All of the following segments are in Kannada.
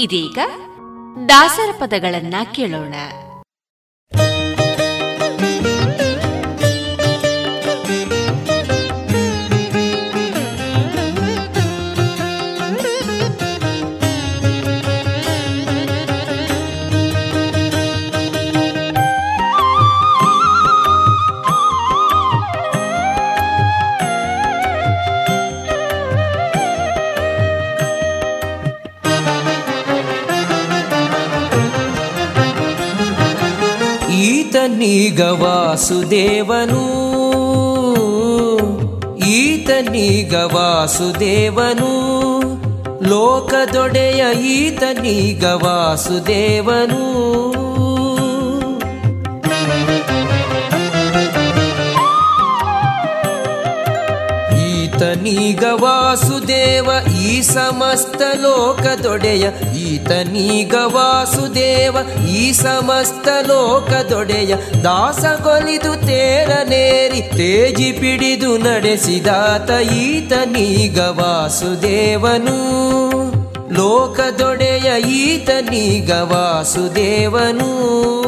ಇದೀಗ ದಾಸರ ಪದಗಳನ್ನ ಕೇಳೋಣ. ಈತನೀಗ ವಾಸುದೇವನು. ಈತನೀಗ ವಾಸುದೇವನು. ಲೋಕದೊಡೆಯ ಈತನೀಗ ವಾಸುದೇವನು. ಈತನೀಗ ವಾಸುದೇವ ಈ ಸಮಸ್ತ ಲೋಕದೊಡೆಯ ಈತನೀಗ ವಾಸುದೇವ, ಈ ಸಮಸ್ತ ಲೋಕದೊಡೆಯ ದಾಸಗೊಲಿದು ತೇರನೇರಿ ತೇಜಿ ಪಿಡಿದು ನಡೆಸಿದಾತ ಈತನೀಗ ವಾಸುದೇವನು. ಲೋಕದೊಡೆಯ ಈತನೀಗ ವಾಸುದೇವನು.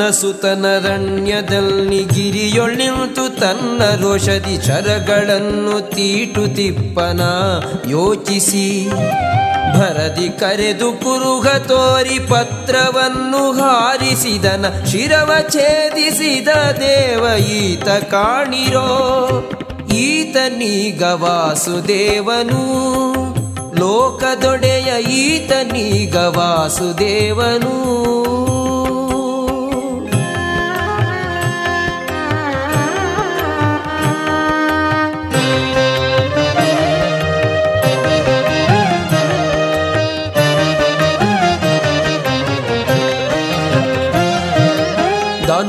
ನರನ ಸುತನರಣ್ಯದಲ್ಲಿ ಗಿರಿಯೊಳ್ಳಿಂತು ತನ್ನ ರೋಷದಿ ಚರಗಳನ್ನು ತೀಟು ತಿಪ್ಪನ ಯೋಚಿಸಿ. ಭರದಿ ಕರೆದು ಕುರುಹ ತೋರಿ ಪತ್ರವನ್ನು ಹಾರಿಸಿದನ, ಶಿರವ ಛೇದಿಸಿದ ದೇವ ಈತ ಕಾಣಿರೋ. ಈತನೀಗ ವಾಸುದೇವನು, ಲೋಕದೊಡೆಯ ಈತನೀಗ ವಾಸುದೇವನು.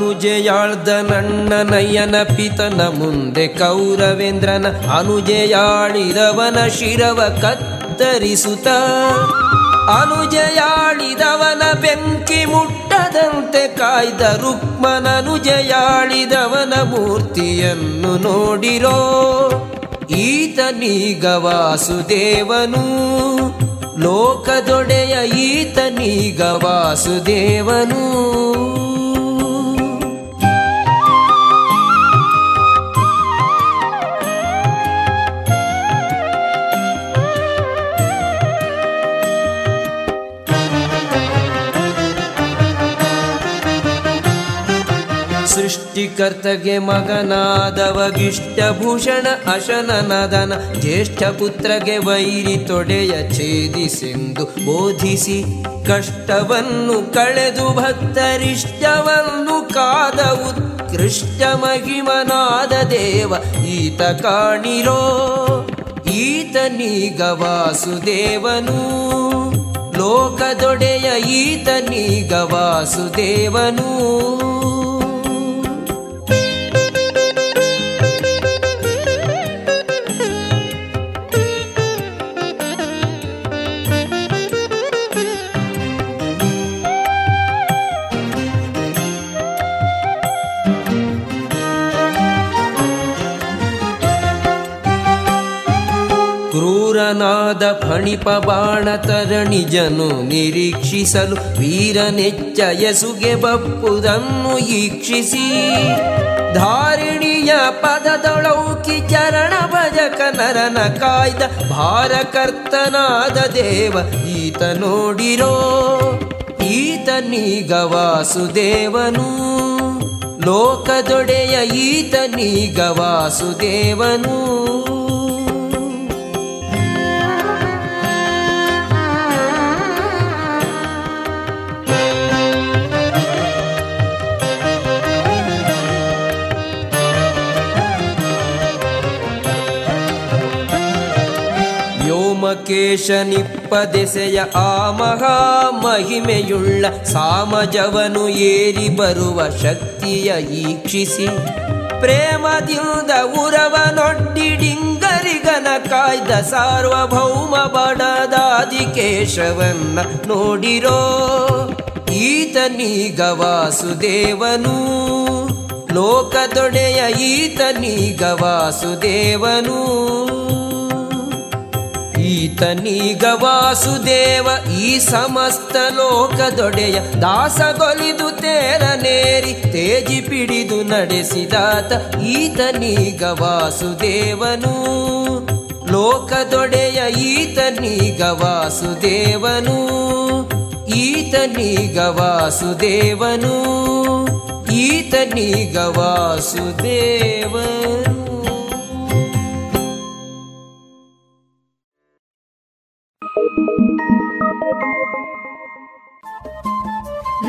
ಅನುಜೆಯಾಳ್ದ ನನ್ನ ನಯ್ಯನ ಪಿತನ ಮುಂದೆ ಕೌರವೇಂದ್ರನ ಅನುಜೆಯಾಳಿದವನ ಶಿರವ ಕತ್ತರಿಸುತ್ತ. ಅನುಜೆಯಾಳಿದವನ ಬೆಂಕಿ ಮುಟ್ಟದಂತೆ ಕಾಯ್ದ ರುಕ್ಮನನುಜೆಯಾಳಿದವನ ಮೂರ್ತಿಯನ್ನು ನೋಡಿರೋ ಈತನೀಗ ವಾಸುದೇವನು. ಲೋಕದೊಡೆಯ ಈತನೀಗ ವಾಸುದೇವನು. ಸೃಷ್ಟಿಕರ್ತಗೆ ಮಗನಾದವಗಿಷ್ಟಭೂಷಣ ಅಶನನದನ ಜ್ಯೇಷ್ಠ ಪುತ್ರಗೆ ವೈರಿ ತೊಡೆಯ ಛೇದಿಸೆಂದು ಬೋಧಿಸಿ ಕಷ್ಟವನ್ನು ಕಳೆದು ಭಕ್ತರಿಷ್ಟವನ್ನು ಕಾದ ಉತ್ಕೃಷ್ಟ ಮಹಿಮನಾದ ದೇವ, ಈತ ಕಾಣಿರೋ ಈತನೀಗ ವಾಸುದೇವನು. ಲೋಕದೊಡೆಯ ಈತನೀಗ ವಾಸುದೇವನು. ಕ್ರೂರನಾದ ಫಣಿಪ ಬಾಣ ತರಣಿಜನು ನಿರೀಕ್ಷಿಸಲು ವೀರನೆಚ್ಚ ಯಸುಗೆ ಬಪ್ಪುದನ್ನು ಈಕ್ಷಿಸಿ. ಧಾರಿಣಿಯ ಪದದೊಳೌಕಿ ಚರಣ ಭಜಕ ನರನ ಕಾಯ್ದ ಭಾರಕರ್ತನಾದ ದೇವ ಈತ ನೋಡಿರೋ. ಈತನೀಗ ವಾಸುದೇವನು. ಲೋಕದೊಡೆಯ ಈತನೀಗ ವಾಸುದೇವನು. ವ್ಯೋಮಕೇಶ ನಿಪ್ಪದೆಸೆಯ ಆ ಮಹಾ ಮಹಿಮೆಯುಳ್ಳ ಸಾಮಜವನು ಏರಿ ಬರುವ ಶಕ್ತಿಯ ಈಕ್ಷಿಸಿ. ಪ್ರೇಮದಿಂದ ಉರವನೊಡ್ಡಿಡಿಂಗರಿಗನ ಕಾಯ್ದ ಸಾರ್ವಭೌಮ ಬಡದಾದಿ ಕೇಶವನ್ನ ನೋಡಿರೋ ಈತನೀಗ ವಾಸುದೇವನು. ಲೋಕದೊಡೆಯ ಈತನೀಗ ವಾಸುದೇವನು. ಈತನೀಗ ವಾಸುದೇವ ಈ ಸಮಸ್ತ ಲೋಕದೊಡೆಯ ದಾಸಗೊಲಿದು ತೇರನೇರಿ ತೇಜಿ ಪಿಡಿದು ನಡೆಸಿದಾತ ಈತನೀಗ ವಾಸುದೇವನು. ಲೋಕದೊಡೆಯ ಈತನೀಗ ವಾಸುದೇವನು. ಈತನೀಗ ವಾಸುದೇವನು. ಈತನೀಗ ವಾಸುದೇವನು.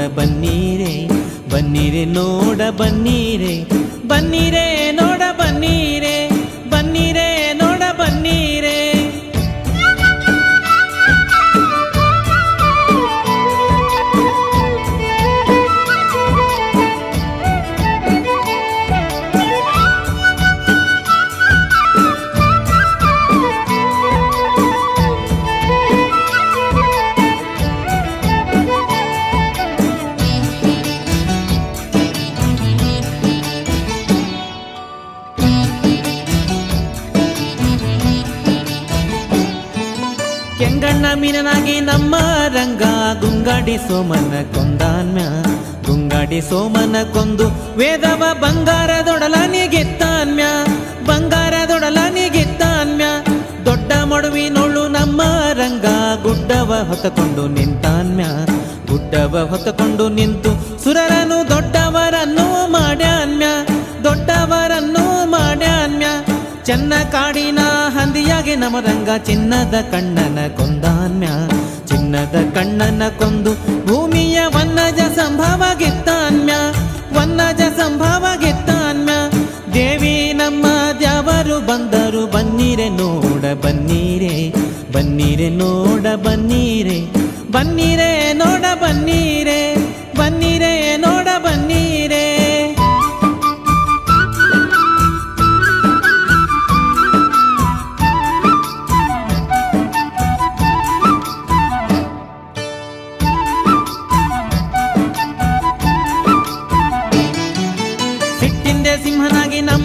ನೋಡ ಬನ್ನೀರೆ ಬನ್ನಿರೆ ನೋಡ ಬನ್ನೀರೆ ಬನ್ನಿರೆ. ಮೀನನಾಗಿ ನಮ್ಮ ರಂಗ. ಗುಂಗಾಡಿ ಸೋಮನ ಕೊಂದಾನ್ಯ ಗುಂಗಾಡಿ ಸೋಮನ ಕೊಂದು ವೇದವ ಬಂಗಾರದೊಡಲನಿಗೆತ್ತಾನ್ಮ್ಯ ಬಂಗಾರದೊಡಲನಿಗೆತ್ತಾನ್ಮ್ಯ ದೊಡ್ಡ ಮಡುವಿನೊಳು ನಮ್ಮ ರಂಗ. ಗುಡ್ಡವ ಹೊತ್ತಕೊಂಡು ನಿಂತಾನ್ಮ್ಯ ಗುಡ್ಡವ ಹೊತ್ತಕೊಂಡು ನಿಂತು ಸುರರನು ದೊಡ್ಡವರನ್ನು ಚೆನ್ನ ಕಾಡಿನ ಹಂದಿಯಾಗೆ ನಮರಂಗ, ಚಿನ್ನದ ಕಣ್ಣನ ಕೊಂದಾನ್ಯ ಚಿನ್ನದ ಕಣ್ಣನ ಕೊಂದು ಭೂಮಿಯ ವನ್ನಜ ಸಂಭವ ಗೆತ್ತಾನ್ಯ ವನ್ನಜ ಸಂಭವ ಗೆತ್ತಾನ್ಯ ದೇವಿ ನಮ್ಮ ದ್ಯಾವರು ಬಂದರು, ಬನ್ನೀರೆ ನೋಡ ಬನ್ನೀರೆ. ಬನ್ನೀರೆ ನೋಡ ಬನ್ನೀರೆ. ಬನ್ನೀರೆ ನೋಡ ಬನ್ನೀರೆ. ಬನ್ನೀರೆ ನೋಡ ಬನ್ನೀರೆ.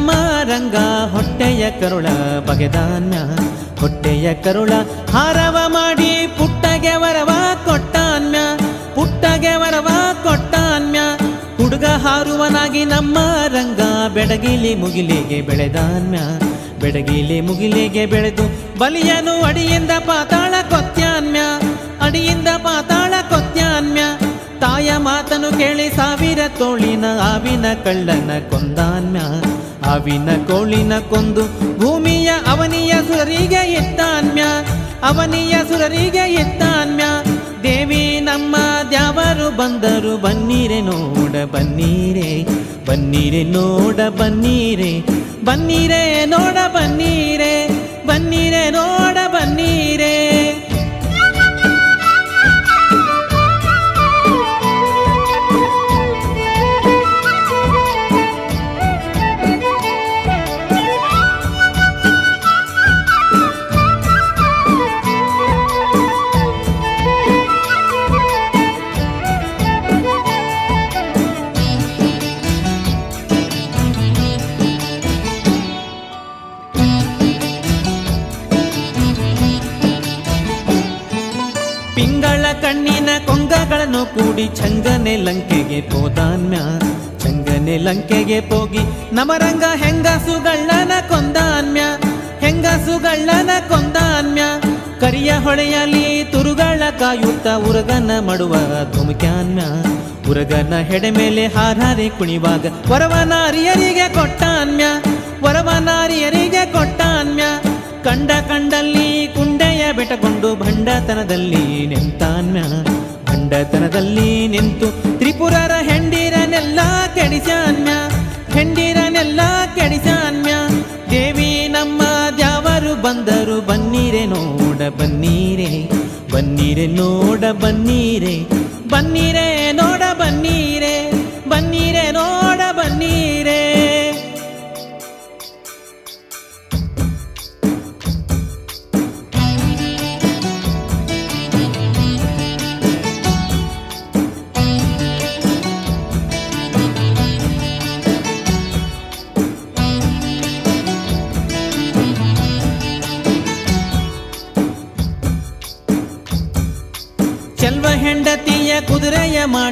ನಮ್ಮ ರಂಗ ಹೊಟ್ಟೆಯ ಕರುಳ ಬಗೆದಾನ್ಯ ಹೊಟ್ಟೆಯ ಕರುಳ, ಹಾರವ ಮಾಡಿ ಪುಟ್ಟಗೆ ವರವ ಕೊಟ್ಟಾನ್ಯ. ಪುಟ್ಟಗೆ ವರವ ಕೊಟ್ಟಾನ್ಯ. ಹುಡುಗ ಹಾರುವನಾಗಿ ನಮ್ಮ ರಂಗ, ಬೆಡಗಿಲಿ ಮುಗಿಲಿಗೆ ಬೆಳೆದಾನ್ಯ. ಬೆಡಗಿಲಿ ಮುಗಿಲಿಗೆ ಬೆಳೆದು ಬಲಿಯನು ಅಡಿಯಿಂದ ಪಾತಾಳ ಕೊತ್ಯಾನ್ಯ. ಅಡಿಯಿಂದ ಪಾತಾಳ ಕೊತ್ಯಾನ್ಯ. ತಾಯ ಮಾತನು ಕೇಳಿ ಸಾವಿರ ತೋಳಿನ, ಆವಿನ ಕಳ್ಳನ ಕೊಂದಾನ್ಯ. ಆವಿನ ಕೋಳಿನ ಕೊಂದು ಭೂಮಿಯ ಅವನಿಯ ಸುರರಿಗೆ ಎತ್ತಾನ್ಮ್ಯ ಅವನಿಯ ಸುರರಿಗೆ ಎತ್ತಾನ್ಮ್ಯ ದೇವಿ ನಮ್ಮ ದ್ಯಾವರು ಬಂದರು, ಬನ್ನೀರೆ ನೋಡ ಬನ್ನೀರೆ. ಬನ್ನೀರೆ ನೋಡ ಬನ್ನೀರೆ. ಬನ್ನೀರೆ ನೋಡ ಬನ್ನೀರೆ. ಬನ್ನೀರೆ ನೋಡ ಬನ್ನೀರೆ. ಕಣ್ಣಿನ ಕೂಡಿ ಚಂಗನೆ ಲಂಕೆಗೆ ಹೋದಾನ್ಯ ಚಂಗನೆ ಲಂಕೆಗೆ ಹೋಗಿ ನಮರಂಗ ಹೆಂಗಸುಗಳ್ಳನ ಕೊಂದಾನ್ಯ. ಹೆಂಗಸುಗಳ್ಳನ ಕೊಂದಾನ್ಯ. ಕರಿಯ ಹೊಳೆಯಲಿ ತುರುಗಳ ಕಾಯುತ್ತ ಉರಗನ ಮಡುವ ಧುಮುಕ್ಯಾನ್ಯ. ಉರಗನ ಹೆಡೆ ಮೇಲೆ ಹಾರಾರಿ ಕುಣಿವಾಗ ವರವನಾರಿಯರಿಗೆ ಕೊಟ್ಟಾನ್ಯ. ವರವನಾರಿಯರಿಗೆ ಕೊಟ್ಟಾನ್ಯ. ಕಂಡ ಕಂಡಲ್ಲಿ ಕುಂಡೆಯ ಬೆಟಗೊಂಡು ಭಂಡತನದಲ್ಲಿ ನಿಂತಾನ್ಯ. ಭಂಡತನದಲ್ಲಿ ನಿಂತು ತ್ರಿಪುರರ ಹೆಂಡಿರನೆಲ್ಲ ಕೆಡಿಸಾನ್ಯ ಹೆಂಡಿರನೆಲ್ಲ ಕೆಡಿಸಾನ್ಯ ದೇವಿ ನಮ್ಮ ದ್ಯಾವರು ಬಂದರು, ಬನ್ನಿರೆ ನೋಡ ಬನ್ನಿರೆ ಬನ್ನಿರೆ ನೋಡ ಬನ್ನಿರೆ ಬನ್ನಿರೆ ನೋಡ ಬನ್ನೀರೆ, ಬನ್ನಿರೆ ನೋಡ ಬನ್ನೀರೆ.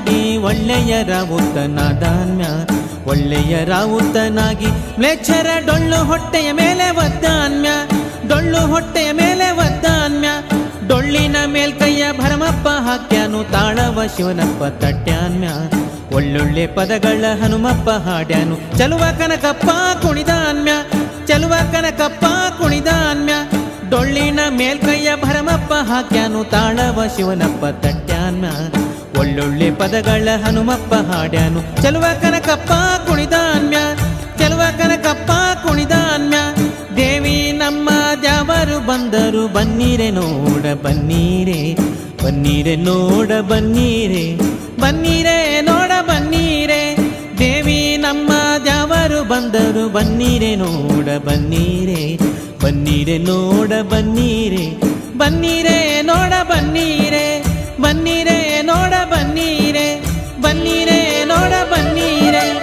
ಕುದುರೆಯ ಒಳ್ಳೆಯರ ಉತ್ತನಾದಾನ್ಯ ಒಳ್ಳೆಯರ ಒಳ್ಳೆಯ ರಾವುತನಾಗಿ ಮ್ಲೇಚ್ಛರ ಡೊಳ್ಳು ಹೊಟ್ಟೆಯ ಮೇಲೆ ಒದ್ದಾನ್ಯ ಡೊಳ್ಳು ಹೊಟ್ಟೆಯ ಮೇಲೆ ಒದ್ದಾನ್ಯ ಡೊಳ್ಳಿನ ಮೇಲ್ಕೈಯ ಭರಮಪ್ಪ ಹಾಕ್ಯಾನು ತಾಳವ ಶಿವನಪ್ಪ ತಟ್ಯಾನ್ಯ, ಒಳ್ಳೊಳ್ಳೆ ಪದಗಳ ಹನುಮಪ್ಪ ಹಾಡ್ಯಾನು, ಚಲುವ ಕನಕಪ್ಪ ಕುಣಿದಾನ್ಯ, ಚಲುವ ಕನಕಪ್ಪ ಕುಣಿದಾನ್ಯ, ಡೊಳ್ಳಿನ ಮೇಲ್ಕೈಯ ಭರಮಪ್ಪ ಹಾಕ್ಯಾನು ತಾಳವ ಶಿವನಪ್ಪ ತಟ್ಯಾನ್ಯ. ಒಳ್ಳೊಳ್ಳೆ ಪದಗಳ ಹನುಮಪ್ಪ ಹಾಡ್ಯಾನು. ಚಲುವ ಕನಕಪ್ಪ ಕುಣಿದಾನ್ಯ ಚಲುವ ಕನಕಪ್ಪ ಕುಣಿದಾನ್ಯ ದೇವಿ ನಮ್ಮ ದ್ಯಾವರು ಬಂದರು, ಬನ್ನೀರೆ ನೋಡ ಬನ್ನೀರೆ ಬನ್ನೀರೆ ನೋಡ ಬನ್ನೀರೆ ಬನ್ನೀರೆ ನೋಡ ಬನ್ನೀರೆ. ದೇವಿ ನಮ್ಮ ದ್ಯಾವರು ಬಂದರು, ಬನ್ನೀರೆ ನೋಡ ಬನ್ನೀರೆ ಬನ್ನೀರೆ ನೋಡ ಬನ್ನೀರೆ ಬನ್ನೀರೆ ನೋಡ ಬನ್ನೀರೆ. ಬನ್ನೀರೆ ನೋಡ ಬನ್ನಿರೆ ಬನ್ನಿರೆ ನೋಡ ಬನ್ನಿರೆ.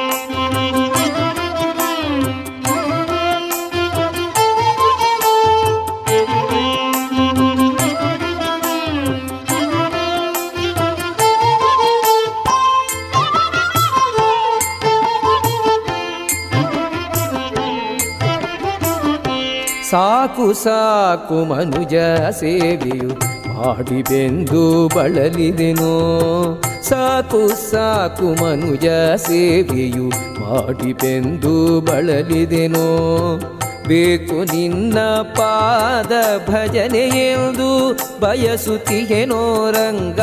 ಸಾಕು ಸಾಕು ಮನುಜ ಸೇವೆಯು ಮಾಡಿದೆಂದು ಬಳಲಿದೆನೋ. ಸಾಕು ಸಾಕು ಮನುಜ ಸೇವೆಯು ಮಾಡಿದೆಂದು ಬಳಲಿದೆನೋ. ಬೇಕು ನಿನ್ನ ಪಾದ ಭಜನೆ ಎಂದು ಬಯಸುತ್ತಿಗೆನೋ ರಂಗ.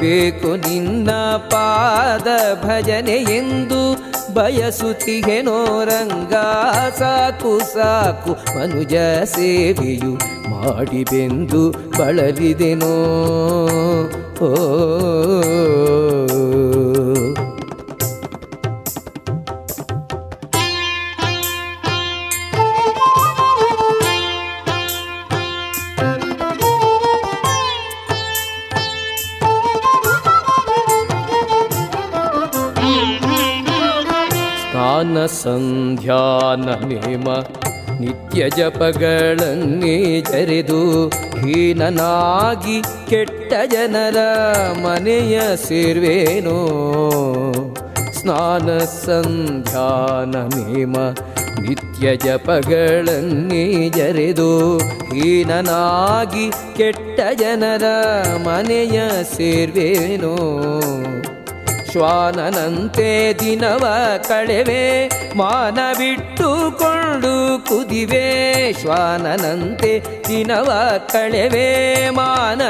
ಬೇಕು ನಿನ್ನ ಪಾದ ಭಜನೆ ಎಂದು ಬಯಸುತ್ತಿಗೆನೋ ರಂಗ. ಸಾಕು ಸಾಕು, ಮನುಜ ಸೇವೆಯು ಮಾಡಿಬೆಂದು ಬಳಲಿದೆನೋ. ಓ ಸಂಧ್ಯಾನ ನೇಮ ನಿತ್ಯ ಜಪಗಳನ್ನೇ ಜರಿದು ಹೀನನಾಗಿ ಕೆಟ್ಟ ಜನರ ಮನೆಯ ಸೇರ್ವೇನೋ? ಸ್ನಾನ ಸಂಧ್ಯಾನ ನೇಮ ನಿತ್ಯ ಜಪಗಳನ್ನೇ ಜರೆದು ಹೀನನಾಗಿ ಕೆಟ್ಟ ಜನರ ಮನೆಯ ಸೇರ್ವೇನೋ? ಶ್ವಾನನಂತೆ ದಿನವ ಕಳೆವೆ ಮಾನ ಬಿಟ್ಟುಕೊಂಡು ಕುದಿವೆ. ಶ್ವಾನನಂತೆ ದಿನವ ಕಳೆವೆ ಮಾನ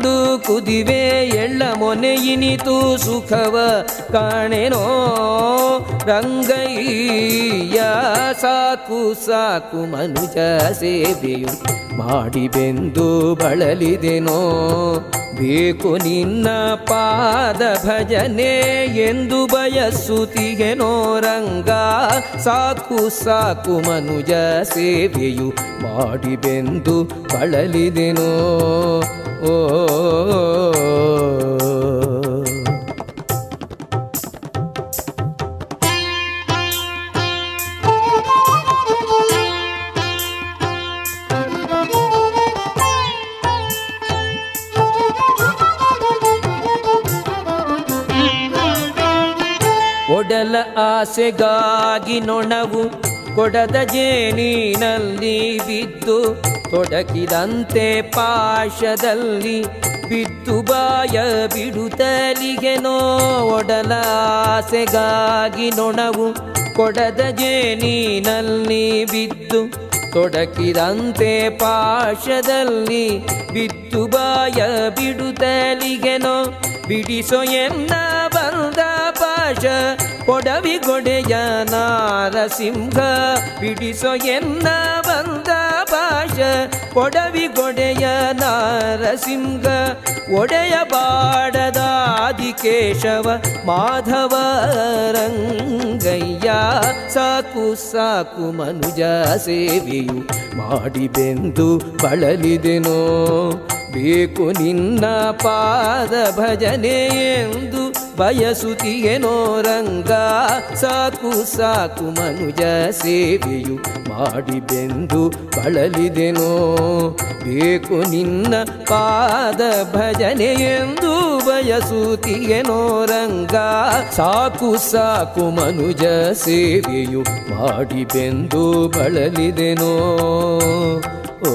ಬಿಟ್ಟುಕೊಂಡು ಕುದಿವೆ ಎಳ್ಳ ಮೊನೆಯಿನಿತು ಸುಖವ ಕಾಣೆನೋ ರಂಗಯ್ಯ ಸಾಕು ಸಾಕು ಮನುಜ ಸೇವೆಯು ಮಾಡಿಬೆಂದು ಬಳಲಿದೆನೋ. ಬೇಕು ನಿನ್ನ ಪಾದ ಭಜನೆ ಎಂದು ಬಯಸುತ್ತಿಗೆನೋ ರಂಗ. ಸಾಕು ಸಾಕು ಮನುಜ ಸೇವೆಯು ಮಾಡಿಬೆಂದು ಬಳಲಿದೆನೋ. ಓ ಒಡಲ ಆಸೆಗಾಗಿ ನೊಣವು ಕೊಡದ ಜೇನಿನಲ್ಲಿ ಬಿದ್ದು ತೊಡಕಿದಂತೆ ಪಾಶದಲ್ಲಿ ಬಿದ್ದು ಬಾಯ ಬಿಡುತ್ತಲಿಗೆ ನೋಡಲಾಸೆಗಾಗಿ ಆಸೆಗಾಗಿ ನೊಣವು ಕೊಡದ ಜೇನಿನಲ್ಲಿ ಬಿದ್ದು ತೊಡಕಿದಂತೆ ಪಾಶದಲ್ಲಿ ಬಿದ್ದು ಬಾಯ ಬಿಡುತ್ತಲಿಗೆನೋ ಬಿಡಿಸೋ ಎನ್ನ ಬಂದ ಪಾಶ ಕೊಡವಿಗೊಡೆಯ ನಾರಸಿಂಹ ಬಿಡಿಸೋ ಎನ್ನ ಬಂದ ಪಾಶ ಕೊಡವಿಗೊಡೆಯ ನಾರಸಿಂಹ, ಒಡೆಯ ಬಾಡದ ಆದಿಕೇಶವ, ಮಾಧವ ರಂಗಯ್ಯ. ಸಾಕು ಸಾಕು ಮನುಜ ಸೇವೆಯು ಮಾಡಿದೆಂದು ಬಳಲಿದೆನೋ. ಬೇಕು ನಿನ್ನ ಪಾದ ಭಜನೆ ಎಂದು ಬಯಸುತ್ತಿಯೇನೋ ರಂಗ ಸಾಕು ಸಾಕು ಮನುಜ ಸೇವೆಯು ಮಾಡಿಬೆಂದು ಬಳಲಿದೆನೋ. ಬೇಕು ನಿನ್ನ ಪಾದ ಭಜನೆ ಎಂದು ಬಯಸುತ್ತಿಯೇನೋ ರಂಗ. ಸಾಕು ಸಾಕು ಮನುಜ ಸೇವೆಯು ಮಾಡಿಬೆಂದು ಬಳಲಿದೆನೋ. ಓ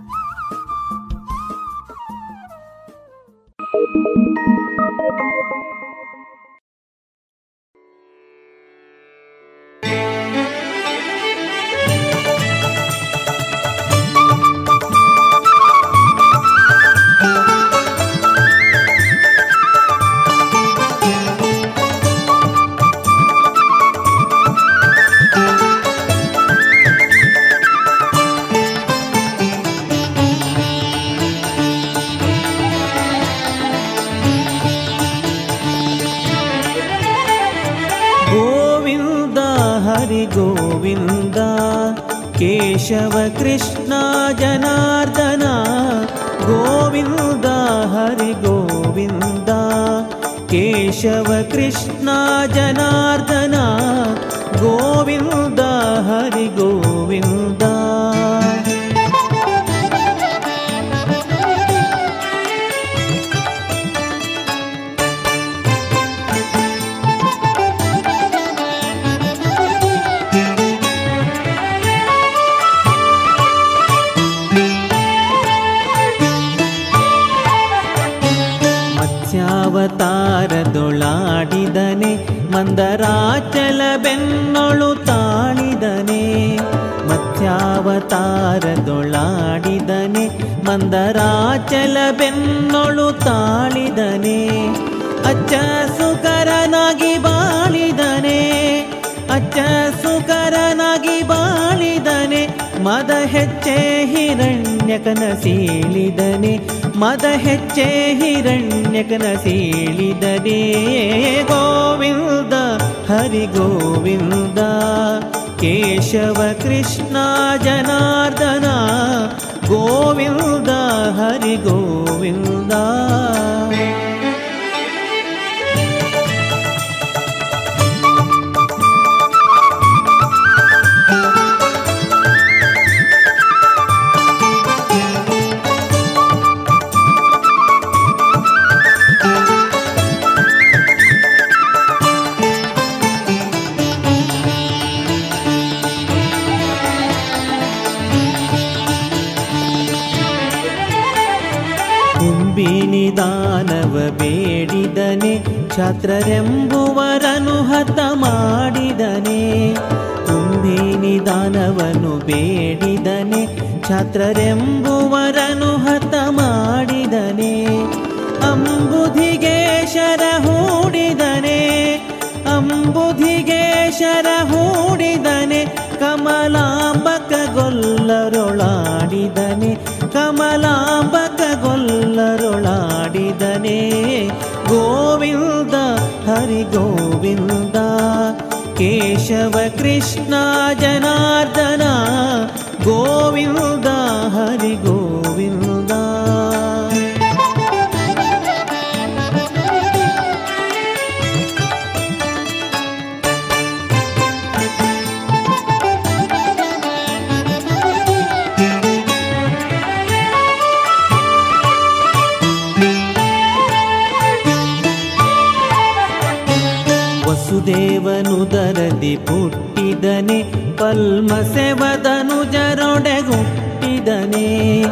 ವಸುದೇವನುದರದಿ ಪುಟ್ಟಿದನೆ ಪಲ್ಮಸೆವದನು ಜರೊಡೆಗುಟ್ಟಿದನೆ.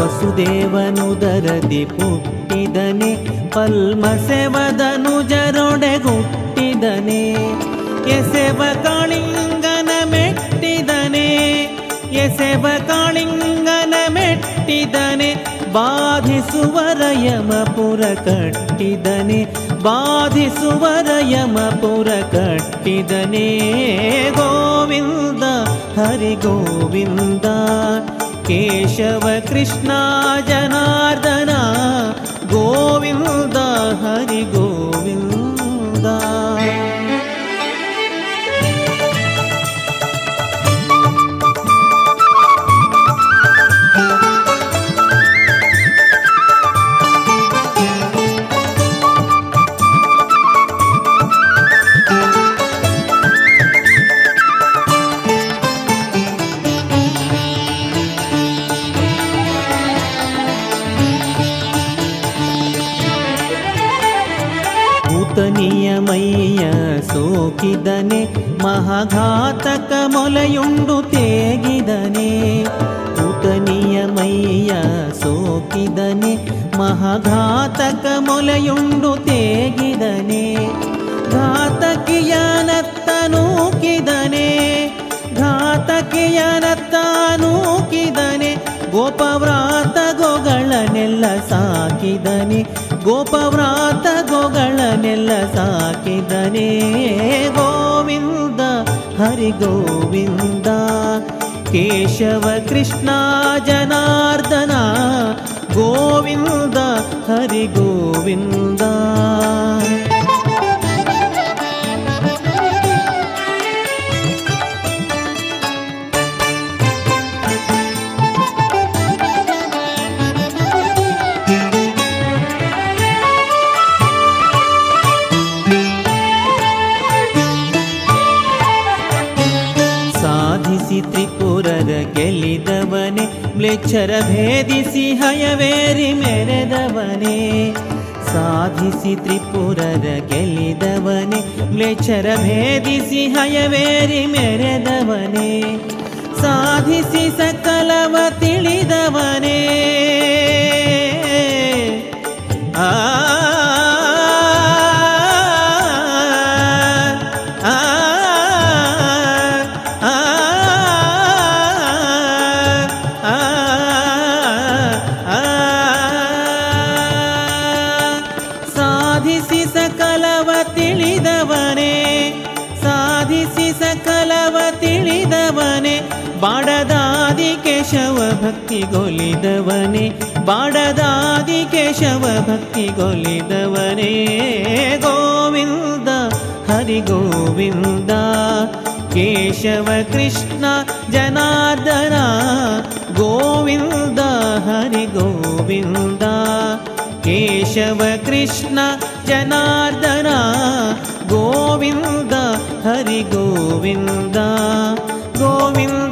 ವಸುದೇವನುದರದಿ ಪುಟ್ಟಿದನೆ ಪಲ್ಮಸೆವದನು ಜರೊಡೆಗುಟ್ಟಿದನೆ. ಎಸೆವ ಕಾಳಿಂಗನ ಮೆಟ್ಟಿದನೆ, ಎಸೆವ ಕಾಳಿಂಗನ ಮೆಟ್ಟಿದನೆ. ಬಾಧಿಸುವರ ಯಮಪುರ ಕಟ್ಟಿದನೆ. ಬಾಧಿಸುವರ ಯಮಪುರ ಕಟ್ಟಿದನೆ ಗೋವಿಂದ ಹರಿ ಗೋವಿಂದ ಕೇಶವ ಕೃಷ್ಣ ಜನಾರ್ದನ ಗೋವಿಂದ ಹರಿ ಗೋವಿಂದ ಸೋಕಿದನೆ ಮಹಾಘಾತಕ ಮೊಲೆಯುಂಡು ತೇಗಿದನೆ. ಭೂತನಿಯ ಮೈಯ ಸೋಕಿದನೆ, ಮಹಾಘಾತಕ ಮೊಲೆಯುಂಡು ತೇಗಿದನೆ. ಘಾತಕಿಯನತ್ತ ನೂಕಿದನೆ ಘಾತಕಿಯನತ್ತ ನೂಕಿದನೆ. ಗೋಪವ್ರಾತ ಗೋಗಳನೆಲ್ಲ ಸಾಕಿದನೆ. ಗೋಪವ್ರಾತ ಗೋಗಳನೆಲ್ಲ ಸಾಕಿದನೆ ಗೋವಿಂದ ಹರಿ ಗೋವಿಂದ ಕೇಶವ ಕೃಷ್ಣ ಜನಾರ್ದನ ಗೋವಿಂದ ಹರಿ ಮ್ಲೇಚ್ಛರ ಭೇದಿಸಿ ಹಯವೇರಿ ಮೆರೆದವನೇ, ಸಾಧಿಸಿ ತ್ರಿಪುರರ ಗೆಲ್ಲಿದವನೇ, ಮ್ಲೇಚ್ಛರ ಭೇದಿಸಿ ಹಯವೇರಿ ಮೆರೆದವನೇ, ಸಾಧಿಸಿ ಸಕಲವ ತಿಳಿದವನೇ. ಆ ಭಕ್ತಿಗೊಲಿದವನೇ ಬಾಡದಾದಿ ಕೇಶವ ಭಕ್ತಿಗೊಲಿದವನೇ ಗೋವಿಂದ, ಹರಿ ಗೋವಿಂದ, ಕೇಶವ ಕೃಷ್ಣ, ಜನಾರ್ದನ, ಗೋವಿಂದ, ಹರಿ ಗೋವಿಂದ, ಕೇಶವ ಕೃಷ್ಣ, ಜನಾರ್ದನ, ಗೋವಿಂದ, ಹರಿ ಗೋವಿಂದ ಗೋವಿಂದ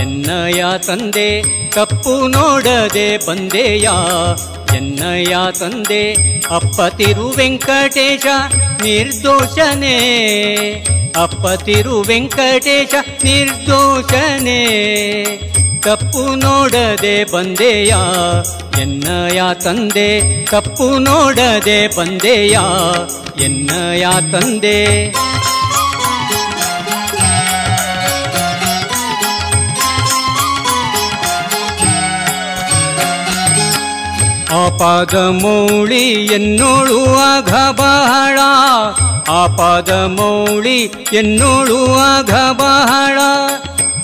ಎನ್ನಯ ತಂದೆ ತಪ್ಪು ನೋಡದೆ ಬಂದೆಯ ಎನ್ನಯ ತಂದೆ ಅಪ್ಪ ತಿರು ವೆಂಕಟೇಶ ನಿರ್ದೋಷನೇ ಅಪ್ಪ ತಿರು ವೆಂಕಟೇಶ ನಿರ್ದೋಷನೇ ತಪ್ಪು ನೋಡದೆ ಬಂದೆಯ ಎನ್ನಯ ತಂದೆ ತಪ್ಪು ನೋಡದೆ ಬಂದೆಯ ಎನ್ನಯ ತಂದೆ ಆಪಾದ ಮೌಳಿ ಎನ್ನೋಳುವಾಗ ಬಹಳ. ಆಪಾದ ಮೌಳಿ ಎನ್ನೋಳುವಾಗ ಬಹಳ.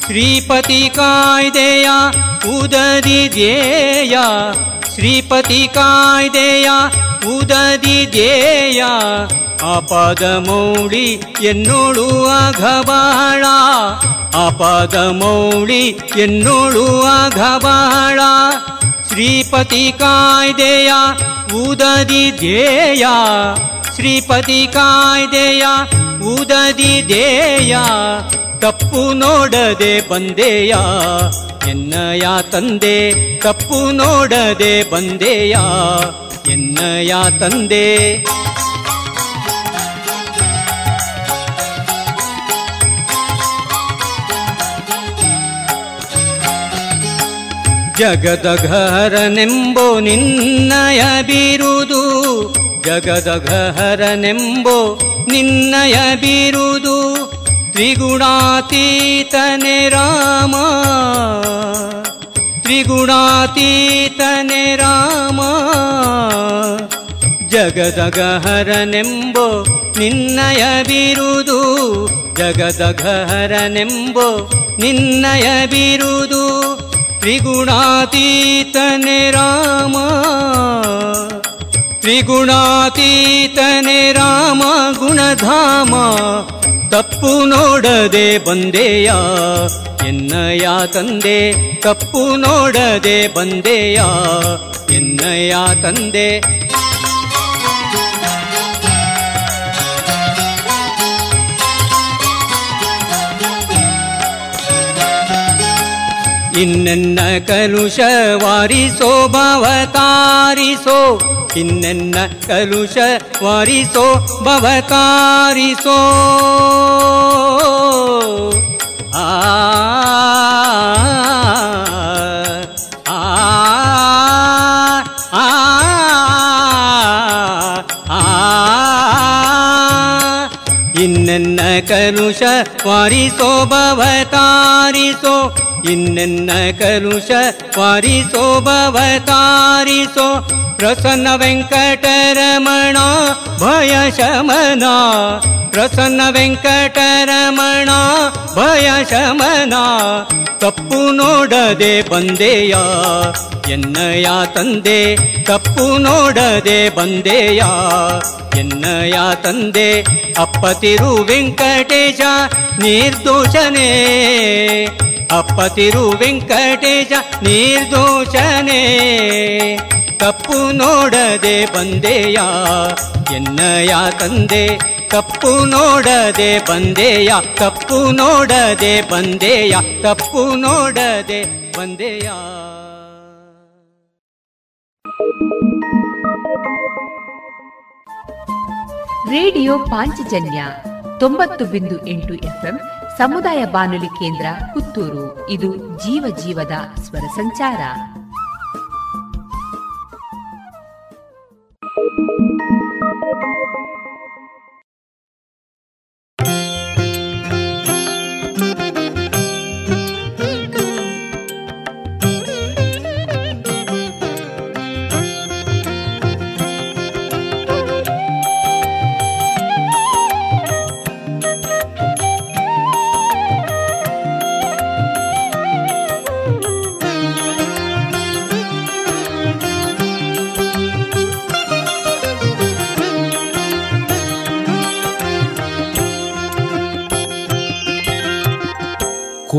ಶ್ರೀಪತಿ ಕಾಯ್ದೆಯ ಉದದಿ ಧ್ಯೇಯ. ಶ್ರೀಪತಿ ಕಾಯ್ದೆಯ ಉದದಿ ಧ್ಯೇಯ. ಆಪಾದ ಮೌಳಿ ಎನ್ನೋಳುವಾಗ ಬಹಳ. ಆಪಾದ ಮೌಳಿ ಎನ್ನೋಳುವಾಗ ಬಹಳ. ಶ್ರೀಪತಿ ಕಾಯ್ದೆಯ ಉದದಿ ಧ್ಯೇಯ. ಶ್ರೀಪತಿ ಕಾಯ್ದೆಯ ಉದದಿ ಧ್ಯೇಯ. ತಪ್ಪು ನೋಡದೆ ಬಂದೆಯ. ಎನ್ನಯ ತಂದೆ ತಪ್ಪು ನೋಡದೆ ಬಂದೆಯ. ಎನ್ನಯ ತಂದೆ ಜಗದಘಹರನೆಂಬೋ ನಿನ್ನಯ ಬಿರುದು ಜಗದಘಹರನೆಂಬೋ ನಿನ್ನಯ ಬಿರುದು ತ್ರಿಗುಣಾತೀತನೆ ರಾಮ. ತ್ರಿಗುಣಾತೀತನೆ ರಾಮ. ಜಗದಗಹರನೆಂಬೋ ನಿನ್ನಯ ಬಿರುದು ಜಗದಗಹರನೆಂಬೋ ನಿನ್ನಯ ಬಿರುದು ತ್ರಿಗುಣಾತೀತನೆ ರಾಮ. ತ್ರಿಗುಣಾತೀತನೆ ರಾಮ ಗುಣಧಾಮ. ತಪ್ಪು ನೋಡದೆ ಬಂದೆಯ ಎನ್ನಯ ತಂದೆ. ತಪ್ಪು ನೋಡದೆ ಬಂದೆಯ ಎನ್ನಯ ತಂದೆ. ಇನ್ನೆನ್ನ ಕಲುಷವಾರಿಸೋ ಭವತಾರಿಸೋ ಇನ್ನೆನ್ನ ಕಲುಷ ವಾರಿಸೋ ಭವತಾರಿಸೋ ಆ ಇನ್ನೆನ್ನ ಕಲುಷ ವಾರಿಸೋ ಭವತಾರಿಸೋ ಇನ್ನೆನ್ನ ಕಲುಷ ವಾರಿಸೋ ಭವತಾರಿಸೋ ಪ್ರಸನ್ನ ವೆಂಕಟರಮಣ ಭಯ ಶಮನ ಪ್ರಸನ್ನ ವೆಂಕಟರಮಣ ಭಯ ಶಮನ ತಪ್ಪು ನೋಡದೆ ಬಂದೆಯ ಎನ್ನಯ ತಂದೆ ತಪ್ಪು ನೋಡದೆ ಬಂದೆಯ ಎನ್ನಯ ತಂದೆ ಅಪ್ಪತಿರು ವೆಂಕಟೇಶ ನಿರ್ದೋಷನೇ ಅಪ್ಪತಿರು ವೆಂಕಟೇಶ ನಿರ್ದೋಷನೇ ತಪ್ಪು ನೋಡದೆ ಬಂದೆಯ? ಎನ್ನಯ ತಂದೆ? ಕಪ್ಪು ನೋಡದೆ ಬಂದೆಯ? ಕಪ್ಪು ನೋಡದೆ ಬಂದೆಯ? ಕಪ್ಪು ನೋಡದೆ ಬಂದೆಯ? ರೇಡಿಯೋ ಪಾಂಚಜನ್ಯ ತೊಂಬತ್ತು ಬಿಂದು ಎಂಟು ಎಫ್ಎಂ ಸಮುದಾಯ ಬಾನುಲಿ ಕೇಂದ್ರ ಪುತ್ತೂರು. ಇದು ಜೀವ ಜೀವದ ಸ್ವರ ಸಂಚಾರ.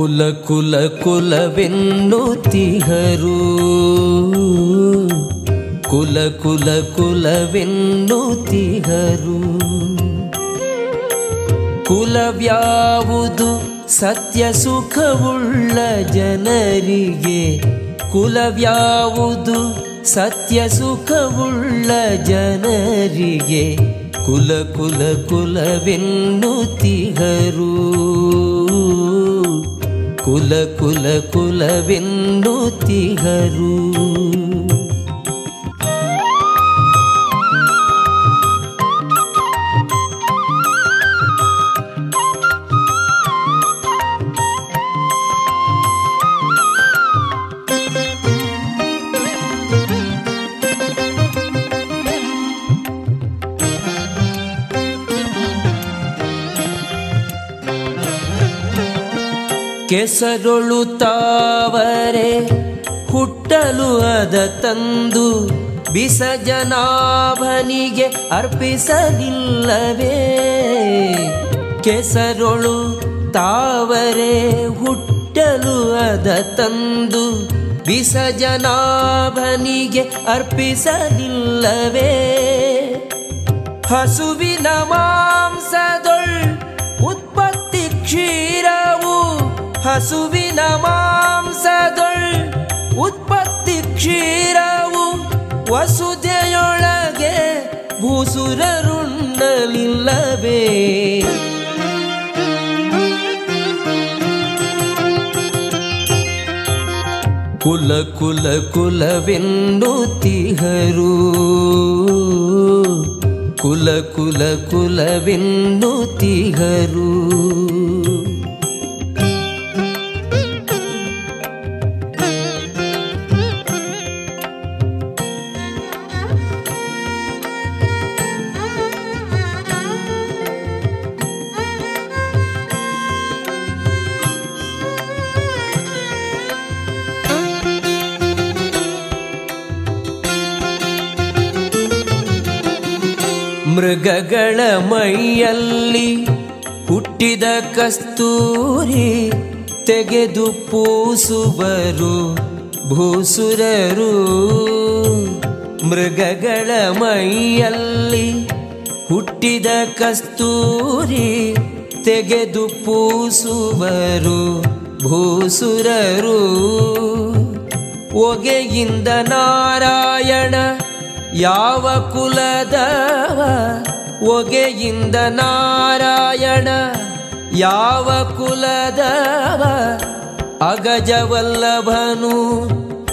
ಕುಲ ಕುಲ ಕುಲವೆನ್ನುತಿಹರು ಕುಲ ಕುಲ ಕುಲವೆನ್ನುತಿಹರು ಕುಲವ್ಯಾವುದು ಸತ್ಯ ಸುಖವುಳ್ಳ ಜನರಿಗೆ. ಕುಲವ್ಯಾವುದು ಸತ್ಯ ಸುಖವುಳ್ಳ ಜನರಿಗೆ. ಕುಲ ಕುಲ ಕುಲವೆನ್ನುತ್ತಿಹರು कुल कुल कुलविन्दु तिहरु। ಕೆಸರೊಳು ತಾವರೆ ಹುಟ್ಟಲು ಅದ ತಂದು ಬಿಸಜನಾಭನಿಗೆ ಅರ್ಪಿಸಲಿಲ್ಲವೇ. ಕೆಸರೊಳು ತಾವರೆ ಹುಟ್ಟಲು ಅದ ತಂದು ಬಿಸಜನಾಭನಿಗೆ ಅರ್ಪಿಸಲಿಲ್ಲವೇ. ಹಸುವಿನ ಮಾಂಸದೊಳ್ ಉತ್ಪತ್ತಿ ಕ್ಷೀರವು ಹಸುವಿನ ಮಾಂಸದೊಳ್ ಉತ್ಪತ್ತಿ ಕ್ಷೀರವು ವಸುದೆಯೊಳಗೆ ಭೂಸುರರುಣ್ಣಲಿಲ್ಲವೇ ಕುಲ ಕುಲ ಕುಲವೆನ್ನುತ್ತಿಹರು ಕುಲ ಕುಲ ಕುಲವೆನ್ನುತ್ತಿಹರು ಮೃಗಗಳ ಮೈಯಲ್ಲಿ ಹುಟ್ಟಿದ ಕಸ್ತೂರಿ ತೆಗೆದು ಪೂಸುವರು ಭೂಸುರರು. ಮೃಗಗಳ ಮೈಯಲ್ಲಿ ಹುಟ್ಟಿದ ಕಸ್ತೂರಿ ತೆಗೆದು ಪೂಸುವರು ಭೂಸುರರು. ಒಗೆಯಿಂದ ನಾರಾಯಣ ಯಾವ ಕುಲದವ ಒಗೆಯಿಂದ ನಾರಾಯಣ ಯಾವ ಕುಲದವ? ಅಗಜವಲ್ಲಭನು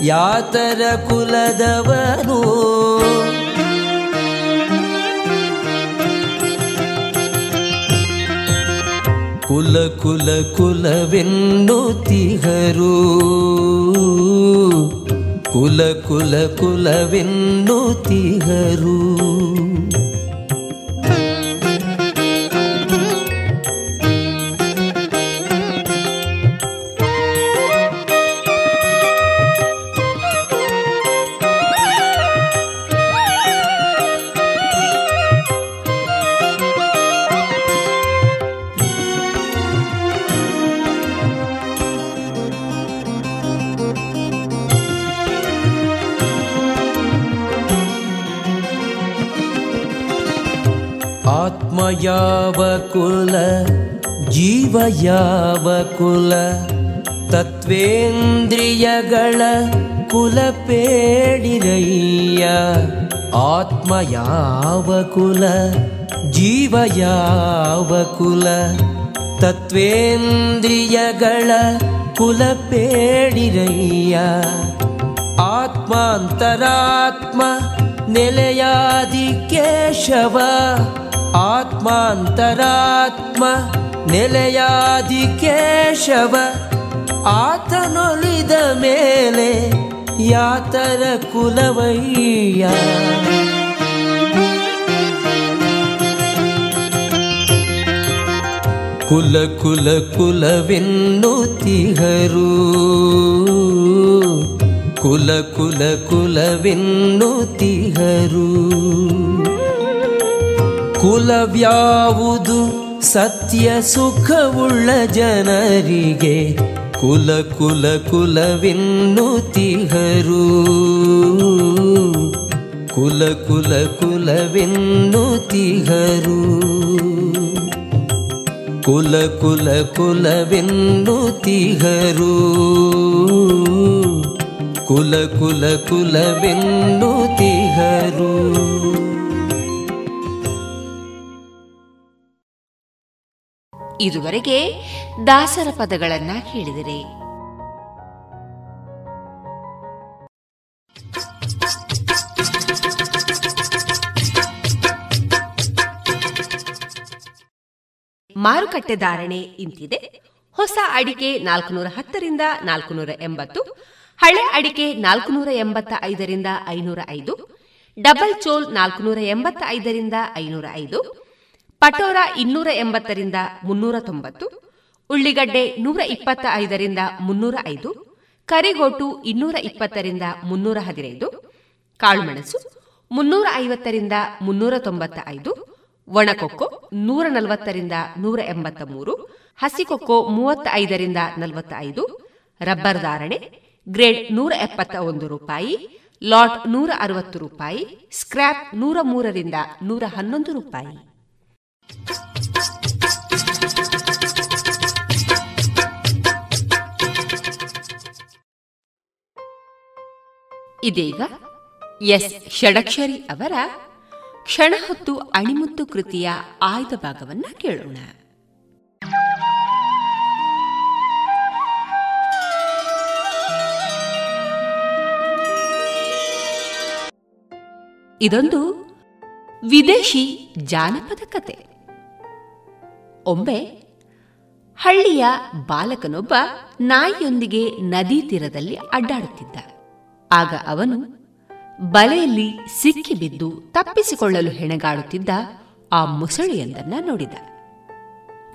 ಯಾತರ ಕುಲದವನು? ಕುಲ ಕುಲ ಕುಲವೆನ್ನುತ್ತಿಹರು ಕುಲ ಕುಲ ಕುಲವೆನ್ನುತ್ತಿಹರು ಯಾವ ಕುಲ ಜೀವ ಯಾವ ಕುಲ ತತ್ವೇಂದ್ರಿಯಗಳ ಕುಲ ಪೇಡಿರಯ್ಯ ಆತ್ಮ ಯಾವ ಕುಲ ಜೀವ ಯಾವ ಕುಲ ತತ್ವೇಂದ್ರಿಯಗಳ ಕುಲ ಪೇಡಿರಯ್ಯ ಆತ್ಮಾಂತರಾತ್ಮ ನೆಲೆಯಾದಿ ಕೇಶವ ಆತ್ಮಾಂತರಾತ್ಮ ನೆಲೆಯಾದಿ ಕೇಶವ ಆತನೊಲಿದ ಮೇಲೆ ಯಾತರ ಕುಲವಯ್ಯ. ಕುಲ ಕುಲ ಕುಲವೆನ್ನುತ್ತಿಹರು ಕುಲ ಕುಲ ಕುಲವೆನ್ನುತ್ತಿಹರು ಕುಲವ್ಯಾವುದು ಸತ್ಯ ಸುಖವುಳ್ಳ ಜನರಿಗೆ ಕುಲ ಕುಲ ಕುಲವೆನ್ನುತಿಹರು ಕುಲ ಕುಲ ಕುಲವೆನ್ನುತಿಹರು ಕುಲ ಕುಲ ಕುಲವೆನ್ನುತಿಹರು ಕುಲ ಕುಲ ಕುಲವೆನ್ನುತ್ತಿಹರು ಇದುವರೆಗೆ ದಾಸರ ಪದಗಳನ್ನ ಕೇಳಿದಿರಿ. ಮಾರುಕಟ್ಟೆ ಧಾರಣೆ ಇಂತಿದೆ. ಹೊಸ ಅಡಿಕೆ ನಾಲ್ಕುನೂರ ಹತ್ತರಿಂದ ನಾಲ್ಕುನೂರ ಎಂಬತ್ತು ಹಳೆ ಅಡಿಕೆ ನಾಲ್ಕುನೂರ ಎಂಬತ್ತ ಐದರಿಂದ ಐನೂರ ಐದು ಡಬಲ್ ಚೋಲ್ ನಾಲ್ಕುನೂರ ಎಂಬತ್ತ ಐದರಿಂದ ಐನೂರ ಐದು ಪಟೋರ ಇನ್ನೂರ ಎಂಬತ್ತರಿಂದ ಮುನ್ನೂರ ತೊಂಬತ್ತು, ಉಳ್ಳಿಗಡ್ಡೆ ನೂರ ಇಪ್ಪತ್ತ ಐದರಿಂದ ಮುನ್ನೂರ ಐದು, ಕರಿಗೋಟು ಇನ್ನೂರ ಇಪ್ಪತ್ತರಿಂದ ಮುನ್ನೂರ ಹದಿನೈದು, ಕಾಳುಮೆಣಸು ಮುನ್ನೂರ ಐವತ್ತರಿಂದ ಮುನ್ನೂರ ತೊಂಬತ್ತ ಐದು, ಒಣಕೊಕ್ಕೋ ನೂರ ನಲವತ್ತರಿಂದ ನೂರ ಎಂಬತ್ತ ಮೂರು, ಹಸಿಕೊಕ್ಕೋ ಮೂವತ್ತ ಐದರಿಂದ ನಲವತ್ತ ಐದು, ರಬ್ಬರ್ ಧಾರಣೆ ಗ್ರೇಡ್ ನೂರ ಎಪ್ಪತ್ತ ಒಂದು ರೂಪಾಯಿ, ಲಾಟ್ ನೂರ ಅರವತ್ತು ರೂಪಾಯಿ, ಸ್ಕ್ರ್ಯಾಪ್ ನೂರ ಮೂರರಿಂದ ನೂರ ಹನ್ನೊಂದು ರೂಪಾಯಿ. ಇದೀಗ ಎಸ್ ಷಡಕ್ಷರಿ ಅವರ ಕ್ಷಣ ಹೊತ್ತು ಅಣಿಮುತ್ತು ಕೃತಿಯ ಆಯ್ದ ಭಾಗವನ್ನ ಕೇಳೋಣ. ಇದೊಂದು ವಿದೇಶಿ ಜಾನಪದ ಕತೆ. ಒಮ್ಮೆ ಹಳ್ಳಿಯ ಬಾಲಕನೊಬ್ಬ ನಾಯಿಯೊಂದಿಗೆ ನದಿ ತೀರದಲ್ಲಿ ಅಡ್ಡಾಡುತ್ತಿದ್ದ. ಆಗ ಅವನು ಬಲೆಯಲ್ಲಿ ಸಿಕ್ಕಿಬಿದ್ದು ತಪ್ಪಿಸಿಕೊಳ್ಳಲು ಹೆಣಗಾಡುತ್ತಿದ್ದ ಆ ಮೊಸಳೆಯೊಂದನ್ನ ನೋಡಿದ.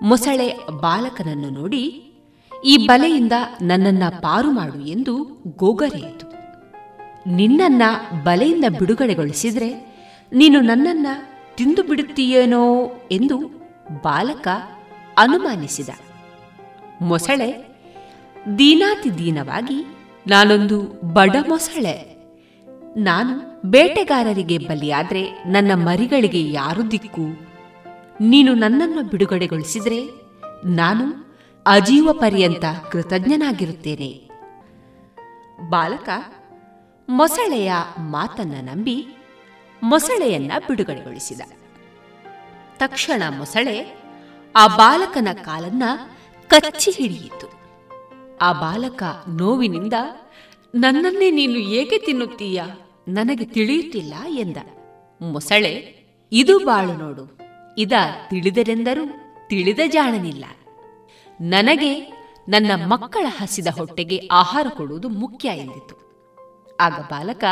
ಮೊಸಳೆ ಬಾಲಕನನ್ನು ನೋಡಿ, ಈ ಬಲೆಯಿಂದ ನನ್ನನ್ನ ಪಾರು ಮಾಡು ಎಂದು ಗೋಗರೆಯಿತು. ನಿನ್ನನ್ನ ಬಲೆಯಿಂದ ಬಿಡುಗಡೆಗೊಳಿಸಿದ್ರೆ ನೀನು ನನ್ನನ್ನ ತಿಂದು ಬಿಡುತ್ತೀಯೇನೋ ಎಂದು ಬಾಲಕ ಅನುಮಾನಿಸಿದ. ಮೊಸಳೆ ದೀನಾತಿದೀನವಾಗಿ ನಾನೊಂದು ಬಡ ಮೊಸಳೆ. ನಾನು ಬೇಟೆಗಾರರಿಗೆ ಬಲಿಯಾದ್ರೆ ನನ್ನ ಮರಿಗಳಿಗೆ ಯಾರು ದಿಕ್ಕು? ನೀನು ನನ್ನನ್ನು ಬಿಡುಗಡೆಗೊಳಿಸಿದ್ರೆ ನಾನು ಅಜೀವ ಪರ್ಯಂತ ಕೃತಜ್ಞನಾಗಿರುತ್ತೇನೆ. ಬಾಲಕ ಮೊಸಳೆಯ ಮಾತನ್ನ ನಂಬಿ ಮೊಸಳೆಯನ್ನ ಬಿಡುಗಡೆಗೊಳಿಸಿದ. ತಕ್ಷಣ ಮೊಸಳೆ ಆ ಬಾಲಕನ ಕಾಲನ್ನ ಕಚ್ಚಿ ಹಿಡಿಯಿತು. ಆ ಬಾಲಕ ನೋವಿನಿಂದ, ನನ್ನನ್ನೇ ನೀನು ಏಕೆ ತಿನ್ನುತ್ತೀಯ? ನನಗೆ ತಿಳಿಯುತ್ತಿಲ್ಲ ಎಂದ. ಮೊಸಳೆ, ಇದು ಬಾಳು ನೋಡು, ಇದ ತಿಳಿದರೆಂದರೂ ತಿಳಿದ ಜಾಣನಿಲ್ಲ. ನನಗೆ ನನ್ನ ಮಕ್ಕಳ ಹಸಿದ ಹೊಟ್ಟೆಗೆ ಆಹಾರ ಕೊಡುವುದು ಮುಖ್ಯ ಎಂದಿತು. ಆಗ ಬಾಲಕ,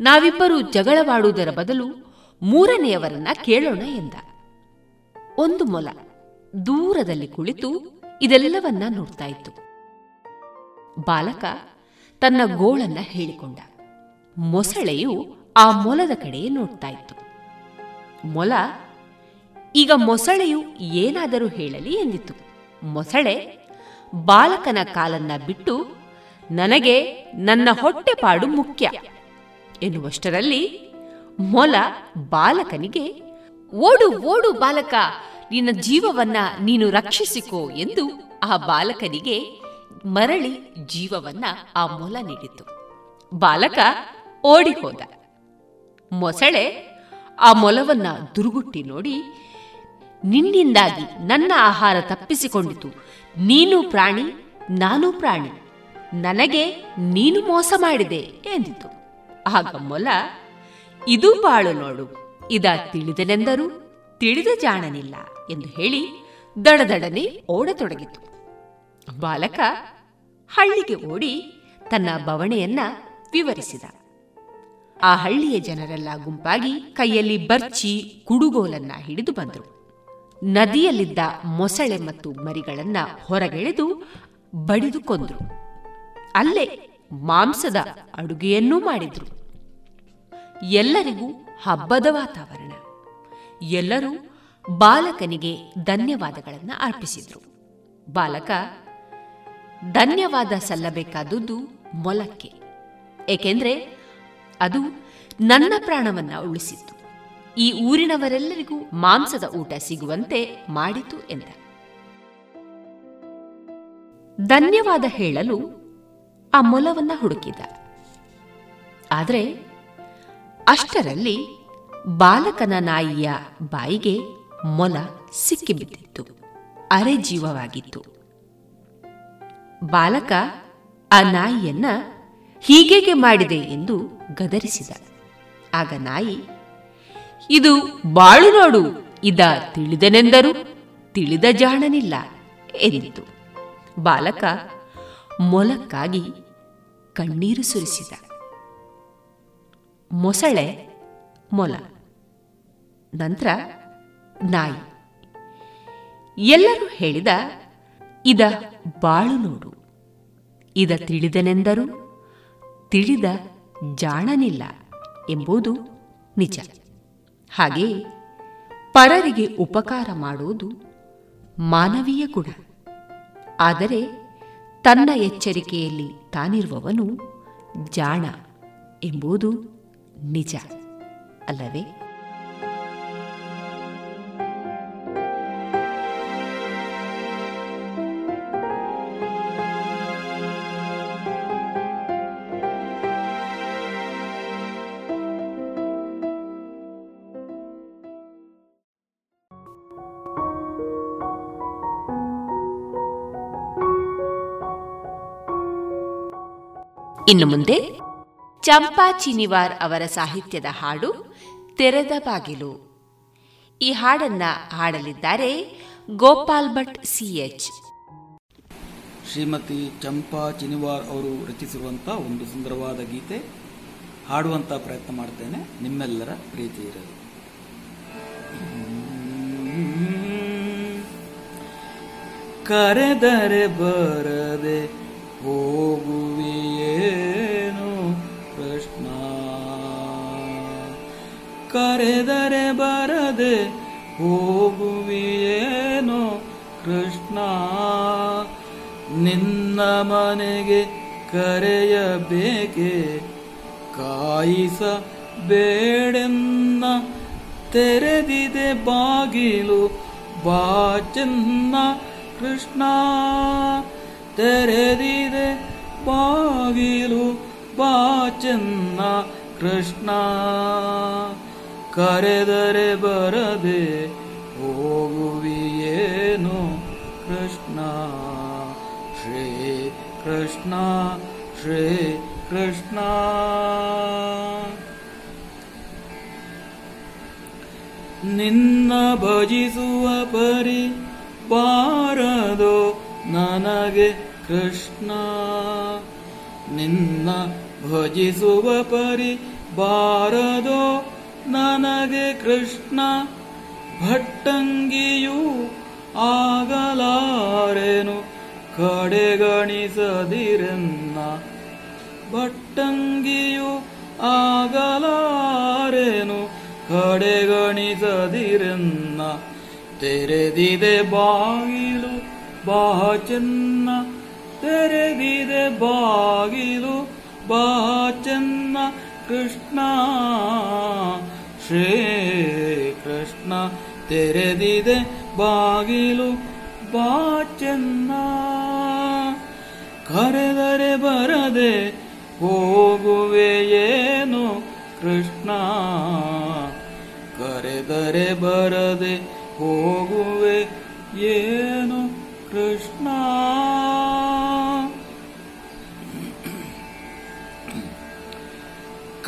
ನಾವಿಬ್ಬರು ಜಗಳವಾಡುವುದರ ಬದಲು ಮೂರನೆಯವರನ್ನ ಕೇಳೋಣ ಎಂದ. ಒಂದು ಮೊಲ ದೂರದಲ್ಲಿ ಕುಳಿತು ಇದೆಲ್ಲವನ್ನ ನೋಡ್ತಾ ಇತ್ತು. ಬಾಲಕ ತನ್ನ ಗೋಳನ್ನ ಹೇಳಿಕೊಂಡ. ಮೊಸಳೆಯು ಆ ಮೊಲದ ಕಡೆ ನೋಡ್ತಾ ಇತ್ತು. ಮೊಲ, ಈಗ ಮೊಸಳೆಯು ಏನಾದರೂ ಹೇಳಲಿ ಎಂದಿತು ಮೊಸಳೆ, ಬಾಲಕನ ಕಾಲನ್ನ ಬಿಟ್ಟು, ನನಗೆ ನನ್ನ ಹೊಟ್ಟೆಪಾಡು ಮುಖ್ಯ ಎನ್ನುವಷ್ಟರಲ್ಲಿ ಮೊಲ ಬಾಲಕನಿಗೆ, ಓಡು ಓಡು ಬಾಲಕ, ನಿನ್ನ ಜೀವವನ್ನ ನೀನು ರಕ್ಷಿಸಿಕೋ ಎಂದು ಆ ಬಾಲಕನಿಗೆ ಮರಳಿ ಜೀವವನ್ನ ಆ ಮೊಲ ನೀಡಿತು. ಬಾಲಕ ಓಡಿ ಹೋದ ಮೊಸಳೆ ಆ ಮೊಲವನ್ನ ದುರುಗುಟ್ಟಿ ನೋಡಿ, ನಿನ್ನಿಂದಾಗಿ ನನ್ನ ಆಹಾರ ತಪ್ಪಿಸಿಕೊಂಡಿತು. ನೀನು ಪ್ರಾಣಿ, ನಾನು ಪ್ರಾಣಿ. ನನಗೆ ನೀನು ಮೋಸ ಮಾಡಿದೆ ಎಂದಿತು. ಆಗ ಮೊಲ ಇದು ಬಾಳು ನೋಡು. ಇದ ತಿಳಿದನೆಂದರೂ ತಿಳಿದ ಜಾಣನಿಲ್ಲ ಎಂದು ಹೇಳಿ ದಡದಡನೆ ಓಡತೊಡಗಿತು. ಬಾಲಕ ಹಳ್ಳಿಗೆ ಓಡಿ ತನ್ನ ಬವಣೆಯನ್ನ ವಿವರಿಸಿದ. ಆ ಹಳ್ಳಿಯ ಜನರೆಲ್ಲ ಗುಂಪಾಗಿ ಕೈಯಲ್ಲಿ ಬರ್ಚಿ ಕುಡುಗೋಲನ್ನ ಹಿಡಿದು ಬಂದರು. ನದಿಯಲ್ಲಿದ್ದ ಮೊಸಳೆ ಮತ್ತು ಮರಿಗಳನ್ನ ಹೊರಗೆಳೆದು ಬಡಿದು ಕೊಂದ್ರು. ಅಲ್ಲೇ ಮಾಂಸದ ಅಡುಗೆಯನ್ನೂ ಮಾಡಿದ್ರು. ಎಲ್ಲರಿಗೂ ಹಬ್ಬದ ವಾತಾವರಣ. ಎಲ್ಲರೂ ಬಾಲಕನಿಗೆ ಧನ್ಯವಾದಗಳನ್ನು ಅರ್ಪಿಸಿದರು. ಬಾಲಕ, ಧನ್ಯವಾದ ಸಲ್ಲಬೇಕಾದದ್ದು ಮೊಲಕ್ಕೆ. ಏಕೆಂದರೆ ಅದು ನನ್ನ ಪ್ರಾಣವನ್ನ ಉಳಿಸಿತ್ತು. ಈ ಊರಿನವರೆಲ್ಲರಿಗೂ ಮಾಂಸದ ಊಟ ಸಿಗುವಂತೆ ಮಾಡಿತು ಎಂದ. ಧನ್ಯವಾದ ಹೇಳಲು ಆ ಮೊಲವನ್ನ ಹುಡುಕಿದ. ಆದರೆ ಅಷ್ಟರಲ್ಲಿ ಬಾಲಕನ ನಾಯಿಯ ಬಾಯಿಗೆ ಮೊಲ ಸಿಕ್ಕಿಬಿದ್ದಿತ್ತು. ಅರೆ ಜೀವವಾಗಿತ್ತು. ಬಾಲಕ ಆ ನಾಯಿಯನ್ನ ಹೀಗೇಗೆ ಮಾಡಿದೆ ಎಂದು ಗದರಿಸಿದ. ಆಗ ನಾಯಿ, ಇದು ಬಾಳು ನೋಡು, ಇದ ತಿಳಿದನೆಂದರು, ತಿಳಿದ ಜಾಣನಿಲ್ಲ, ಎಂದಿತು. ಬಾಲಕ ಮೊಲಕ್ಕಾಗಿ ಕಣ್ಣೀರು ಸುರಿಸಿದ. ಮೊಸಳೆ, ಮೊಲ. ನಂತರ ನಾಯಿ. ಎಲ್ಲರೂ ಹೇಳಿದ, ಇದ ಬಾಳು ನೋಡು. ಇದ ತಿಳಿದನೆಂದರೂ, ತಿಳಿದ ಜಾಣನಿಲ್ಲ ಎಂಬುದು ನಿಜ. ಹಾಗೆಯೇ ಪರರಿಗೆ ಉಪಕಾರ ಮಾಡುವುದು ಮಾನವೀಯ ಗುಣ. ಆದರೆ ತನ್ನ ಎಚ್ಚರಿಕೆಯಲ್ಲಿ ತಾನಿರುವವನು ಜಾಣ ಎಂಬುದು ನಿಜ ಅಲ್ಲವೇ ಇನ್ನು ಮುಂದೆ ಚಂಪಾ ಚಿನಿವಾರ್ ಅವರ ಸಾಹಿತ್ಯದ ಹಾಡು ತೆರೆದ ಬಾಗಿಲು. ಈ ಹಾಡನ್ನ ಹಾಡಲಿದ್ದಾರೆ ಗೋಪಾಲ್ ಭಟ್ ಸಿಎಚ್ ಶ್ರೀಮತಿ ಚಂಪಾ ಚಿನಿವಾರ್ ಅವರು ರಚಿಸಿರುವಂತಹ ಒಂದು ಸುಂದರವಾದ ಗೀತೆ. ಹಾಡುವಂತ ಪ್ರಯತ್ನ ಮಾಡ್ತೇನೆ, ನಿಮ್ಮೆಲ್ಲರ ಪ್ರೀತಿ ಇರಲಿ. ಕರೆದರೆ ಬರದೆ ಹೋಗುವಿಯೇನು ಕರೆದರೆ ಬರದೆ ಹೋಗುವಿಯೇನು ಕೃಷ್ಣ? ನಿನ್ನ ಮನೆಗೆ ಕರೆಯಬೇಕೆ? ಕಾಯಿಸ ಬೇಡೆನ್ನ ತೆರೆದಿದೆ ಬಾಗಿಲು ಬಾಚನ್ನ ಕೃಷ್ಣ? ತೆರೆದಿದೆ ಬಾಗಿಲು ಬಾಚನ್ನ ಕೃಷ್ಣ? ಕರೆದರೆ ಬರದೆ ಹೋಗುವಿಯೇನು ಕೃಷ್ಣ ಶ್ರೀ ಕೃಷ್ಣ ಶ್ರೀ ಕೃಷ್ಣ ನಿನ್ನ ಭಜಿಸುವ ಪರಿ ಬಾರದೋ ನನಗೆ ಕೃಷ್ಣ ನಿನ್ನ ಭಜಿಸುವ ಪರಿ ಬಾರದೋ ನನಗೆ ಕೃಷ್ಣ ಭಟ್ಟಂಗಿಯೂ ಆಗಲಾರೆನು. ಕಡೆಗಣಿಸದಿರೆನ್ನ ಭಟ್ಟಂಗಿಯು ಆಗಲಾರೆನು. ಕಡೆಗಣಿಸದಿರೆನ್ನ ತೆರೆದಿದೆ ಬಾಗಿಲು ಬಾಚನ್ನ ತೆರೆದಿದೆ ಬಾಗಿಲು ಬಾ ಚೆನ್ನ ಕೃಷ್ಣ ಶ್ರೀ ಕೃಷ್ಣ ತೆರೆದಿದೆ ಬಾಗಿಲು ಬಾ ಚೆನ್ನ ಕರೆದರೆ ಬರದೆ ಹೋಗುವೆಯೇನು ಕೃಷ್ಣ? ಕರೆದರೆ ಬರದೆ ಹೋಗುವೆ ಏನು ಕೃಷ್ಣ?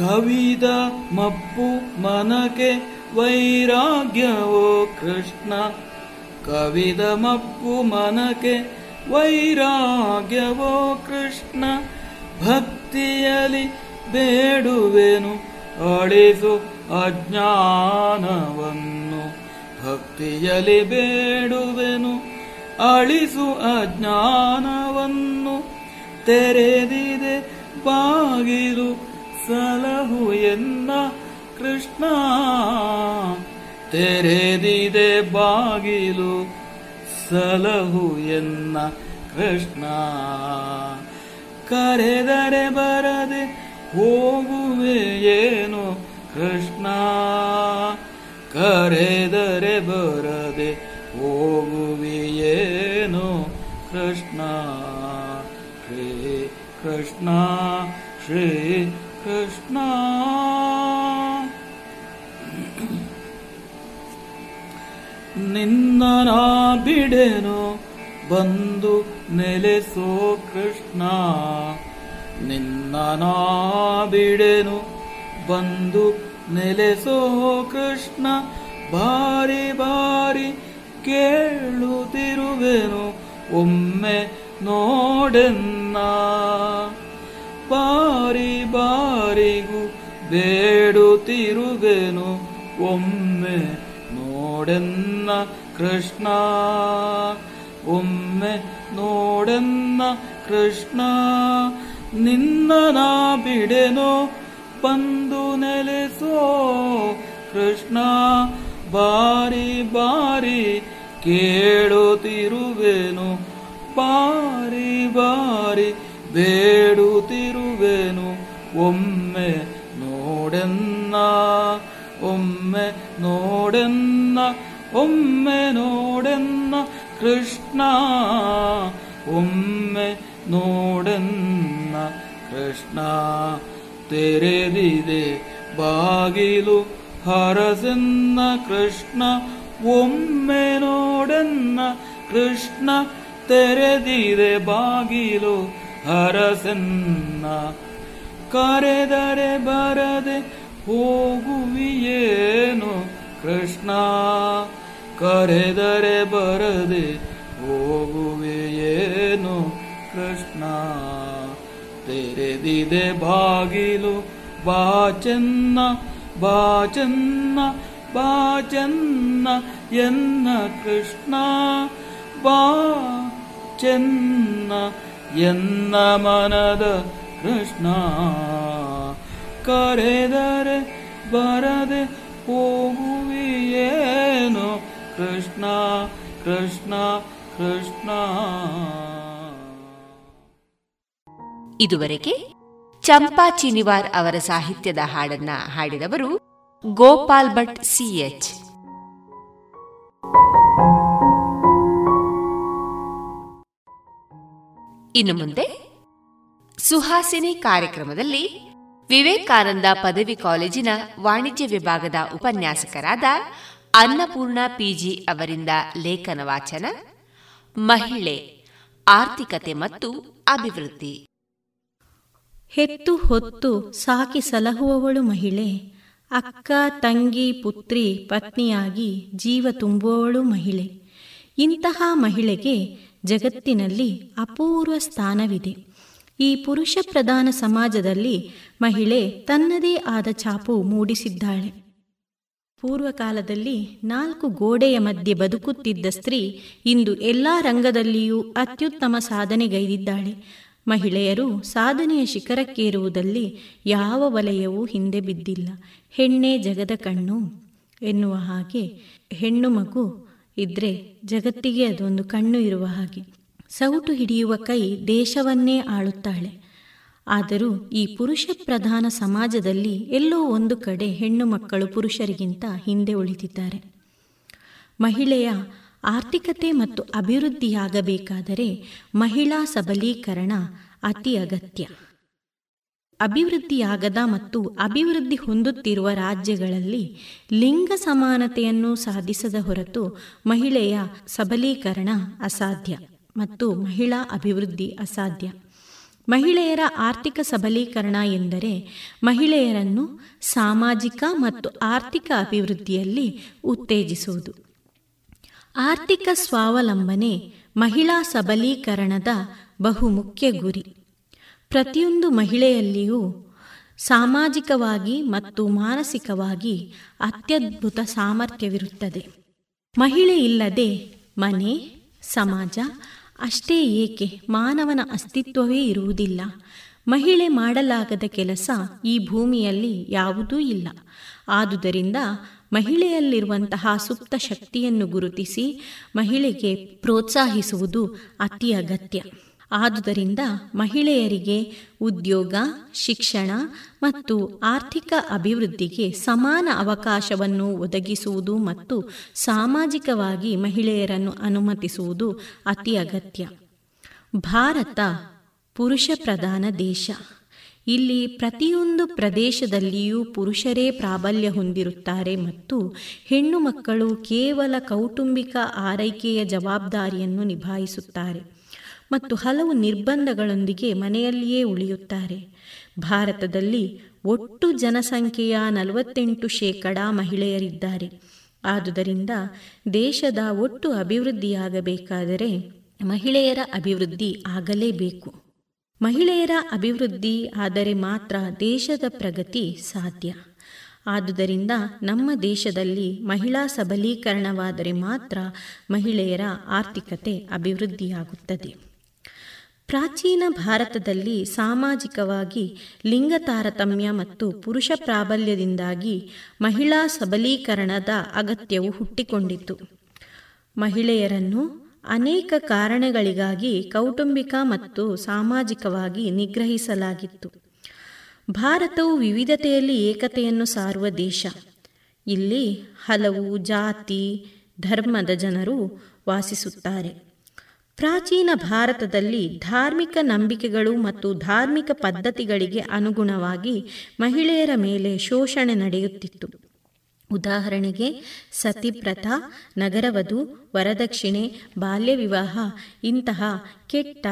ಕವಿದ ಮಪ್ಪು ಮನಕೆ ವೈರಾಗ್ಯವೋ ಕೃಷ್ಣ. ಕವಿದ ಮಪ್ಪು ಮನಕೆ ವೈರಾಗ್ಯವೋ ಕೃಷ್ಣ. ಭಕ್ತಿಯಲಿ ಬೇಡುವೆನು, ಅಳಿಸು ಅಜ್ಞಾನವನ್ನು. ಭಕ್ತಿಯಲಿ ಬೇಡುವೆನು, ಅಳಿಸು ಅಜ್ಞಾನವನ್ನು. ತೆರೆದಿದೆ ಬಾಗಿಲು ಸಲಹು ಎನ್ನ ಕೃಷ್ಣ. ತೆರೆದಿದೆ ಬಾಗಿಲು ಸಲಹು ಎನ್ನ ಕೃಷ್ಣ. ಕರೆದರೆ ಬರದೆ ಹೋಗುವೆ ಏನು ಕೃಷ್ಣ. ಕರೆದರೆ ಬರದೆ ಹೋಗುವಿಯೇನು ಕೃಷ್ಣ. ಶ್ರೀ ಕೃಷ್ಣ, ಶ್ರೀ ಕೃಷ್ಣ. ನಿನ್ನ ಬಿಡೆನು ಬಂದು ನೆಲೆಸೋ ಕೃಷ್ಣ. ನಿನ್ನ ಬಿಡೆನು ಬಂದು ನೆಲೆಸೋ ಕೃಷ್ಣ. ಬಾರಿ ಬಾರಿ ಕೇಳುತ್ತಿರುವೆನು ಒಮ್ಮೆ ನೋಡೆನ್ನ. ಬಾರಿ ಬಾರಿಗೂ ಬೇಡುತ್ತಿರುವೆನು ಒಮ್ಮೆ ನೋಡೆನ್ನ ಕೃಷ್ಣ. ಒಮ್ಮೆ ನೋಡೆನ್ನ ಕೃಷ್ಣ. ನಿನ್ನ ನಾ ಬಿಡೆನೋ ಬಂದು ನೆಲೆಸೋ ಕೃಷ್ಣ. ಬಾರಿ ಬಾರಿ ಕೇಳುತ್ತಿರುವೆನು ಬಾರಿ ಬಾರಿ ಬೇಡುತ್ತಿರುವೆನು. ಒಮ್ಮೆ ನೋಡೆನ್ನ ಒಮ್ಮೆ ನೋಡೆನ್ನ ಒಮ್ಮೆ ನೋಡೆನ್ನ ಕೃಷ್ಣ, ಒಮ್ಮೆ ನೋಡೆನ್ನ ಕೃಷ್ಣ. ತೆರೆದಿದೆ ಬಾಗಿಲು ಹರಸೆನ್ನ ಕೃಷ್ಣ, ಒಮ್ಮೆ ನೋಡೆನ್ನ ಕೃಷ್ಣ. ತೆರೆದಿದೆ ಬಾಗಿಲು ಹರಸೆನ್ನ ಕರೆದರೆ ಬರದೆ ಹೋಗುವಿಯೇನು ಕೃಷ್ಣ? ಕರೆದರೆ ಬರದೆ ಹೋಗುವೆಯೇನು ಕೃಷ್ಣ? ತೆರೆದಿದೆ ಬಾಗಿಲು ಬಾ ಚೆನ್ನ ಬಾ ಚೆನ್ನ ಬಾ ಚೆನ್ನ ಎನ್ನ ಕೃಷ್ಣ? ಬಾ ಚೆನ್ನ ಎನ್ನ ಮನದ ಕೃಷ್ಣ, ಕರೆದರೆ ಬರದೆ ಹೋಗುವಿಯೇನು? ಕೃಷ್ಣ ಕೃಷ್ಣ ಕೃಷ್ಣ. ಇದುವರೆಗೆ ಚಂಪಾ ಚಿನಿವಾರ್ ಅವರ ಸಾಹಿತ್ಯದ ಹಾಡನ್ನ ಹಾಡಿದವರು ಗೋಪಾಲ್ ಭಟ್ ಸಿಎಚ್ ಇನ್ನು ಮುಂದೆ ಸುಹಾಸಿನಿ ಕಾರ್ಯಕ್ರಮದಲ್ಲಿ ವಿವೇಕಾನಂದ ಪದವಿ ಕಾಲೇಜಿನ ವಾಣಿಜ್ಯ ವಿಭಾಗದ ಉಪನ್ಯಾಸಕರಾದ ಅನ್ನಪೂರ್ಣ ಪಿಜಿ ಅವರಿಂದ ಲೇಖನ ವಾಚನ, ಮಹಿಳೆ, ಆರ್ಥಿಕತೆ ಮತ್ತು ಅಭಿವೃದ್ಧಿ. ಹೆತ್ತು ಹೊತ್ತು ಸಾಕಿ ಸಲಹುವವಳು ಮಹಿಳೆ, ಅಕ್ಕ, ತಂಗಿ, ಪುತ್ರಿ, ಪತ್ನಿಯಾಗಿ ಜೀವ ತುಂಬುವವಳು ಮಹಿಳೆ. ಇಂತಹ ಮಹಿಳೆಗೆ ಜಗತ್ತಿನಲ್ಲಿ ಅಪೂರ್ವ ಸ್ಥಾನವಿದೆ. ಈ ಪುರುಷ ಪ್ರಧಾನ ಸಮಾಜದಲ್ಲಿ ಮಹಿಳೆ ತನ್ನದೇ ಆದ ಛಾಪು ಮೂಡಿಸಿದ್ದಾಳೆ. ಪೂರ್ವಕಾಲದಲ್ಲಿ ನಾಲ್ಕು ಗೋಡೆಯ ಮಧ್ಯೆ ಬದುಕುತ್ತಿದ್ದ ಸ್ತ್ರೀ ಇಂದು ಎಲ್ಲ ರಂಗದಲ್ಲಿಯೂ ಅತ್ಯುತ್ತಮ ಸಾಧನೆಗೈದಿದ್ದಾಳೆ. ಮಹಿಳೆಯರು ಸಾಧನೆಯ ಶಿಖರಕ್ಕೇರುವುದಲ್ಲಿ ಯಾವ ವಲಯವೂ ಹಿಂದೆ ಬಿದ್ದಿಲ್ಲ. ಹೆಣ್ಣೆ ಜಗದ ಕಣ್ಣು ಎನ್ನುವ ಹಾಗೆ ಹೆಣ್ಣು ಮಗು ಇದ್ರೆ ಜಗತ್ತಿಗೆ ಅದೊಂದು ಕಣ್ಣು ಇರುವ ಹಾಗೆ. ಸೌಟು ಹಿಡಿಯುವ ಕೈ ದೇಶವನ್ನೇ ಆಳುತ್ತಾಳೆ. ಆದರೂ ಈ ಪುರುಷ ಪ್ರಧಾನ ಸಮಾಜದಲ್ಲಿ ಎಲ್ಲೋ ಒಂದು ಕಡೆ ಹೆಣ್ಣು ಮಕ್ಕಳು ಪುರುಷರಿಗಿಂತ ಹಿಂದೆ ಉಳಿದಿದ್ದಾರೆ. ಮಹಿಳೆಯ ಆರ್ಥಿಕತೆ ಮತ್ತು ಅಭಿವೃದ್ಧಿಯಾಗಬೇಕಾದರೆ ಮಹಿಳಾ ಸಬಲೀಕರಣ ಅತಿ ಅಗತ್ಯ. ಅಭಿವೃದ್ಧಿಯಾಗದ ಮತ್ತು ಅಭಿವೃದ್ಧಿ ಹೊಂದುತ್ತಿರುವ ರಾಜ್ಯಗಳಲ್ಲಿ ಲಿಂಗ ಸಮಾನತೆಯನ್ನು ಸಾಧಿಸದ ಹೊರತು ಮಹಿಳೆಯ ಸಬಲೀಕರಣ ಅಸಾಧ್ಯ ಮತ್ತು ಮಹಿಳಾ ಅಭಿವೃದ್ಧಿ ಅಸಾಧ್ಯ. ಮಹಿಳೆಯರ ಆರ್ಥಿಕ ಸಬಲೀಕರಣ ಎಂದರೆ ಮಹಿಳೆಯರನ್ನು ಸಾಮಾಜಿಕ ಮತ್ತು ಆರ್ಥಿಕ ಅಭಿವೃದ್ಧಿಯಲ್ಲಿ ಉತ್ತೇಜಿಸುವುದು. ಆರ್ಥಿಕ ಸ್ವಾವಲಂಬನೆ ಮಹಿಳಾ ಸಬಲೀಕರಣದ ಬಹುಮುಖ್ಯ ಗುರಿ. ಪ್ರತಿಯೊಂದು ಮಹಿಳೆಯಲ್ಲಿಯೂ ಸಾಮಾಜಿಕವಾಗಿ ಮತ್ತು ಮಾನಸಿಕವಾಗಿ ಅತ್ಯದ್ಭುತ ಸಾಮರ್ಥ್ಯವಿರುತ್ತದೆ. ಮಹಿಳೆ ಇಲ್ಲದೆ ಮನೆ, ಸಮಾಜ ಅಷ್ಟೇ ಏಕೆ ಮಾನವನ ಅಸ್ತಿತ್ವವೇ ಇರುವುದಿಲ್ಲ. ಮಹಿಳೆ ಮಾಡಲಾಗದ ಕೆಲಸ ಈ ಭೂಮಿಯಲ್ಲಿ ಯಾವುದೂ ಇಲ್ಲ. ಆದುದರಿಂದ ಮಹಿಳೆಯಲ್ಲಿರುವಂತಹ ಸುಪ್ತ ಶಕ್ತಿಯನ್ನು ಗುರುತಿಸಿ ಮಹಿಳೆಗೆ ಪ್ರೋತ್ಸಾಹಿಸುವುದು ಅತಿ ಅಗತ್ಯ. ಆದುದರಿಂದ ಮಹಿಳೆಯರಿಗೆ ಉದ್ಯೋಗ, ಶಿಕ್ಷಣ ಮತ್ತು ಆರ್ಥಿಕ ಅಭಿವೃದ್ಧಿಗೆ ಸಮಾನ ಅವಕಾಶವನ್ನು ಒದಗಿಸುವುದು ಮತ್ತು ಸಾಮಾಜಿಕವಾಗಿ ಮಹಿಳೆಯರನ್ನು ಅನುಮತಿಸುವುದು ಅತಿ ಅಗತ್ಯ. ಭಾರತ ಪುರುಷ ಪ್ರಧಾನ ದೇಶ. ಇಲ್ಲಿ ಪ್ರತಿಯೊಂದು ಪ್ರದೇಶದಲ್ಲಿಯೂ ಪುರುಷರೇ ಪ್ರಾಬಲ್ಯ ಹೊಂದಿರುತ್ತಾರೆ ಮತ್ತು ಹೆಣ್ಣು ಮಕ್ಕಳು ಕೇವಲ ಕೌಟುಂಬಿಕ ಆರೈಕೆಯ ಜವಾಬ್ದಾರಿಯನ್ನು ನಿಭಾಯಿಸುತ್ತಾರೆ. ಮತ್ತು ಹಲವು ನಿರ್ಬಂಧಗಳೊಂದಿಗೆ ಮನೆಯಲ್ಲಿಯೇ ಉಳಿಯುತ್ತಾರೆ. ಭಾರತದಲ್ಲಿ ಒಟ್ಟು ಜನಸಂಖ್ಯೆಯ ನಲವತ್ತೆಂಟು ಶೇಕಡಾ ಮಹಿಳೆಯರಿದ್ದಾರೆ. ಆದುದರಿಂದ ದೇಶದ ಒಟ್ಟು ಅಭಿವೃದ್ಧಿಯಾಗಬೇಕಾದರೆ ಮಹಿಳೆಯರ ಅಭಿವೃದ್ಧಿ ಆಗಲೇಬೇಕು. ಮಹಿಳೆಯರ ಅಭಿವೃದ್ಧಿ ಆದರೆ ಮಾತ್ರ ದೇಶದ ಪ್ರಗತಿ ಸಾಧ್ಯ. ಆದುದರಿಂದ ನಮ್ಮ ದೇಶದಲ್ಲಿ ಮಹಿಳಾ ಸಬಲೀಕರಣವಾದರೆ ಮಾತ್ರ ಮಹಿಳೆಯರ ಆರ್ಥಿಕತೆ ಅಭಿವೃದ್ಧಿಯಾಗುತ್ತದೆ. ಪ್ರಾಚೀನ ಭಾರತದಲ್ಲಿ ಸಾಮಾಜಿಕವಾಗಿ ಲಿಂಗ ತಾರತಮ್ಯ ಮತ್ತು ಪುರುಷ ಪ್ರಾಬಲ್ಯದಿಂದಾಗಿ ಮಹಿಳಾ ಸಬಲೀಕರಣದ ಅಗತ್ಯವು ಹುಟ್ಟಿಕೊಂಡಿತು ಮಹಿಳೆಯರನ್ನು ಅನೇಕ ಕಾರಣಗಳಿಗಾಗಿ ಕೌಟುಂಬಿಕ ಮತ್ತು ಸಾಮಾಜಿಕವಾಗಿ ನಿಗ್ರಹಿಸಲಾಗಿತ್ತು. ಭಾರತವು ವಿವಿಧತೆಯಲ್ಲಿ ಏಕತೆಯನ್ನು ಸಾರುವ ದೇಶ. ಇಲ್ಲಿ ಹಲವು ಜಾತಿ, ಧರ್ಮದ ಜನರು ವಾಸಿಸುತ್ತಾರೆ. ಪ್ರಾಚೀನ ಭಾರತದಲ್ಲಿ ಧಾರ್ಮಿಕ ನಂಬಿಕೆಗಳು ಮತ್ತು ಧಾರ್ಮಿಕ ಪದ್ಧತಿಗಳಿಗೆ ಅನುಗುಣವಾಗಿ ಮಹಿಳೆಯರ ಮೇಲೆ ಶೋಷಣೆ ನಡೆಯುತ್ತಿತ್ತು. ಉದಾಹರಣೆಗೆ, ಸತಿಪ್ರಥ, ನಗರವಧು, ವರದಕ್ಷಿಣೆ ಬಾಲ್ಯ ವಿವಾಹ ಇಂತಹ ಕೆಟ್ಟ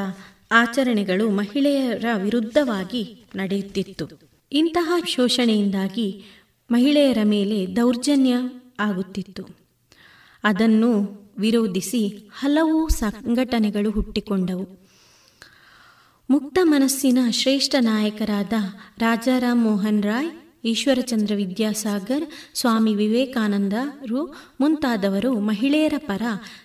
ಆಚರಣೆಗಳು ಮಹಿಳೆಯರ ವಿರುದ್ಧವಾಗಿ ನಡೆಯುತ್ತಿತ್ತು. ಇಂತಹ ಶೋಷಣೆಯಿಂದಾಗಿ ಮಹಿಳೆಯರ ಮೇಲೆ ದೌರ್ಜನ್ಯ ಆಗುತ್ತಿತ್ತು. ಅದನ್ನು ವಿರೋಧಿಸಿ ಹಲವು ಸಂಘಟನೆಗಳು ಹುಟ್ಟಿಕೊಂಡವು. ಮುಕ್ತ ಮನಸ್ಸಿನ ಶ್ರೇಷ್ಠ ನಾಯಕರಾದ ರಾಜಾರಾಮ್ ಮೋಹನ್ ರಾಯ್, ಈಶ್ವರಚಂದ್ರ ವಿದ್ಯಾಸಾಗರ್, ಸ್ವಾಮಿ ವಿವೇಕಾನಂದರು ಮುಂತಾದವರು ಮಹಿಳೆಯರ ಪರ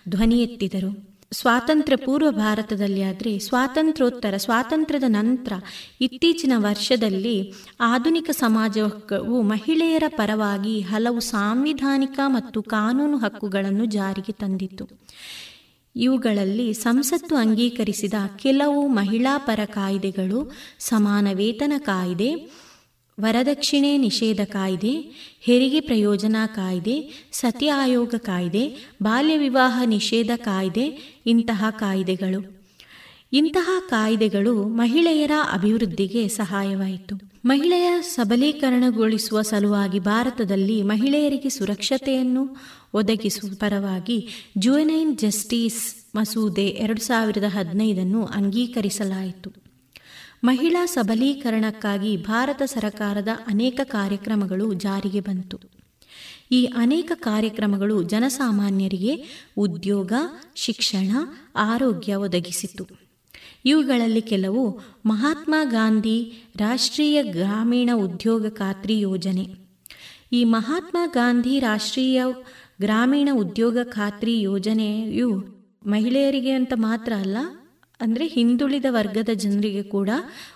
ಧ್ವನಿ ಎತ್ತಿದರು ಸ್ವಾತಂತ್ರ್ಯ ಪೂರ್ವ ಭಾರತದಲ್ಲಿ ಆದರೆ ಸ್ವಾತಂತ್ರ್ಯೋತ್ತರ, ಸ್ವಾತಂತ್ರ್ಯದ ನಂತರ ಇತ್ತೀಚಿನ ವರ್ಷದಲ್ಲಿ ಆಧುನಿಕ ಸಮಾಜವು ಮಹಿಳೆಯರ ಪರವಾಗಿ ಹಲವು ಸಾಂವಿಧಾನಿಕ ಮತ್ತು ಕಾನೂನು ಹಕ್ಕುಗಳನ್ನು ಜಾರಿಗೆ ತಂದಿತು ಇವುಗಳಲ್ಲಿ ಸಂಸತ್ತು ಅಂಗೀಕರಿಸಿದ ಕೆಲವು ಮಹಿಳಾ ಪರ ಕಾಯ್ದೆಗಳು, ಸಮಾನ ವೇತನ ಕಾಯ್ದೆ ವರದಕ್ಷಿಣೆ ನಿಷೇಧ ಕಾಯ್ದೆ, ಹೆರಿಗೆ ಪ್ರಯೋಜನ ಕಾಯ್ದೆ, ಸತಿ ಆಯೋಗ ಕಾಯ್ದೆ, ಬಾಲ್ಯ ವಿವಾಹ ನಿಷೇಧ ಕಾಯ್ದೆ ಇಂತಹ ಕಾಯ್ದೆಗಳು. ಇಂತಹ ಕಾಯ್ದೆಗಳು ಮಹಿಳೆಯರ ಅಭಿವೃದ್ಧಿಗೆ ಸಹಾಯವಾಯಿತು. ಮಹಿಳೆಯ ಸಬಲೀಕರಣಗೊಳಿಸುವ ಸಲುವಾಗಿ ಭಾರತದಲ್ಲಿ ಮಹಿಳೆಯರಿಗೆ ಸುರಕ್ಷತೆಯನ್ನು ಒದಗಿಸುವ ಪರವಾಗಿ ಜುವೆನೈನ್ ಜಸ್ಟಿಸ್ ಮಸೂದೆ ಎರಡು ಸಾವಿರದ ಹದಿನೈದನ್ನು ಅಂಗೀಕರಿಸಲಾಯಿತು. ಮಹಿಳಾ ಸಬಲೀಕರಣಕ್ಕಾಗಿ ಭಾರತ ಸರಕಾರದ ಅನೇಕ ಕಾರ್ಯಕ್ರಮಗಳು ಜಾರಿಗೆ ಬಂತು. ಈ ಅನೇಕ ಕಾರ್ಯಕ್ರಮಗಳು ಜನಸಾಮಾನ್ಯರಿಗೆ ಉದ್ಯೋಗ, ಶಿಕ್ಷಣ, ಆರೋಗ್ಯ ಒದಗಿಸಿತು. ಇವುಗಳಲ್ಲಿ ಕೆಲವು ಮಹಾತ್ಮ ಗಾಂಧಿ ರಾಷ್ಟ್ರೀಯ ಗ್ರಾಮೀಣ ಉದ್ಯೋಗ ಖಾತ್ರಿ ಯೋಜನೆ. ಈ ಮಹಾತ್ಮ ಗಾಂಧಿ ರಾಷ್ಟ್ರೀಯ ಗ್ರಾಮೀಣ ಉದ್ಯೋಗ ಖಾತ್ರಿ ಯೋಜನೆಯು ಮಹಿಳೆಯರಿಗೆ ಅಂತ ಮಾತ್ರ ಅಲ್ಲ ಅಂದರೆ ಹಿಂದುಳಿದ ವರ್ಗದ ಜನರಿಗೆ ಕೂಡ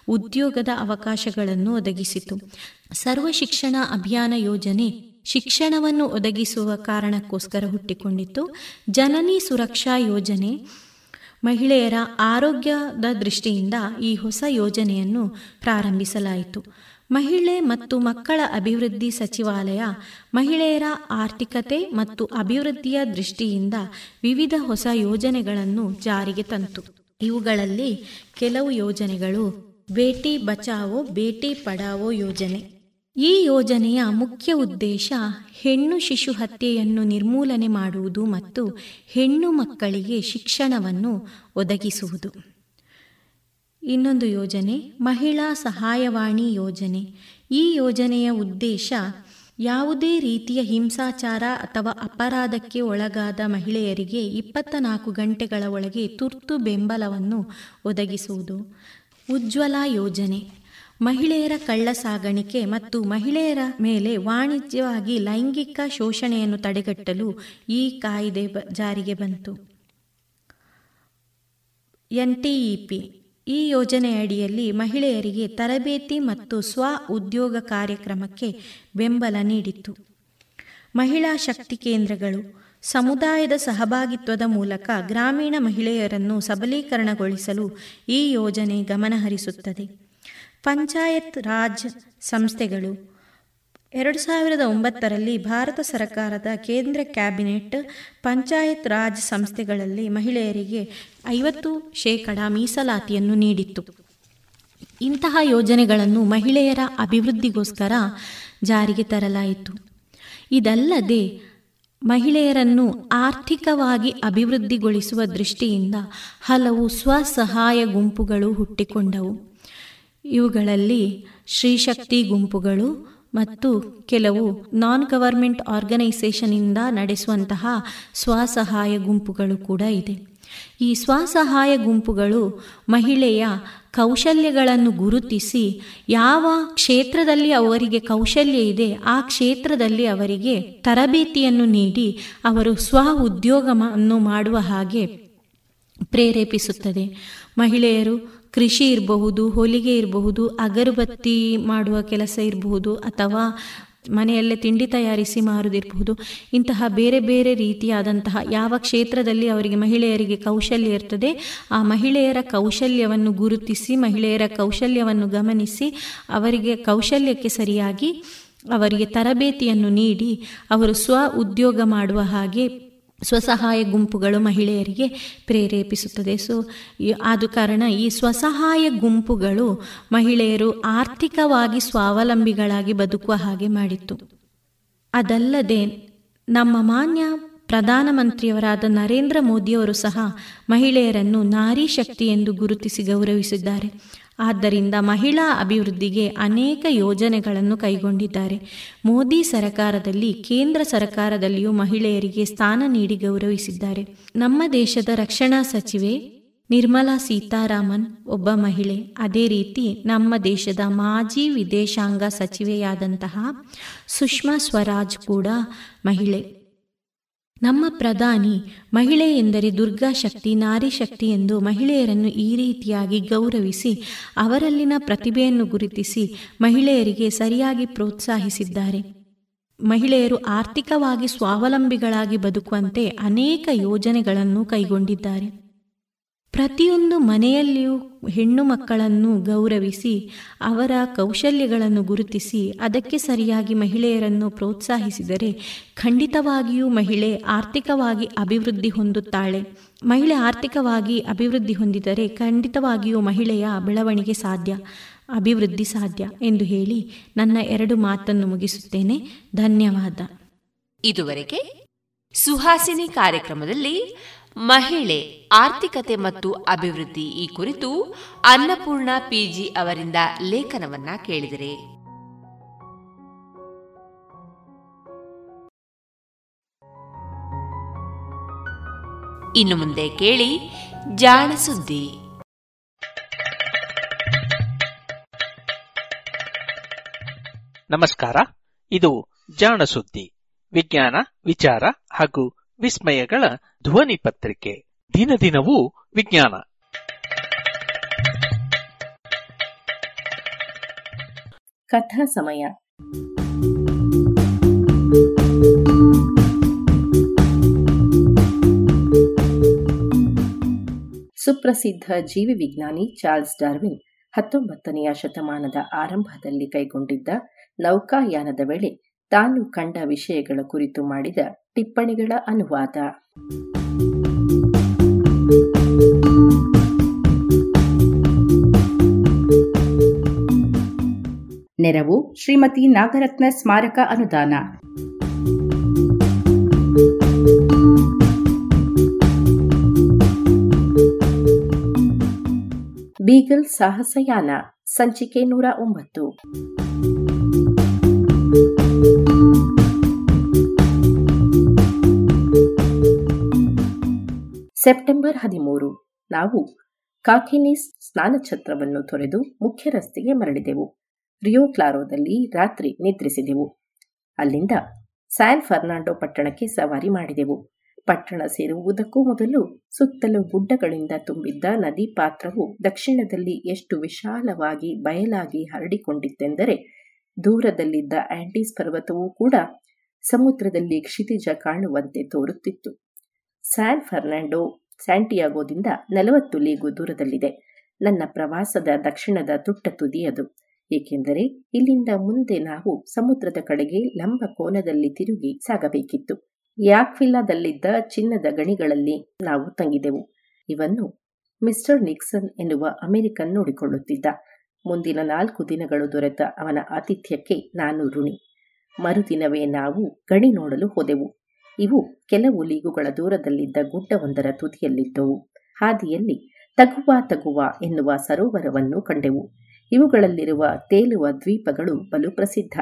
ಉದ್ಯೋಗದ ಅವಕಾಶಗಳನ್ನು ಒದಗಿಸಿತು. ಸರ್ವ ಶಿಕ್ಷಣ ಅಭಿಯಾನ ಯೋಜನೆ ಶಿಕ್ಷಣವನ್ನು ಒದಗಿಸುವ ಕಾರಣಕ್ಕೋಸ್ಕರ ಹುಟ್ಟಿಕೊಂಡಿತ್ತು. ಜನನಿ ಸುರಕ್ಷಾ ಯೋಜನೆ ಮಹಿಳೆಯರ ಆರೋಗ್ಯದ ದೃಷ್ಟಿಯಿಂದ ಈ ಹೊಸ ಯೋಜನೆಯನ್ನು ಪ್ರಾರಂಭಿಸಲಾಯಿತು. ಮಹಿಳೆ ಮತ್ತು ಮಕ್ಕಳ ಅಭಿವೃದ್ಧಿ ಸಚಿವಾಲಯ ಮಹಿಳೆಯರ ಆರ್ಥಿಕತೆ ಮತ್ತು ಅಭಿವೃದ್ಧಿಯ ದೃಷ್ಟಿಯಿಂದ ವಿವಿಧ ಹೊಸ ಯೋಜನೆಗಳನ್ನು ಜಾರಿಗೆ ತಂತು. ಇವುಗಳಲ್ಲಿ ಕೆಲವು ಯೋಜನೆಗಳು ಬೇಟಿ ಬಚಾವೋ, ಬೇಟಿ ಪಡಾವೋ ಯೋಜನೆ. ಈ ಯೋಜನೆಯ ಮುಖ್ಯ ಉದ್ದೇಶ ಹೆಣ್ಣು ಶಿಶು ಹತ್ಯೆಯನ್ನು ನಿರ್ಮೂಲನೆ ಮಾಡುವುದು ಮತ್ತು ಹೆಣ್ಣು ಮಕ್ಕಳಿಗೆ ಶಿಕ್ಷಣವನ್ನು ಒದಗಿಸುವುದು. ಇನ್ನೊಂದು ಯೋಜನೆ ಮಹಿಳಾ ಸಹಾಯವಾಣಿ ಯೋಜನೆ. ಈ ಯೋಜನೆಯ ಉದ್ದೇಶ ಯಾವುದೇ ರೀತಿಯ ಹಿಂಸಾಚಾರ ಅಥವಾ ಅಪರಾಧಕ್ಕೆ ಒಳಗಾದ ಮಹಿಳೆಯರಿಗೆ ಇಪ್ಪತ್ತ ನಾಲ್ಕು ಗಂಟೆಗಳ ಒಳಗೆ ತುರ್ತು ಬೆಂಬಲವನ್ನು ಒದಗಿಸುವುದು. ಉಜ್ವಲ ಯೋಜನೆ. ಮಹಿಳೆಯರ ಕಳ್ಳ ಸಾಗಾಣಿಕೆ ಮತ್ತು ಮಹಿಳೆಯರ ಮೇಲೆ ವಾಣಿಜ್ಯವಾಗಿ ಲೈಂಗಿಕ ಶೋಷಣೆಯನ್ನು ತಡೆಗಟ್ಟಲು ಈ ಕಾಯ್ದೆ ಜಾರಿಗೆ ಬಂತು. ಎನ್ಟಿಇಪಿ ಈ ಯೋಜನೆಯಡಿಯಲ್ಲಿ ಮಹಿಳೆಯರಿಗೆ ತರಬೇತಿ ಮತ್ತು ಸ್ವ ಉದ್ಯೋಗ ಕಾರ್ಯಕ್ರಮಕ್ಕೆ ಬೆಂಬಲ ನೀಡಿತು ಮಹಿಳಾ ಶಕ್ತಿ ಕೇಂದ್ರಗಳು ಸಮುದಾಯದ ಸಹಭಾಗಿತ್ವದ ಮೂಲಕ ಗ್ರಾಮೀಣ ಮಹಿಳೆಯರನ್ನು ಸಬಲೀಕರಣಗೊಳಿಸಲು ಈ ಯೋಜನೆ ಗಮನಹರಿಸುತ್ತದೆ. ಪಂಚಾಯತ್ ರಾಜ್ ಸಂಸ್ಥೆಗಳು ಎರಡು ಸಾವಿರದ ಒಂಬತ್ತರಲ್ಲಿ ಭಾರತ ಸರ್ಕಾರದ ಕೇಂದ್ರ ಕ್ಯಾಬಿನೆಟ್ ಪಂಚಾಯತ್ ರಾಜ್ ಸಂಸ್ಥೆಗಳಲ್ಲಿ ಮಹಿಳೆಯರಿಗೆ ಐವತ್ತು ಶೇಕಡ ಮೀಸಲಾತಿಯನ್ನು ನೀಡಿತ್ತು. ಇಂತಹ ಯೋಜನೆಗಳನ್ನು ಮಹಿಳೆಯರ ಅಭಿವೃದ್ಧಿಗೋಸ್ಕರ ಜಾರಿಗೆ ತರಲಾಯಿತು. ಇದಲ್ಲದೆ, ಮಹಿಳೆಯರನ್ನು ಆರ್ಥಿಕವಾಗಿ ಅಭಿವೃದ್ಧಿಗೊಳಿಸುವ ದೃಷ್ಟಿಯಿಂದ ಹಲವು ಸ್ವಸಹಾಯ ಗುಂಪುಗಳು ಹುಟ್ಟಿಕೊಂಡವು. ಇವುಗಳಲ್ಲಿ ಶ್ರೀಶಕ್ತಿ ಗುಂಪುಗಳು ಮತ್ತು ಕೆಲವು ನಾನ್ ಗವರ್ಮೆಂಟ್ ಆರ್ಗನೈಸೇಷನಿಂದ ನಡೆಸುವಂತಹ ಸ್ವಸಹಾಯ ಗುಂಪುಗಳು ಕೂಡ ಇದೆ. ಈ ಸ್ವಸಹಾಯ ಗುಂಪುಗಳು ಮಹಿಳೆಯ ಕೌಶಲ್ಯಗಳನ್ನು ಗುರುತಿಸಿ ಯಾವ ಕ್ಷೇತ್ರದಲ್ಲಿ ಅವರಿಗೆ ಕೌಶಲ್ಯ ಇದೆ, ಆ ಕ್ಷೇತ್ರದಲ್ಲಿ ಅವರಿಗೆ ತರಬೇತಿಯನ್ನು ನೀಡಿ ಅವರು ಸ್ವ ಉದ್ಯೋಗವನ್ನು ಮಾಡುವ ಹಾಗೆ ಪ್ರೇರೇಪಿಸುತ್ತದೆ. ಮಹಿಳೆಯರು ಕೃಷಿ ಇರಬಹುದು, ಹೊಲಿಗೆ ಇರಬಹುದು, ಅಗರಬತ್ತಿ ಮಾಡುವ ಕೆಲಸ ಇರಬಹುದು, ಅಥವಾ ಮನೆಯಲ್ಲೇ ತಿಂಡಿ ತಯಾರಿಸಿ ಮಾರುದಿರಬಹುದು ಇಂತಹ ಬೇರೆ ಬೇರೆ ರೀತಿಯಾದಂತಹ ಯಾವ ಕ್ಷೇತ್ರದಲ್ಲಿ ಅವರಿಗೆ ಮಹಿಳೆಯರಿಗೆ ಕೌಶಲ್ಯ ಇರ್ತದೆ, ಆ ಮಹಿಳೆಯರ ಕೌಶಲ್ಯವನ್ನು ಗುರುತಿಸಿ, ಮಹಿಳೆಯರ ಕೌಶಲ್ಯವನ್ನು ಗಮನಿಸಿ, ಅವರಿಗೆ ಕೌಶಲ್ಯಕ್ಕೆ ಸರಿಯಾಗಿ ಅವರಿಗೆ ತರಬೇತಿಯನ್ನು ನೀಡಿ, ಅವರು ಸ್ವ ಉದ್ಯೋಗ ಮಾಡುವ ಹಾಗೆ ಸ್ವಸಹಾಯ ಗುಂಪುಗಳು ಮಹಿಳೆಯರಿಗೆ ಪ್ರೇರೇಪಿಸುತ್ತದೆ. ಸೊ ಆದ ಕಾರಣ ಈ ಸ್ವಸಹಾಯ ಗುಂಪುಗಳು ಮಹಿಳೆಯರು ಆರ್ಥಿಕವಾಗಿ ಸ್ವಾವಲಂಬಿಗಳಾಗಿ ಬದುಕುವ ಹಾಗೆ ಮಾಡಿತ್ತು. ಅದಲ್ಲದೆ ನಮ್ಮ ಮಾನ್ಯ ಪ್ರಧಾನಮಂತ್ರಿಯವರಾದ ನರೇಂದ್ರ ಮೋದಿಯವರು ಸಹ ಮಹಿಳೆಯರನ್ನು ನಾರಿ ಶಕ್ತಿ ಎಂದು ಗುರುತಿಸಿ ಗೌರವಿಸಿದ್ದಾರೆ. ಆದ್ದರಿಂದ ಮಹಿಳಾ ಅಭಿವೃದ್ಧಿಗೆ ಅನೇಕ ಯೋಜನೆಗಳನ್ನು ಕೈಗೊಂಡಿದ್ದಾರೆ. ಮೋದಿ ಸರಕಾರದಲ್ಲಿ, ಕೇಂದ್ರ ಸರಕಾರದಲ್ಲಿಯೂ ಮಹಿಳೆಯರಿಗೆ ಸ್ಥಾನ ನೀಡಿ ಗೌರವಿಸಿದ್ದಾರೆ. ನಮ್ಮ ದೇಶದ ರಕ್ಷಣಾ ಸಚಿವೆ ನಿರ್ಮಲಾ ಸೀತಾರಾಮನ್ ಒಬ್ಬ ಮಹಿಳೆ. ಅದೇ ರೀತಿ ನಮ್ಮ ದೇಶದ ಮಾಜಿ ವಿದೇಶಾಂಗ ಸಚಿವೆಯಾದಂತಹ ಸುಷ್ಮಾ ಸ್ವರಾಜ್ ಕೂಡ ಮಹಿಳೆ. ನಮ್ಮ ಪ್ರಧಾನಿ ಮಹಿಳೆ ಎಂದರೆ ದುರ್ಗಾ ಶಕ್ತಿ, ನಾರಿ ಶಕ್ತಿ ಎಂದು ಮಹಿಳೆಯರನ್ನು ಈ ರೀತಿಯಾಗಿ ಗೌರವಿಸಿ, ಅವರಲ್ಲಿನ ಪ್ರತಿಭೆಯನ್ನು ಗುರುತಿಸಿ ಮಹಿಳೆಯರಿಗೆ ಸರಿಯಾಗಿ ಪ್ರೋತ್ಸಾಹಿಸಿದ್ದಾರೆ. ಮಹಿಳೆಯರು ಆರ್ಥಿಕವಾಗಿ ಸ್ವಾವಲಂಬಿಗಳಾಗಿ ಬದುಕುವಂತೆ ಅನೇಕ ಯೋಜನೆಗಳನ್ನು ಕೈಗೊಂಡಿದ್ದಾರೆ. ಪ್ರತಿಯೊಂದು ಮನೆಯಲ್ಲಿಯೂ ಹೆಣ್ಣು ಮಕ್ಕಳನ್ನು ಗೌರವಿಸಿ, ಅವರ ಕೌಶಲ್ಯಗಳನ್ನು ಗುರುತಿಸಿ, ಅದಕ್ಕೆ ಸರಿಯಾಗಿ ಮಹಿಳೆಯರನ್ನು ಪ್ರೋತ್ಸಾಹಿಸಿದರೆ ಖಂಡಿತವಾಗಿಯೂ ಮಹಿಳೆ ಆರ್ಥಿಕವಾಗಿ ಅಭಿವೃದ್ಧಿ ಹೊಂದುತ್ತಾಳೆ. ಮಹಿಳೆ ಆರ್ಥಿಕವಾಗಿ ಅಭಿವೃದ್ಧಿ ಹೊಂದಿದರೆ ಖಂಡಿತವಾಗಿಯೂ ಮಹಿಳೆಯ ಬೆಳವಣಿಗೆ ಸಾಧ್ಯ, ಅಭಿವೃದ್ಧಿ ಸಾಧ್ಯ ಎಂದು ಹೇಳಿ ನನ್ನ ಎರಡು ಮಾತನ್ನು ಮುಗಿಸುತ್ತೇನೆ. ಧನ್ಯವಾದ. ಇದುವರೆಗೆ ಸುಹಾಸಿನಿ ಕಾರ್ಯಕ್ರಮದಲ್ಲಿ ಮಹಿಳೆ, ಆರ್ಥಿಕತೆ ಮತ್ತು ಅಭಿವೃದ್ಧಿ ಈ ಕುರಿತು ಅನ್ನಪೂರ್ಣ ಪಿಜಿ ಅವರಿಂದ ಲೇಖನವನ್ನ ಕೇಳಿದರೆ. ಇನ್ನು ಮುಂದೆ ಕೇಳಿ ಜಾಣ ಸುದ್ದಿ. ನಮಸ್ಕಾರ, ಇದು ಜಾಣ ಸುದ್ದಿ. ವಿಜ್ಞಾನ, ವಿಚಾರ ಹಾಗೂ ವಿಸ್ಮಯಗಳ ಧ್ವನಿ ಪತ್ರಿಕೆ. ದಿನ ದಿನವೂ ವಿಜ್ಞಾನ. ಕಥಾ ಸಮಯ. ಸುಪ್ರಸಿದ್ಧ ಜೀವಿ ವಿಜ್ಞಾನಿ ಚಾರ್ಲ್ಸ್ ಡಾರ್ವಿನ್ ಹತ್ತೊಂಬತ್ತನೆಯ ಶತಮಾನದ ಆರಂಭದಲ್ಲಿ ಕೈಗೊಂಡಿದ್ದ ನೌಕಾಯಾನದ ವೇಳೆ ತಾನು ಕಂಡ ವಿಷಯಗಳ ಕುರಿತು ಮಾಡಿದ ಟಿಪ್ಪಣಿಗಳ ಅನುವಾದ. ನೆರವು ಶ್ರೀಮತಿ ನಾಗರತ್ನ ಸ್ಮಾರಕ ಅನುದಾನ. ಬೀಗಲ್ ಸಾಹಸಯಾನ ಸಂಚಿಕೆ ನೂರ ಒಂಬತ್ತು. ಸೆಪ್ಟೆಂಬರ್ ಹದಿಮೂರು. ನಾವು ಕಾಕಿನಿಸ್ ಸ್ನಾನಛತ್ರವನ್ನು ತೊರೆದು ಮುಖ್ಯ ರಸ್ತೆಗೆ ಮರಳಿದೆವು. ರಿಯೋ ಕ್ಲಾರೋದಲ್ಲಿ ರಾತ್ರಿ ನಿದ್ರಿಸಿದೆವು. ಅಲ್ಲಿಂದ ಸ್ಯಾನ್ ಫರ್ನಾಂಡೋ ಪಟ್ಟಣಕ್ಕೆ ಸವಾರಿ ಮಾಡಿದೆವು. ಪಟ್ಟಣ ಸೇರುವುದಕ್ಕೂ ಮೊದಲು ಸುತ್ತಲೂ ಗುಡ್ಡಗಳಿಂದ ತುಂಬಿದ್ದ ನದಿ ಪಾತ್ರವು ದಕ್ಷಿಣದಲ್ಲಿ ಎಷ್ಟು ವಿಶಾಲವಾಗಿ ಬಯಲಾಗಿ ಹರಡಿಕೊಂಡಿತ್ತೆಂದರೆ ದೂರದಲ್ಲಿದ್ದ ಆಂಟೀಸ್ ಪರ್ವತವೂ ಕೂಡ ಸಮುದ್ರದಲ್ಲಿ ಕ್ಷಿತಿಜ ಕಾಣುವಂತೆ ತೋರುತ್ತಿತ್ತು. ಸ್ಯಾನ್ ಫರ್ನಾಂಡೋ ಸ್ಯಾಂಟಿಯಾಗೋದಿಂದ ನಲವತ್ತು ಲೀಗು ದೂರದಲ್ಲಿದೆ. ನನ್ನ ಪ್ರವಾಸದ ದಕ್ಷಿಣದ ತುಟ್ಟ ತುದಿಯದು ಏಕೆಂದರೆ ಇಲ್ಲಿಂದ ಮುಂದೆ ನಾವು ಸಮುದ್ರದ ಕಡೆಗೆ ಲಂಬ ಕೋನದಲ್ಲಿ ತಿರುಗಿ ಸಾಗಬೇಕಿತ್ತು. ಯಾಕ್ವಿಲ್ಲಾದಲ್ಲಿದ್ದ ಚಿನ್ನದ ಗಣಿಗಳಲ್ಲಿ ನಾವು ತಂಗಿದೆವು. ಇವನ್ನು ಮಿಸ್ಟರ್ ನಿಕ್ಸನ್ ಎನ್ನುವ ಅಮೆರಿಕನ್ ನೋಡಿಕೊಳ್ಳುತ್ತಿದ್ದ. ಮುಂದಿನ ನಾಲ್ಕು ದಿನಗಳು ದೊರೆತ ಅವನ ಆತಿಥ್ಯಕ್ಕೆ ನಾನು ಋಣಿ. ಮರುದಿನವೇ ನಾವು ಗಣಿ ನೋಡಲು ಹೋದೆವು. ಇವು ಕೆಲವು ಲೀಗುಗಳ ದೂರದಲ್ಲಿದ್ದ ಗುಡ್ಡವೊಂದರ ತುದಿಯಲ್ಲಿದ್ದವು. ಹಾದಿಯಲ್ಲಿ ತಗುವ ತಗುವ ಎನ್ನುವ ಸರೋವರವನ್ನು ಕಂಡೆವು. ಇವುಗಳಲ್ಲಿರುವ ತೇಲುವ ದ್ವೀಪಗಳು ಬಲು ಪ್ರಸಿದ್ಧ.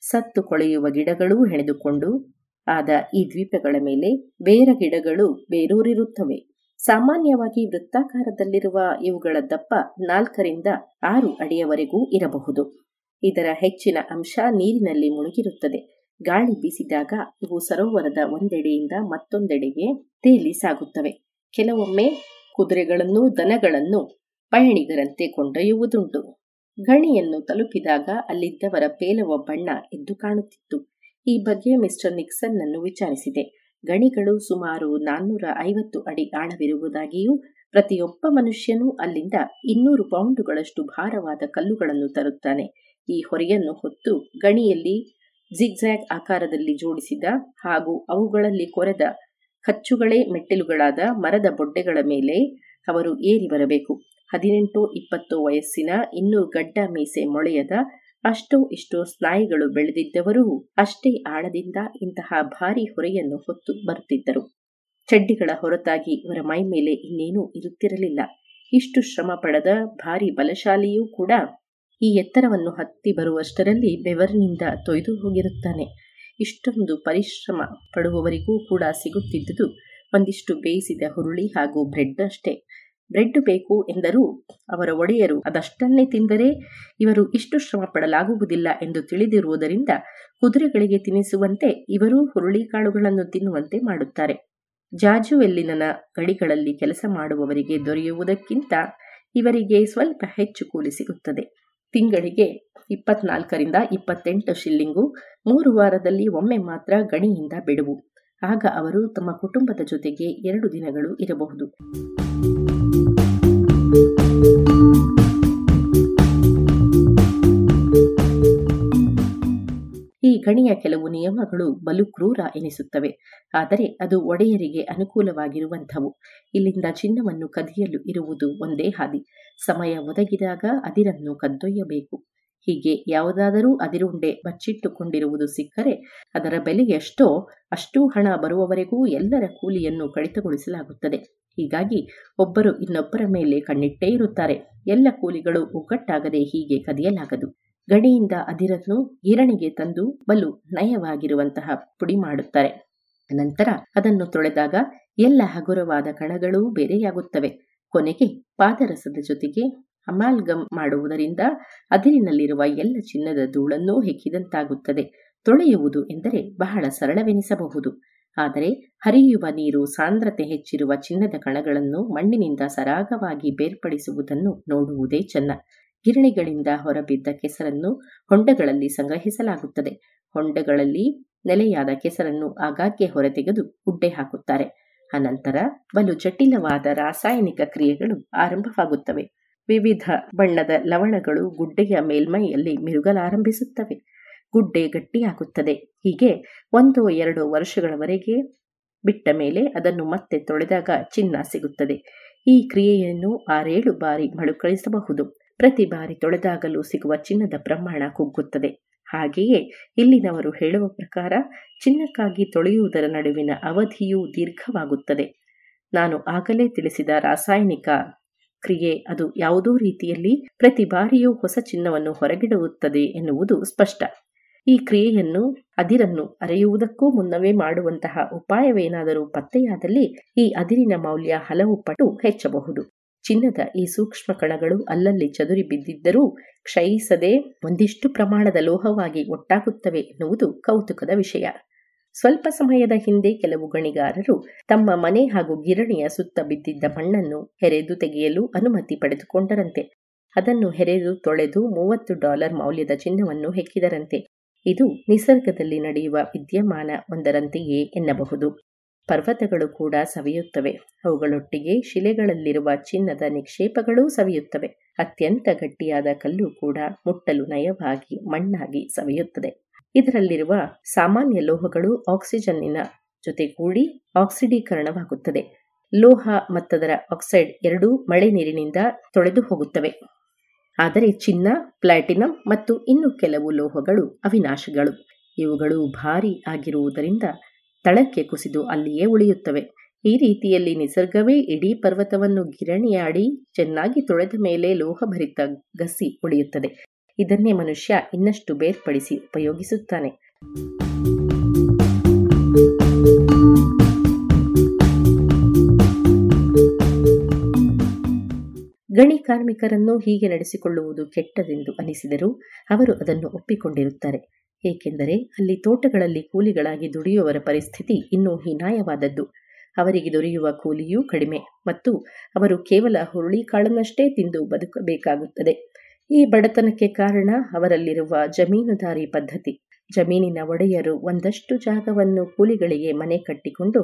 ಸತ್ತು ಕೊಳೆಯುವ ಗಿಡಗಳೂ ಹೆಣೆದುಕೊಂಡು, ಆದ ಈ ದ್ವೀಪಗಳ ಮೇಲೆ ಬೇರ ಗಿಡಗಳು ಬೇರೂರಿರುತ್ತವೆ. ಸಾಮಾನ್ಯವಾಗಿ ವೃತ್ತಾಕಾರದಲ್ಲಿರುವ ಇವುಗಳ ದಪ್ಪ ನಾಲ್ಕರಿಂದ ಆರು ಅಡಿಯವರೆಗೂ ಇರಬಹುದು. ಇದರ ಹೆಚ್ಚಿನ ಅಂಶ ನೀರಿನಲ್ಲಿ ಮುಳುಗಿರುತ್ತದೆ. ಗಾಳಿ ಬೀಸಿದಾಗ ಇವು ಸರೋವರದ ಒಂದೆಡೆಯಿಂದ ಮತ್ತೊಂದೆಡೆಗೆ ತೇಲಿ ಸಾಗುತ್ತವೆ. ಕೆಲವೊಮ್ಮೆ ಕುದುರೆಗಳನ್ನು ದನಗಳನ್ನು ಪಯಣಿಗರಂತೆ ಕೊಂಡೊಯ್ಯುವುದುಂಟು. ಗಣಿಯನ್ನು ತಲುಪಿದಾಗ ಅಲ್ಲಿದ್ದವರ ಪೇಲವ ಬಣ್ಣ ಎದ್ದು ಕಾಣುತ್ತಿತ್ತು. ಈ ಬಗ್ಗೆ ಮಿಸ್ಟರ್ ನಿಕ್ಸನ್ನನ್ನು ವಿಚಾರಿಸಿದೆ. ಗಣಿಗಳು ಸುಮಾರು ನಾನ್ನೂರ ಐವತ್ತು ಅಡಿ ಆಳವಿರುವುದಾಗಿಯೂ, ಪ್ರತಿಯೊಬ್ಬ ಮನುಷ್ಯನೂ ಅಲ್ಲಿಂದ ಇನ್ನೂರು ಪೌಂಡುಗಳಷ್ಟು ಭಾರವಾದ ಕಲ್ಲುಗಳನ್ನು ತರುತ್ತಾನೆ. ಈ ಹೊರೆಯನ್ನು ಹೊತ್ತು ಗಣಿಯಲ್ಲಿ ಜಿಗ್ಜ್ಯಾಗ್ ಆಕಾರದಲ್ಲಿ ಜೋಡಿಸಿದ ಹಾಗೂ ಅವುಗಳಲ್ಲಿ ಕೊರೆದ ಕಚ್ಚುಗಳೇ ಮೆಟ್ಟಿಲುಗಳಾದ ಮರದ ಬೊಡ್ಡೆಗಳ ಮೇಲೆ ಅವರು ಏರಿ ಬರಬೇಕು. ಹದಿನೆಂಟು ಇಪ್ಪತ್ತು ವಯಸ್ಸಿನ ಇನ್ನೂ ಗಡ್ಡ ಮೀಸೆ ಮೊಳೆಯದ ಅಷ್ಟೋ ಇಷ್ಟೋ ಸ್ನಾಯುಗಳು ಬೆಳೆದಿದ್ದವರೂ ಅಷ್ಟೇ ಆಳದಿಂದ ಇಂತಹ ಭಾರಿ ಹೊರೆಯನ್ನು ಹೊತ್ತು ಬರುತ್ತಿದ್ದರು. ಚಡ್ಡಿಗಳ ಹೊರತಾಗಿ ಇವರ ಮೈ ಮೇಲೆ ಇನ್ನೇನೂ ಇರುತ್ತಿರಲಿಲ್ಲ. ಇಷ್ಟು ಶ್ರಮ ಪಡೆದ ಭಾರಿ ಬಲಶಾಲಿಯೂ ಕೂಡ ಈ ಎತ್ತರವನ್ನು ಹತ್ತಿ ಬರುವಷ್ಟರಲ್ಲಿ ಬೆವರಿನಿಂದ ತೊಯ್ದು ಹೋಗಿರುತ್ತಾನೆ. ಇಷ್ಟೊಂದು ಪರಿಶ್ರಮ ಪಡುವವರಿಗೂ ಕೂಡ ಸಿಗುತ್ತಿದ್ದುದು. ಒಂದಿಷ್ಟು ಬೇಯಿಸಿದ ಹುರುಳಿ ಹಾಗೂ ಬ್ರೆಡ್ ಅಷ್ಟೇ. ಬ್ರೆಡ್ ಬೇಕು ಎಂದರೂ ಅವರ ಒಡೆಯರು ಅದಷ್ಟನ್ನೇ ತಿಂದರೆ ಇವರು ಇಷ್ಟು ಶ್ರಮ ಪಡಲಾಗುವುದಿಲ್ಲ ಎಂದು ತಿಳಿದಿರುವುದರಿಂದ ಕುದುರೆಗಳಿಗೆ ತಿನ್ನಿಸುವಂತೆ ಇವರೂ ಹುರುಳಿ ಕಾಳುಗಳನ್ನು ತಿನ್ನುವಂತೆ ಮಾಡುತ್ತಾರೆ. ಜಾಜುವೆಲ್ಲಿನ ಗಡಿಗಳಲ್ಲಿ ಕೆಲಸ ಮಾಡುವವರಿಗೆ ದೊರೆಯುವುದಕ್ಕಿಂತ ಇವರಿಗೆ ಸ್ವಲ್ಪ ಹೆಚ್ಚು ಕೂಲಿ ಸಿಗುತ್ತದೆ. ತಿಂಗಳಿಗೆ ಇಪ್ಪತ್ನಾಲ್ಕರಿಂದ ಇಪ್ಪತ್ತೆಂಟು ಶಿಲ್ಲಿಂಗು, ಮೂರು ವಾರದಲ್ಲಿ ಒಮ್ಮೆ ಮಾತ್ರ ಗಣಿಯಿಂದ ಬಿಡುವು. ಆಗ ಅವರು ತಮ್ಮ ಕುಟುಂಬದ ಜೊತೆಗೆ ಎರಡು ದಿನಗಳು ಇರಬಹುದು. ಗಣಿಯ ಕೆಲವು ನಿಯಮಗಳು ಬಲು ಕ್ರೂರ ಎನಿಸುತ್ತವೆ. ಆದರೆ ಅದು ಒಡೆಯರಿಗೆ ಅನುಕೂಲವಾಗಿರುವಂಥವು. ಇಲ್ಲಿಂದ ಚಿನ್ನವನ್ನು ಕದಿಯಲು ಇರುವುದು ಒಂದೇ ಹಾದಿ. ಸಮಯ ಒದಗಿದಾಗ ಅದಿರನ್ನು ಕದ್ದೊಯ್ಯಬೇಕು. ಹೀಗೆ ಯಾವುದಾದರೂ ಅದಿರುಂಡೆ ಬಚ್ಚಿಟ್ಟುಕೊಂಡಿರುವುದು ಸಿಕ್ಕರೆ ಅದರ ಬೆಲೆ ಎಷ್ಟೋ, ಅಷ್ಟೂ ಹಣ ಬರುವವರೆಗೂ ಎಲ್ಲರ ಕೂಲಿಯನ್ನು ಕಡಿತಗೊಳಿಸಲಾಗುತ್ತದೆ. ಹೀಗಾಗಿ ಒಬ್ಬರು ಇನ್ನೊಬ್ಬರ ಮೇಲೆ ಕಣ್ಣಿಟ್ಟೇ ಇರುತ್ತಾರೆ. ಎಲ್ಲ ಕೂಲಿಗಳು ಒಗ್ಗಟ್ಟಾಗದೆ ಹೀಗೆ ಕದಿಯಲಾಗದು. ಗಡಿಯಿಂದ ಅದಿರನ್ನು ಗಿರಣಿಗೆ ತಂದು ಬಲು ನಯವಾಗಿರುವಂತಹ ಪುಡಿ ಮಾಡುತ್ತಾರೆ. ನಂತರ ಅದನ್ನು ತೊಳೆದಾಗ ಎಲ್ಲ ಹಗುರವಾದ ಕಣಗಳೂ ಬೇರೆಯಾಗುತ್ತವೆ. ಕೊನೆಗೆ ಪಾದರಸದ ಜೊತೆಗೆ ಅಮಾಲ್ಗಮ್ ಮಾಡುವುದರಿಂದ ಅದಿರಿನಲ್ಲಿರುವ ಎಲ್ಲ ಚಿನ್ನದ ಧೂಳನ್ನೂ ಹೆಕ್ಕಿದಂತಾಗುತ್ತದೆ. ತೊಳೆಯುವುದು ಎಂದರೆ ಬಹಳ ಸರಳವೆನಿಸಬಹುದು. ಆದರೆ ಹರಿಯುವ ನೀರು ಸಾಂದ್ರತೆ ಹೆಚ್ಚಿರುವ ಚಿನ್ನದ ಕಣಗಳನ್ನು ಮಣ್ಣಿನಿಂದ ಸರಾಗವಾಗಿ ಬೇರ್ಪಡಿಸುವುದನ್ನು ನೋಡುವುದೇ ಚೆನ್ನ. ಗಿರಣಿಗಳಿಂದ ಹೊರಬಿದ್ದ ಕೆಸರನ್ನು ಹೊಂಡಗಳಲ್ಲಿ ಸಂಗ್ರಹಿಸಲಾಗುತ್ತದೆ. ಹೊಂಡಗಳಲ್ಲಿ ನೆಲೆಯಾದ ಕೆಸರನ್ನು ಆಗಾಗ್ಗೆ ಹೊರತೆಗೆದು ಗುಡ್ಡೆ ಹಾಕುತ್ತಾರೆ. ಅನಂತರ ಬಲು ಜಟಿಲವಾದ ರಾಸಾಯನಿಕ ಕ್ರಿಯೆಗಳು ಆರಂಭವಾಗುತ್ತವೆ. ವಿವಿಧ ಬಣ್ಣದ ಲವಣಗಳು ಗುಡ್ಡೆಯ ಮೇಲ್ಮೈಯಲ್ಲಿ ಮಿರುಗಲಾರಂಭಿಸುತ್ತವೆ. ಗುಡ್ಡೆ ಗಟ್ಟಿಯಾಗುತ್ತದೆ. ಹೀಗೆ ಒಂದು, ಎರಡು ವರ್ಷಗಳವರೆಗೆ ಬಿಟ್ಟ ಮೇಲೆ ಅದನ್ನು ಮತ್ತೆ ತೊಳೆದಾಗ ಚಿನ್ನ ಸಿಗುತ್ತದೆ. ಈ ಕ್ರಿಯೆಯನ್ನು ಆರೇಳು ಬಾರಿ ಮಳುಕಳಿಸಬಹುದು ಪ್ರತಿ ಬಾರಿ ತೊಳೆದಾಗಲೂ ಸಿಗುವ ಚಿನ್ನದ ಪ್ರಮಾಣ ಕುಗ್ಗುತ್ತದೆ. ಹಾಗೆಯೇ ಇಲ್ಲಿನವರು ಹೇಳುವ ಪ್ರಕಾರ ಚಿನ್ನಕ್ಕಾಗಿ ತೊಳೆಯುವುದರ ನಡುವಿನ ಅವಧಿಯೂ ದೀರ್ಘವಾಗುತ್ತದೆ. ನಾನು ಆಗಲೇ ತಿಳಿಸಿದ ರಾಸಾಯನಿಕ ಕ್ರಿಯೆ ಅದು ಯಾವುದೋ ರೀತಿಯಲ್ಲಿ ಪ್ರತಿ ಬಾರಿಯೂ ಹೊಸ ಚಿನ್ನವನ್ನು ಹೊರಗಿಡುತ್ತದೆ ಎನ್ನುವುದು ಸ್ಪಷ್ಟ. ಈ ಕ್ರಿಯೆಯನ್ನು ಅದಿರನ್ನು ಅರೆಯುವುದಕ್ಕೂ ಮುನ್ನವೇ ಮಾಡುವಂತಹ ಉಪಾಯವೇನಾದರೂ ಪತ್ತೆಯಾದಲ್ಲಿ ಈ ಅದಿರಿನ ಮೌಲ್ಯ ಹಲವು ಪಟ್ಟು ಹೆಚ್ಚಬಹುದು. ಚಿನ್ನದ ಈ ಸೂಕ್ಷ್ಮ ಕಣಗಳು ಅಲ್ಲಲ್ಲಿ ಚದುರಿ ಬಿದ್ದಿದ್ದರೂ ಕ್ಷಯಿಸದೆ ಒಂದಿಷ್ಟು ಪ್ರಮಾಣದ ಲೋಹವಾಗಿ ಒಟ್ಟಾಗುತ್ತವೆ ಎನ್ನುವುದು ಕೌತುಕದ ವಿಷಯ. ಸ್ವಲ್ಪ ಸಮಯದ ಹಿಂದೆ ಕೆಲವು ಗಣಿಗಾರರು ತಮ್ಮ ಮನೆ ಹಾಗೂ ಗಿರಣಿಯ ಸುತ್ತ ಬಿದ್ದಿದ್ದ ಮಣ್ಣನ್ನು ಹೆರೆದು ತೆಗೆಯಲು ಅನುಮತಿ ಪಡೆದುಕೊಂಡರಂತೆ. ಅದನ್ನು ಹೆರೆದು ತೊಳೆದು ಮೂವತ್ತು ಡಾಲರ್ ಮೌಲ್ಯದ ಚಿನ್ನವನ್ನು ಹೆಕ್ಕಿದರಂತೆ. ಇದು ನಿಸರ್ಗದಲ್ಲಿ ನಡೆಯುವ ವಿದ್ಯಮಾನ ಒಂದರಂತೆಯೇ ಎನ್ನಬಹುದು. ಪರ್ವತಗಳು ಕೂಡ ಸವಿಯುತ್ತವೆ. ಅವುಗಳೊಟ್ಟಿಗೆ ಶಿಲೆಗಳಲ್ಲಿರುವ ಚಿನ್ನದ ನಿಕ್ಷೇಪಗಳೂ ಸವಿಯುತ್ತವೆ. ಅತ್ಯಂತ ಗಟ್ಟಿಯಾದ ಕಲ್ಲು ಕೂಡ ಮುಟ್ಟಲು ನಯವಾಗಿ ಮಣ್ಣಾಗಿ ಸವಿಯುತ್ತದೆ. ಇದರಲ್ಲಿರುವ ಸಾಮಾನ್ಯ ಲೋಹಗಳು ಆಕ್ಸಿಜನ್ನಿನ ಜೊತೆಗೂಡಿ ಆಕ್ಸಿಡೀಕರಣವಾಗುತ್ತದೆ. ಲೋಹ ಮತ್ತದರ ಆಕ್ಸೈಡ್ ಎರಡೂ ಮಳೆ ನೀರಿನಿಂದ ತೊಳೆದು ಹೋಗುತ್ತವೆ. ಆದರೆ ಚಿನ್ನ, ಪ್ಲಾಟಿನಂ ಮತ್ತು ಇನ್ನು ಕೆಲವು ಲೋಹಗಳು ಅವಿನಾಶಗಳು. ಇವುಗಳು ಭಾರಿ ಆಗಿರುವುದರಿಂದ ತಳಕ್ಕೆ ಕುಸಿದು ಅಲ್ಲಿಯೇ ಉಳಿಯುತ್ತವೆ. ಈ ರೀತಿಯಲ್ಲಿ ನಿಸರ್ಗವೇ ಇಡೀ ಪರ್ವತವನ್ನು ಗಿರಣಿಯಾಡಿ ಚೆನ್ನಾಗಿ ತೊಳೆದ ಮೇಲೆ ಲೋಹಭರಿತ ಗಸಿ ಉಳಿಯುತ್ತದೆ. ಇದನ್ನೇ ಮನುಷ್ಯ ಇನ್ನಷ್ಟು ಬೇರ್ಪಡಿಸಿ ಉಪಯೋಗಿಸುತ್ತಾನೆ. ಗಣಿ ಕಾರ್ಮಿಕರನ್ನು ಹೀಗೆ ನಡೆಸಿಕೊಳ್ಳುವುದು ಕೆಟ್ಟದೆಂದು ಅನಿಸಿದರೂ ಅವರು ಅದನ್ನು ಒಪ್ಪಿಕೊಂಡಿರುತ್ತಾರೆ. ಏಕೆಂದರೆ ಅಲ್ಲಿ ತೋಟಗಳಲ್ಲಿ ಕೂಲಿಗಳಾಗಿ ದುಡಿಯುವವರ ಪರಿಸ್ಥಿತಿ ಇನ್ನೂ ಹೀನಾಯವಾದದ್ದು. ಅವರಿಗೆ ದೊರೆಯುವ ಕೂಲಿಯೂ ಕಡಿಮೆ ಮತ್ತು ಅವರು ಕೇವಲ ಹುರುಳಿಕಾಳನ್ನಷ್ಟೇ ತಿಂದು ಬದುಕಬೇಕಾಗುತ್ತದೆ. ಈ ಬಡತನಕ್ಕೆ ಕಾರಣ ಅವರಲ್ಲಿರುವ ಜಮೀನುದಾರಿ ಪದ್ಧತಿ. ಜಮೀನಿನ ಒಡೆಯರು ಒಂದಷ್ಟು ಜಾಗವನ್ನು ಕೂಲಿಗಳಿಗೆ ಮನೆ ಕಟ್ಟಿಕೊಂಡು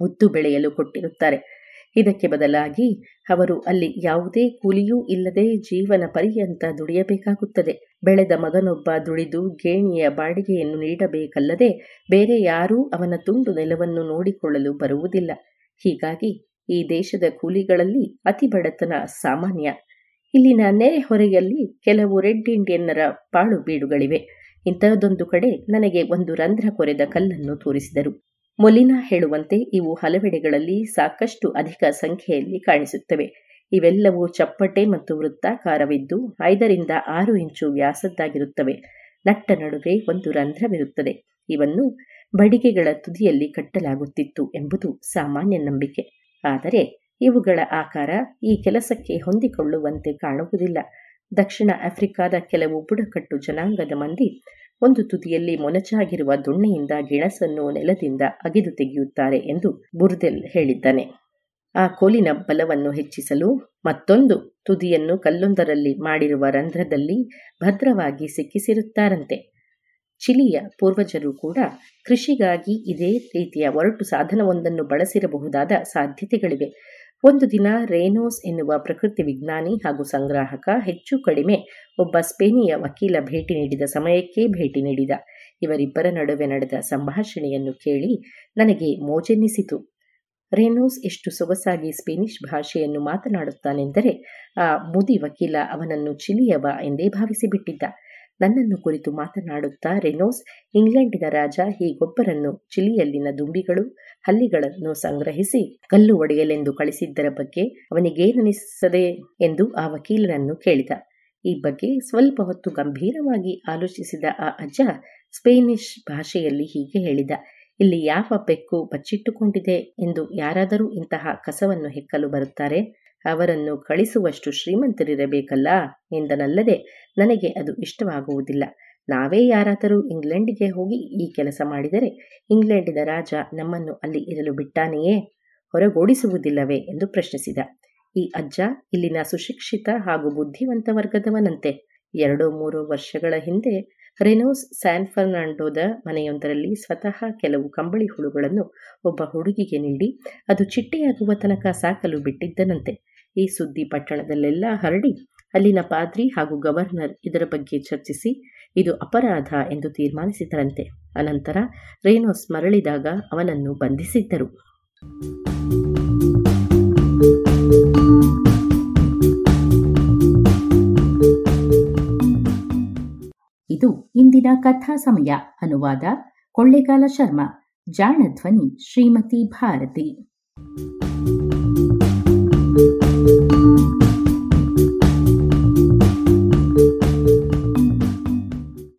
ಉದ್ದು ಬೆಳೆಯಲು ಕೊಟ್ಟಿರುತ್ತಾರೆ. ಇದಕ್ಕೆ ಬದಲಾಗಿ ಅವರು ಅಲ್ಲಿ ಯಾವುದೇ ಕೂಲಿಯೂ ಇಲ್ಲದೆ ಜೀವನ ಪರ್ಯಂತ ದುಡಿಯಬೇಕಾಗುತ್ತದೆ. ಬೆಳೆದ ಮಗನೊಬ್ಬ ದುಡಿದು ಗೇಣಿಯ ಬಾಡಿಗೆಯನ್ನು ನೀಡಬೇಕಲ್ಲದೆ ಬೇರೆ ಯಾರೂ ಅವನ ತುಂಡು ನೆಲವನ್ನು ನೋಡಿಕೊಳ್ಳಲು ಬರುವುದಿಲ್ಲ. ಹೀಗಾಗಿ ಈ ದೇಶದ ಕೂಲಿಗಳಲ್ಲಿ ಅತಿ ಬಡತನ ಸಾಮಾನ್ಯ. ಇಲ್ಲಿನ ನೆರೆಹೊರೆಯಲ್ಲಿ ಕೆಲವು ರೆಡ್ ಇಂಡಿಯನ್ನರ ಪಾಳು ಬೀಡುಗಳಿವೆ. ಇಂತಹದೊಂದು ಕಡೆ ನನಗೆ ಒಂದು ರಂಧ್ರ ಕೊರೆದ ಕಲ್ಲನ್ನು ತೋರಿಸಿದರು. ಮೊಲಿನಾ ಹೇಳುವಂತೆ ಇವು ಹಲವೆಡೆಗಳಲ್ಲಿ ಸಾಕಷ್ಟು ಅಧಿಕ ಸಂಖ್ಯೆಯಲ್ಲಿ ಕಾಣಿಸುತ್ತವೆ. ಇವೆಲ್ಲವೂ ಚಪ್ಪಟೆ ಮತ್ತು ವೃತ್ತಾಕಾರವಿದ್ದು ಐದರಿಂದ ಆರು ಇಂಚು ವ್ಯಾಸದ್ದಾಗಿರುತ್ತವೆ. ನಟ್ಟ ನಡುವೆ ಒಂದು ರಂಧ್ರವಿರುತ್ತದೆ. ಇವನ್ನು ಬಡಿಗೆಗಳ ತುದಿಯಲ್ಲಿ ಕಟ್ಟಲಾಗುತ್ತಿತ್ತು ಎಂಬುದು ಸಾಮಾನ್ಯ ನಂಬಿಕೆ. ಆದರೆ ಇವುಗಳ ಆಕಾರ ಈ ಕೆಲಸಕ್ಕೆ ಹೊಂದಿಕೊಳ್ಳುವಂತೆ ಕಾಣುವುದಿಲ್ಲ. ದಕ್ಷಿಣ ಆಫ್ರಿಕಾದ ಕೆಲವು ಬುಡಕಟ್ಟು ಜನಾಂಗದ ಮಂದಿ ಒಂದು ತುದಿಯಲ್ಲಿ ಮೊನಚಾಗಿರುವ ದೊಣ್ಣೆಯಿಂದ ಗಿಣಸನ್ನು ನೆಲದಿಂದ ಅಗೆದು ತೆಗೆಯುತ್ತಾರೆ ಎಂದು ಬುರ್ದೆಲ್ ಹೇಳಿದ್ದಾನೆ. ಆ ಕೋಲಿನ ಬಲವನ್ನು ಹೆಚ್ಚಿಸಲು ಮತ್ತೊಂದು ತುದಿಯನ್ನು ಕಲ್ಲೊಂದರಲ್ಲಿ ಮಾಡಿರುವ ರಂಧ್ರದಲ್ಲಿ ಭದ್ರವಾಗಿ ಸಿಕ್ಕಿಸಿರುತ್ತಾರಂತೆ. ಚಿಲಿಯ ಪೂರ್ವಜರು ಕೂಡ ಕೃಷಿಗಾಗಿ ಇದೇ ರೀತಿಯ ಒರಟು ಸಾಧನವೊಂದನ್ನು ಬಳಸಿರಬಹುದಾದ ಸಾಧ್ಯತೆಗಳಿವೆ. ಒಂದು ದಿನ ರೇನೋಸ್ ಎನ್ನುವ ಪ್ರಕೃತಿ ವಿಜ್ಞಾನಿ ಹಾಗೂ ಸಂಗ್ರಾಹಕ ಹೆಚ್ಚು ಕಡಿಮೆ ಒಬ್ಬ ಸ್ಪೇನಿಯ ವಕೀಲ ಭೇಟಿ ನೀಡಿದ ಸಮಯಕ್ಕೆ ಭೇಟಿ ನೀಡಿದ. ಇವರಿಬ್ಬರ ನಡುವೆ ನಡೆದ ಸಂಭಾಷಣೆಯನ್ನು ಕೇಳಿ ನನಗೆ ಮೋಜೆನ್ನಿಸಿತು ರೇನೋಸ್ ಎಷ್ಟು ಸೊಗಸಾಗಿ ಸ್ಪೇನಿಷ್ ಭಾಷೆಯನ್ನು ಮಾತನಾಡುತ್ತಾನೆಂದರೆ, ಆ ಮುದಿ ವಕೀಲ ಅವನನ್ನು ಚಿಲಿಯವ ಎಂದೇ ಭಾವಿಸಿಬಿಟ್ಟಿದ್ದ. ನನ್ನನ್ನು ಕುರಿತು ಮಾತನಾಡುತ್ತಾ ರೆನೋಸ್, ಇಂಗ್ಲೆಂಡಿನ ರಾಜ, ಹೀಗೊಬ್ಬರನ್ನು ಚಿಲಿಯಲ್ಲಿನ ದುಂಬಿಗಳು, ಹಲ್ಲಿಗಳನ್ನು ಸಂಗ್ರಹಿಸಿ ಕಲ್ಲು ಒಡೆಯಲೆಂದು ಕಳಿಸಿದ್ದರ ಬಗ್ಗೆ ಅವನಿಗೇನನಿಸದೆ ಎಂದು ಆ ವಕೀಲನನ್ನು ಕೇಳಿದ. ಈ ಬಗ್ಗೆ ಸ್ವಲ್ಪ ಹೊತ್ತು ಗಂಭೀರವಾಗಿ ಆಲೋಚಿಸಿದ ಆ ಅಜ್ಜ ಸ್ಪೇನಿಷ್ ಭಾಷೆಯಲ್ಲಿ ಹೀಗೆ ಹೇಳಿದ, ಇಲ್ಲಿ ಯಾವ ಬೆಕ್ಕು ಬಚ್ಚಿಟ್ಟುಕೊಂಡಿದೆ ಎಂದು ಯಾರಾದರೂ ಇಂತಹ ಕಸವನ್ನು ಹೆಕ್ಕಲು ಬರುತ್ತಾರೆ? ಅವರನ್ನು ಕಳಿಸುವಷ್ಟು ಶ್ರೀಮಂತರಿರಬೇಕಲ್ಲ? ಎಂದನಲ್ಲದೆ ನನಗೆ ಅದು ಇಷ್ಟವಾಗುವುದಿಲ್ಲ. ನಾವೇ ಯಾರಾದರೂ ಇಂಗ್ಲೆಂಡಿಗೆ ಹೋಗಿ ಈ ಕೆಲಸ ಮಾಡಿದರೆ ಇಂಗ್ಲೆಂಡಿನ ರಾಜ ನಮ್ಮನ್ನು ಅಲ್ಲಿ ಇರಲು ಬಿಟ್ಟಾನೆಯೇ? ಹೊರಗೋಡಿಸುವುದಿಲ್ಲವೇ? ಎಂದು ಪ್ರಶ್ನಿಸಿದ. ಈ ಅಜ್ಜ ಇಲ್ಲಿನ ಸುಶಿಕ್ಷಿತ ಹಾಗೂ ಬುದ್ಧಿವಂತ ವರ್ಗದವನಂತೆ. ಎರಡು ಮೂರು ವರ್ಷಗಳ ಹಿಂದೆ ರೆನೋಸ್ ಸ್ಯಾನ್ ಫರ್ನಾಂಡೋದ ಮನೆಯೊಂದರಲ್ಲಿ ಸ್ವತಃ ಕೆಲವು ಕಂಬಳಿ ಹುಳುಗಳನ್ನು ಒಬ್ಬ ಹುಡುಗಿಗೆ ನೀಡಿ ಅದು ಚಿಟ್ಟೆಯಾಗುವ ತನಕ ಸಾಕಲು ಬಿಟ್ಟಿದ್ದನಂತೆ. ಈ ಸುದ್ದಿ ಪಟ್ಟಣದಲ್ಲೆಲ್ಲ ಹರಡಿ ಅಲ್ಲಿನ ಪಾದ್ರಿ ಹಾಗೂ ಗವರ್ನರ್ ಇದರ ಬಗ್ಗೆ ಚರ್ಚಿಸಿ ಇದು ಅಪರಾಧ ಎಂದು ತೀರ್ಮಾನಿಸಿದರಂತೆ. ಅನಂತರ ರೇನೋಸ್ ಮರಳಿದಾಗ ಅವನನ್ನು ಬಂಧಿಸಿದ್ದರು. ಇದು ಇಂದಿನ ಕಥಾ ಸಮಯ. ಅನುವಾದ ಕೊಳ್ಳೇಗಾಲ ಶರ್ಮಾ. ಜಾಣಧ್ವನಿ ಶ್ರೀಮತಿ ಭಾರತಿ.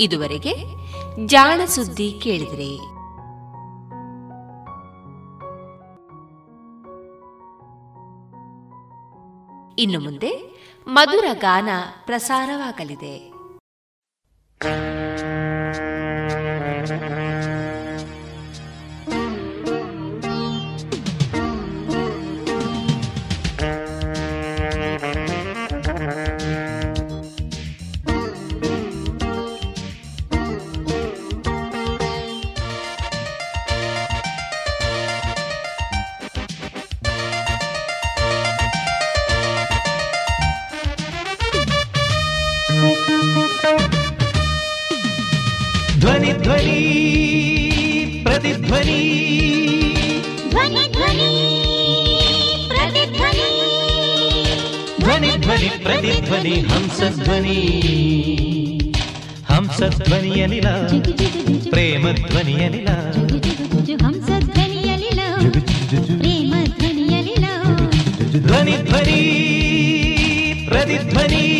ಇದುವರೆಗೆ ಜಾಣ ಸುದ್ದಿ ಕೇಳಿದ್ರಿ. ಇನ್ನು ಮುಂದೆ ಮಧುರ ಗಾನ ಪ್ರಸಾರವಾಗಲಿದೆ. ಪ್ರತಿಧ್ವನಿ ಧ್ವನಿ ಧ್ವನಿ ಪ್ರತಿಧ್ವನಿ ಧ್ವನಿ ಧ್ವನಿ ಪ್ರತಿಧ್ವನಿ ಹಂಸಧ್ವನಿ ಹಂಸಧ್ವನಿಯಲಿಲ ಪ್ರೇಮ ಧ್ವನಿಯಲಿಲ ಹಂಸ ಧ್ವನಿಯಲಿಲ ಪ್ರೇಮ ಧ್ವನಿಯಲಿಲ ಧ್ವನಿ ಧ್ವನಿ ಪ್ರತಿಧ್ವನಿ ಧ್ವನಿ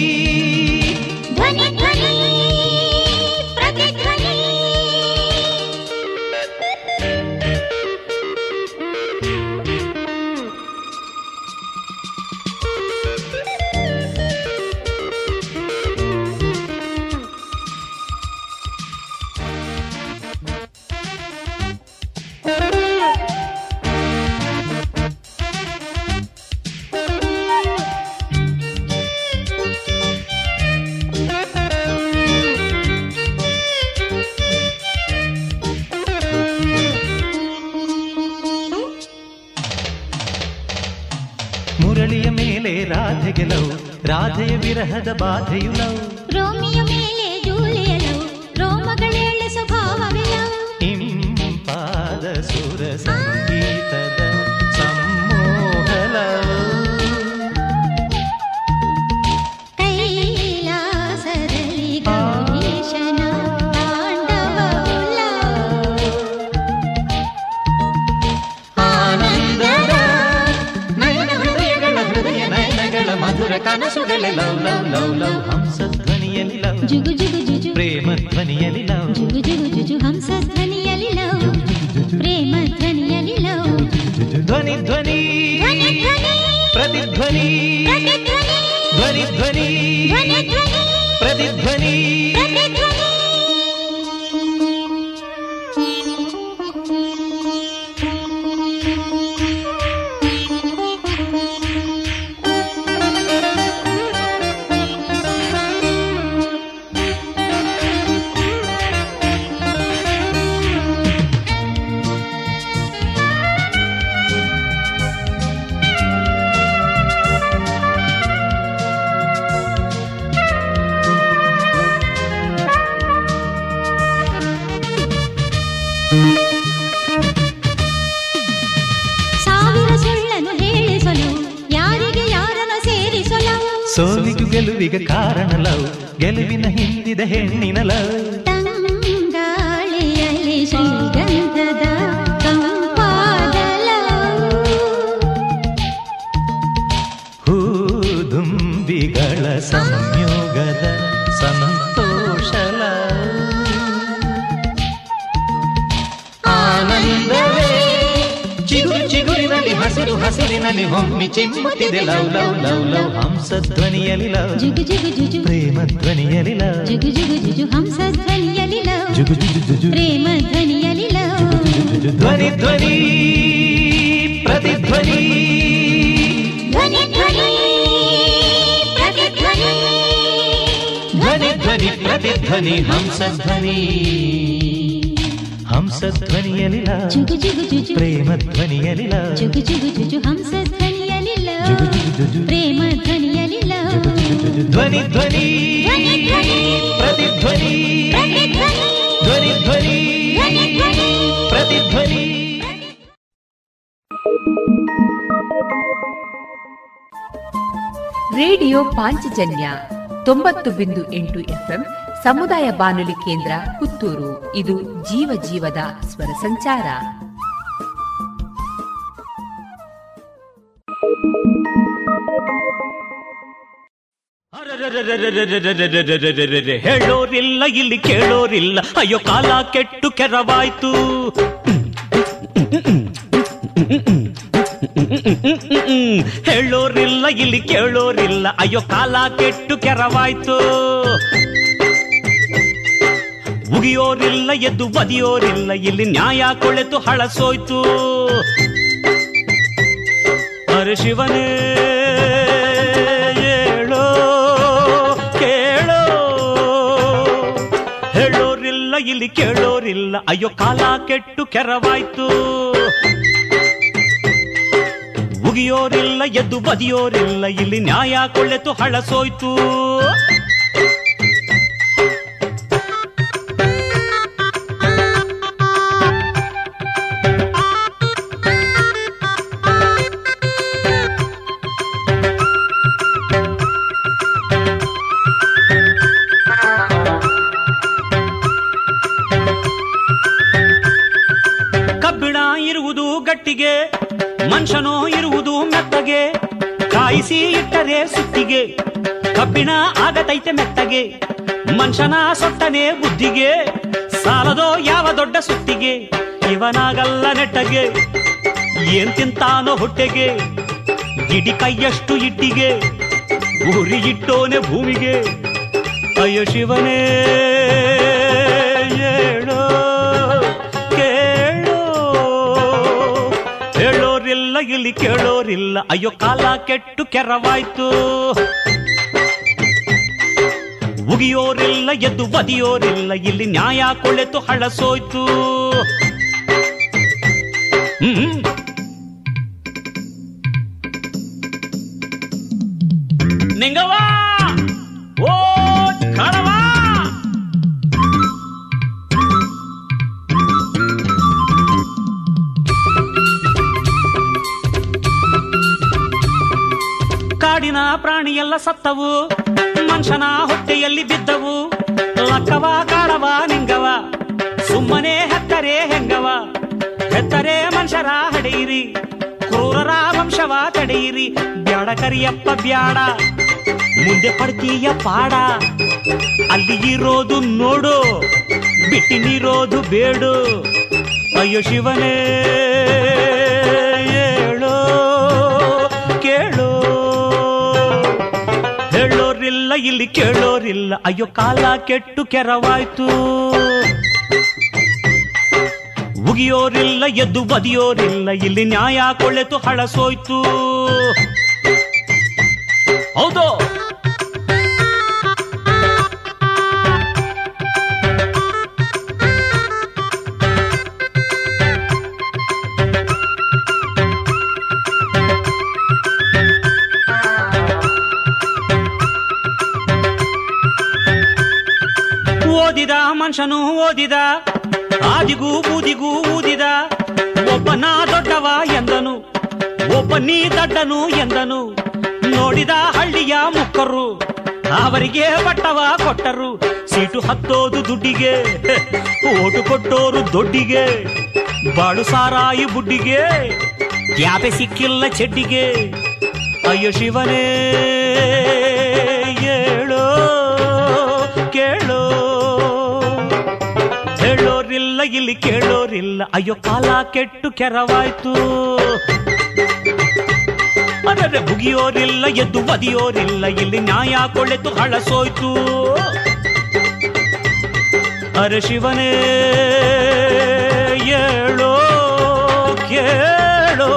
ಸೋಲಿಗೂ ಗೆಲುವಿಗೆ ಕಾರಣ ಲವ್. ಗೆಲುವಿನ ಹಿಂದಿದ ಹೆಣ್ಣಿನ ಲವ್. ಹಸಿರಿನಲ್ಲಿ ಒಮ್ಮೆ ಚಿಮ್ಮುತ್ತಿದೆ ಲವ್ ಲವ್ ಲವ್ ಲವ್ ಹಂಸ ಧ್ವನಿಯಲ್ಲಿ ಲವ್ ಜುಗು ಜುಗು ಜುಜು ಪ್ರೇಮ ಧ್ವನಿಯಲ್ಲಿ ಲವ್ ಜುಗು ಜುಗು ಜುಜು ಹಂಸ ಧ್ವನಿಯಲ್ಲಿ ಲವ್ ಜುಗು ಜುಗು ಜುಜು ಪ್ರೇಮ ಧ್ವನಿಯಲ್ಲಿ ಲವ್ ಧ್ವನಿ ಧ್ವನಿ ಪ್ರತಿಧ್ವನಿ ಧ್ವನಿ ಧ್ವನಿ ಪ್ರತಿಧ್ವನಿ ಧ್ವನಿ ಧ್ವನಿ ಪ್ರತಿಧ್ವನಿ ಹಂಸ ಧ್ವನಿ ಹಂಸ ಧ್ವನಿಯಲ್ಲಿ ಲವ್ ಜುಗು ಜುಗು ಜುಜು ಪ್ರೇಮ ಧ್ವನಿಯಲ್ಲಿ ಲವ್ ಜುಗು ಜುಗು ಜುಜು ಹಂಸ ಧ್ವನಿಯಲ್ಲಿ ಲವ್ ಜುಗು ಜುಗು ಜುಜು ಪ್ರೇಮ ಧ್ವನಿಯಲ್ಲಿ ಲವ್ ಧ್ವನಿ ಧ್ವನಿ ಧ್ವನಿ ಧ್ವನಿ ಪ್ರತಿಧ್ವನಿ ಪ್ರತಿಧ್ವನಿ ಧ್ವನಿ ಧ್ವನಿ ಧ್ವನಿ ಧ್ವನಿ ಪ್ರತಿಧ್ವನಿ ರೇಡಿಯೋ ಪಾಂಚಜನ್ಯ ತೊಂಬತ್ತು ಬಿಂದು ಎಂಟು ಎಫ್ಎಂ ಸಮುದಾಯ ಬಾನುಲಿ ಕೇಂದ್ರ ಪುತ್ತೂರು. ಇದು ಜೀವ ಜೀವದ ಸ್ವರ ಸಂಚಾರ. ಹೇಳೋರಿಲ್ಲ ಇಲ್ಲಿ ಕೇಳೋರಿಲ್ಲ ಅಯ್ಯೋ ಕಾಲ ಕೆಟ್ಟು ಕೆರವಾಯ್ತು ಹೇಳೋರಿಲ್ಲ ಇಲ್ಲಿ ಕೇಳೋರಿಲ್ಲ ಅಯ್ಯೋ ಕಾಲ ಕೆಟ್ಟು ಕೆರವಾಯ್ತು ಉಗಿಯೋರಿಲ್ಲ ಎದ್ದು ಬದಿಯೋರಿಲ್ಲ ಇಲ್ಲಿ ನ್ಯಾಯ ಕೊಳೆತು, ಹಳಸೋಯ್ತು. ಅರೆ ಶಿವನೇ, ಹೇಳೋ, ಕೇಳೋ. ಹೇಳೋರಿಲ್ಲ, ಇಲ್ಲಿ ಕೇಳೋರಿಲ್ಲ, ಅಯ್ಯೋ, ಕಾಲ ಕೆಟ್ಟು ಕೆರವಾಯ್ತು. ಉಗಿಯೋರಿಲ್ಲ ಎದ್ದು ಬದಿಯೋರಿಲ್ಲ ಇಲ್ಲಿ ನ್ಯಾಯ ಕೊಳೆತು, ಹಳಸೋಯ್ತು. ಮನುಷ್ಯನೋ ಇರುವುದು ಮೆತ್ತಗೆ. ಕಾಯಿಸಿ ಇಟ್ಟರೆ ಸುತ್ತಿಗೆ. ಕಬ್ಬಿಣ ಆಗತೈತೆ ಮೆತ್ತಗೆ. ಮನುಷ್ಯನ ಸೊಟ್ಟನೆ ಬುದ್ಧಿಗೆ. ಸಾಲದೋ ಯಾವ ದೊಡ್ಡ ಸುತ್ತಿಗೆ. ಇವನಾಗಲ್ಲ ನೆಟ್ಟಗೆ. ಏನ್ ತಿಂತಾನೋ ಹೊಟ್ಟೆಗೆ. ಗಿಡಿ ಕೈಯಷ್ಟು ಇಟ್ಟಿಗೆ. ಗುರಿ ಇಟ್ಟೋನೆ ಭೂಮಿಗೆ. ಅಯ್ಯ ಶಿವನೇ. ಇಲ್ಲಿ ಕೇಳೋರಿಲ್ಲ. ಅಯ್ಯೋ, ಕಾಲ ಕೆಟ್ಟು ಕೆರವಾಯ್ತು. ಉಗಿಯೋರಿಲ್ಲ, ಎದ್ದು ಬದಿಯೋರಿಲ್ಲ. ಇಲ್ಲಿ ನ್ಯಾಯ ಕೊಳೆತು, ಹಳಸೋಯ್ತು. ಹ್ಮ್. ನಿಂಗವ್ವ! ಪ್ರಾಣಿಯೆಲ್ಲ ಸತ್ತವು. ಮನುಷ್ಯನ ಹೊಟ್ಟೆಯಲ್ಲಿ ಬಿದ್ದವು. ಲಕ್ಕವ ಕಾಡವ ನಿಂಗವ. ಸುಮ್ಮನೆ ಹೆತ್ತರೆ ಹೆಂಗವ? ಹೆತ್ತರೆ ಮನುಷ್ಯರ ಹಡೆಯಿರಿ. ಕ್ರೂರರ ವಂಶವ ತಡೆಯಿರಿ. ಬ್ಯಾಡ ಕರಿಯಪ್ಪ, ಬ್ಯಾಡ. ಮುಂದೆ ಪಡ್ತೀಯ ಪಾಡ. ಅಲ್ಲಿ ಇರೋದು ನೋಡು. ಬಿಟ್ಟಿನಿರೋದು ಬೇಡು. ಅಯ್ಯೋ ಶಿವನೇ. ಇಲ್ಲಿ ಕೇಳೋರಿಲ್ಲ. ಅಯ್ಯೋ ಕಾಲ ಕೆಟ್ಟು ಕೆರವಾಯ್ತು. ಉಗಿಯೋರಿಲ್ಲ ಎದ್ದು ಬದಿಯೋರಿಲ್ಲ. ಇಲ್ಲಿ ನ್ಯಾಯ ಕೊಳ್ಳೆತು ಹಳಸೋಯ್ತು ಹೌದು. ಮನುಷ್ಯನು ಓದಿದ, ಆದಿಗೂ ಬೂದಿಗೂ ಊದಿದ, ಒಬ್ಬನ ದೊಡ್ಡವ ಎಂದನು ಒಬ್ಬ ನೀ ದಡ್ಡನು ಎಂದನು. ನೋಡಿದ ಹಳ್ಳಿಯ ಮುಕ್ಕರು ಅವರಿಗೆ ಬಟ್ಟವ ಕೊಟ್ಟರು. ಸೀಟು ಹತ್ತೋದು ದುಡ್ಡಿಗೆ, ಓಟು ಕೊಟ್ಟೋರು ದೊಡ್ಡಿಗೆ, ಬಾಳು ಸಾರಾಯಿ ಬುಡ್ಡಿಗೆ, ಯಾಪೆ ಸಿಕ್ಕಿಲ್ಲ ಚೆಡ್ಡಿಗೆ. ಅಯ್ಯೋ ಶಿವನೇ ಇಲ್ಲಿ ಕೇಳೋರಿಲ್ಲ. ಅಯ್ಯೋ, ಕಾಲ ಕೆಟ್ಟು ಕೆರವಾಯ್ತು. ಅದರ ಮುಗಿಯೋರಿಲ್ಲ ಎದ್ದು ಬದಿಯೋರಿಲ್ಲ. ಇಲ್ಲಿ ನ್ಯಾಯ ಕೊಳೆತು ಹಳಸೋಯ್ತು ಅರೆ ಶಿವನೇ ಏಳೋ ಕೇಳೋ.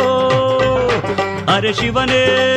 ಅರೆ ಶಿವನೇ.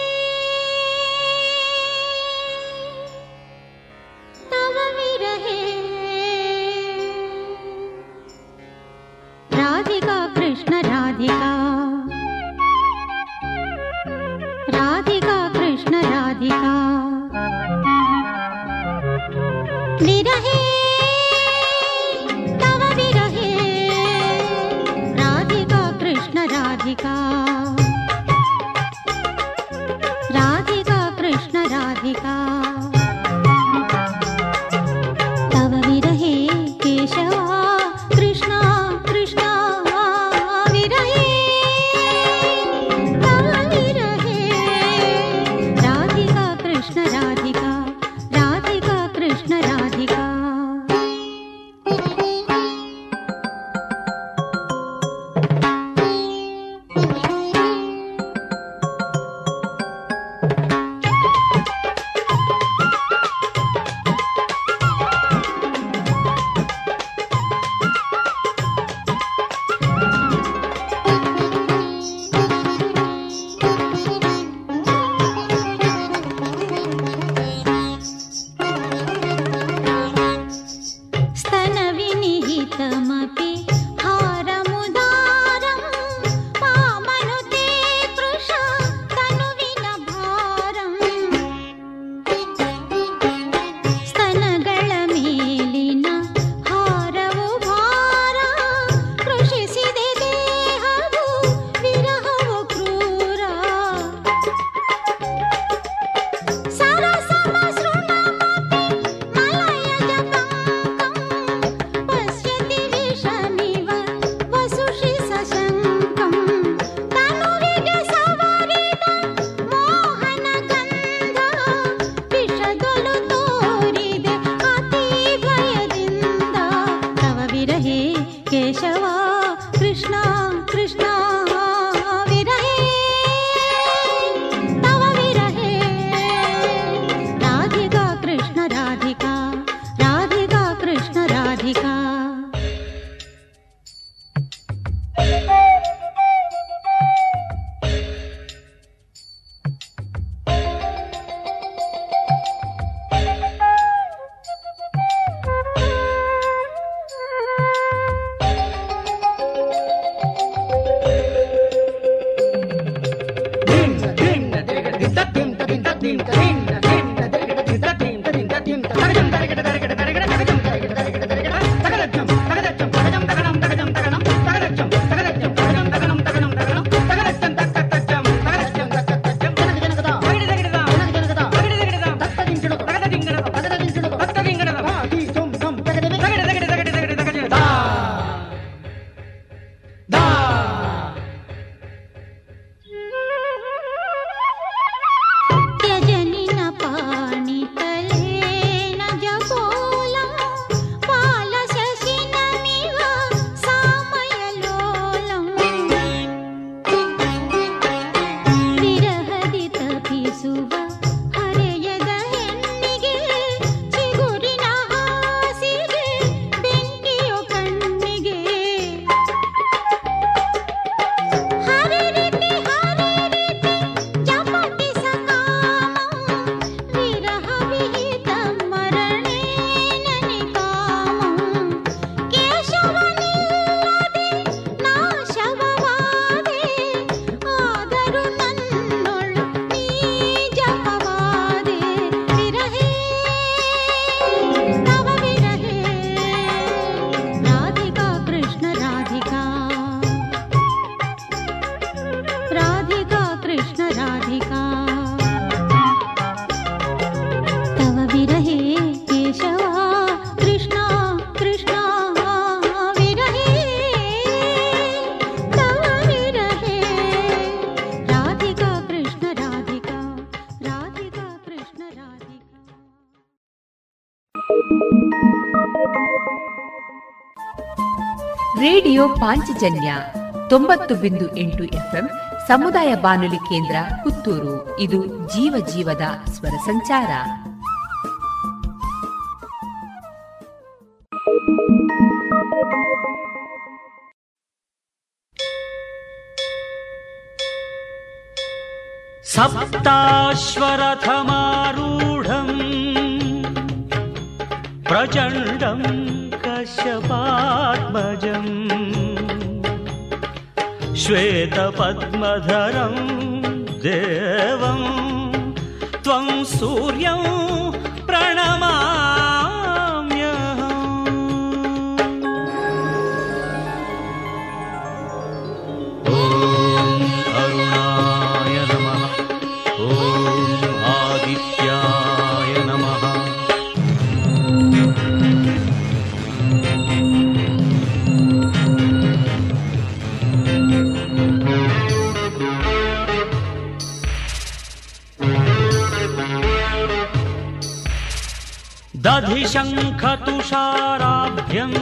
राधिका। ले रहे राधिका कृष्ण राधिका तव विरहे केशवा कृष्णा कृष्णा विरहे तव विरहे राधिका कृष्ण राधिका राधिका कृष्ण राधिका ರೇಡಿಯೋ ಪಾಂಚಜನ್ಯ ತೊಂಬತ್ತು ಬಿಂದು ಎಂಟು ಎಫ್ಎಂ ಸಮುದಾಯ ಬಾನುಲಿ ಕೇಂದ್ರ ಪುತ್ತೂರು ಇದು ಜೀವ ಜೀವದ ಸ್ವರ ಸಂಚಾರ सप्ताश्वरथमारूढम् प्रचण्डम् कश्यपात्मजम् श्वेतपद्मधरं देवं त्वं सूर्यं दधिशङ्खतुषाराभ्यम्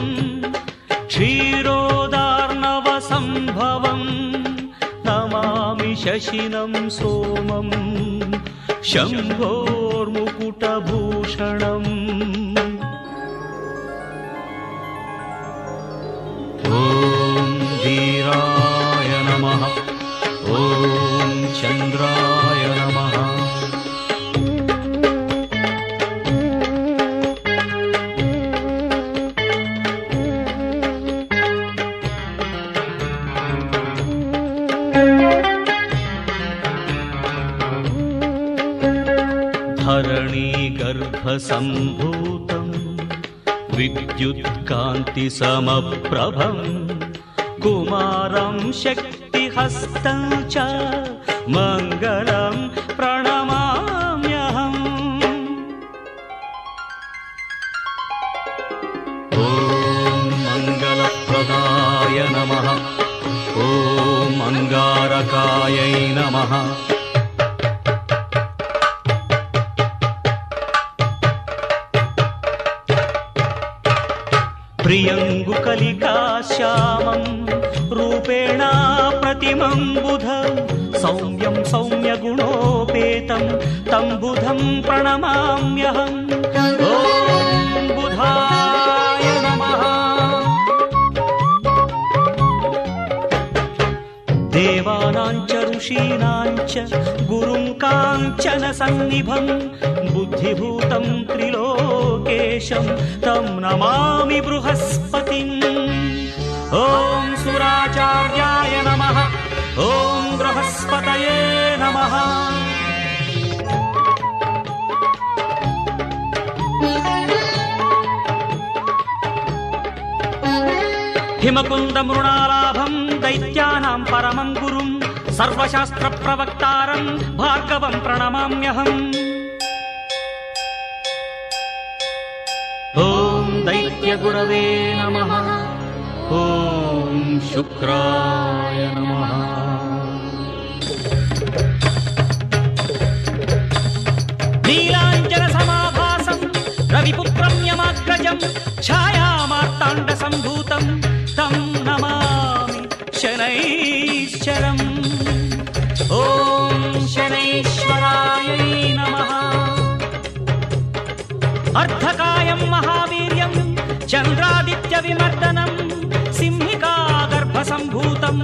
क्षीरोदार्णवसम्भवम् नमामि शशिनं सोमम् शम्भोर्मुकुटभूषणम् ॐ वीराय नमः ॐ चन्द्राय धरणीगर्भसम्भूतम् विद्युत्कान्तिसमप्रभम् कुमारं शक्तिहस्तं च मङ्गलं प्रणमाम्यहम्। ॐ मङ्गलप्रदाय नमः। ॐ अङ्गारकायै नमः सौम्यं सौम्यगुणोपेतं तं बुधं प्रणमाम्यहम् ॐ बुधाय नमः। देवानां च ऋषीणां च गुरुं काञ्चन सन्निभं बुद्धिभूतं त्रिलोकेशं तं नमामि बृहस्पतिम् बृहस्पतये नमः। हिमकुन्दमृणालाभं दैत्यानां परमं गुरुं सर्वशास्त्रप्रवक्तारं भार्गवं प्रणमाम्यहम्। ॐ दैत्यगुरवे नमः। ॐ शुक्राय नमः यमाग्रजं छायामार्ताण्डसम्भूतं तं नमामि शनैश्चरम् ॐ शनैश्वरायै नमः अर्धकायं महावीर्यं चन्द्रादित्यविमर्दनं सिंहिका गर्भसम्भूतं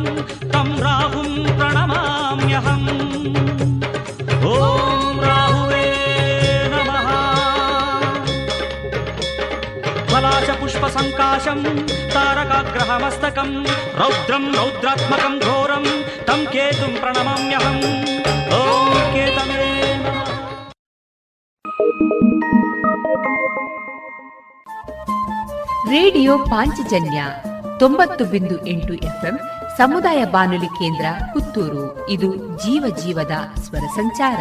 तं राहुं प्रणमाम्यहम् पुष्पसङ्काशम् तारकाग्रहमस्तकम् रौद्रम् रौद्रात्मकम् घोरम् तं केतुम् प्रणमाम्यहम् ॐ केतवे ರೇಡಿಯೋ ಪಾಂಚಜನ್ಯ ತೊಂಬತ್ತು ಬಿಂದು ಎಂಟು ಎಫ್ಎಂ ಸಮುದಾಯ ಬಾನುಲಿ ಕೇಂದ್ರ ಪುತ್ತೂರು ಇದು ಜೀವ ಜೀವದ ಸ್ವರ ಸಂಚಾರ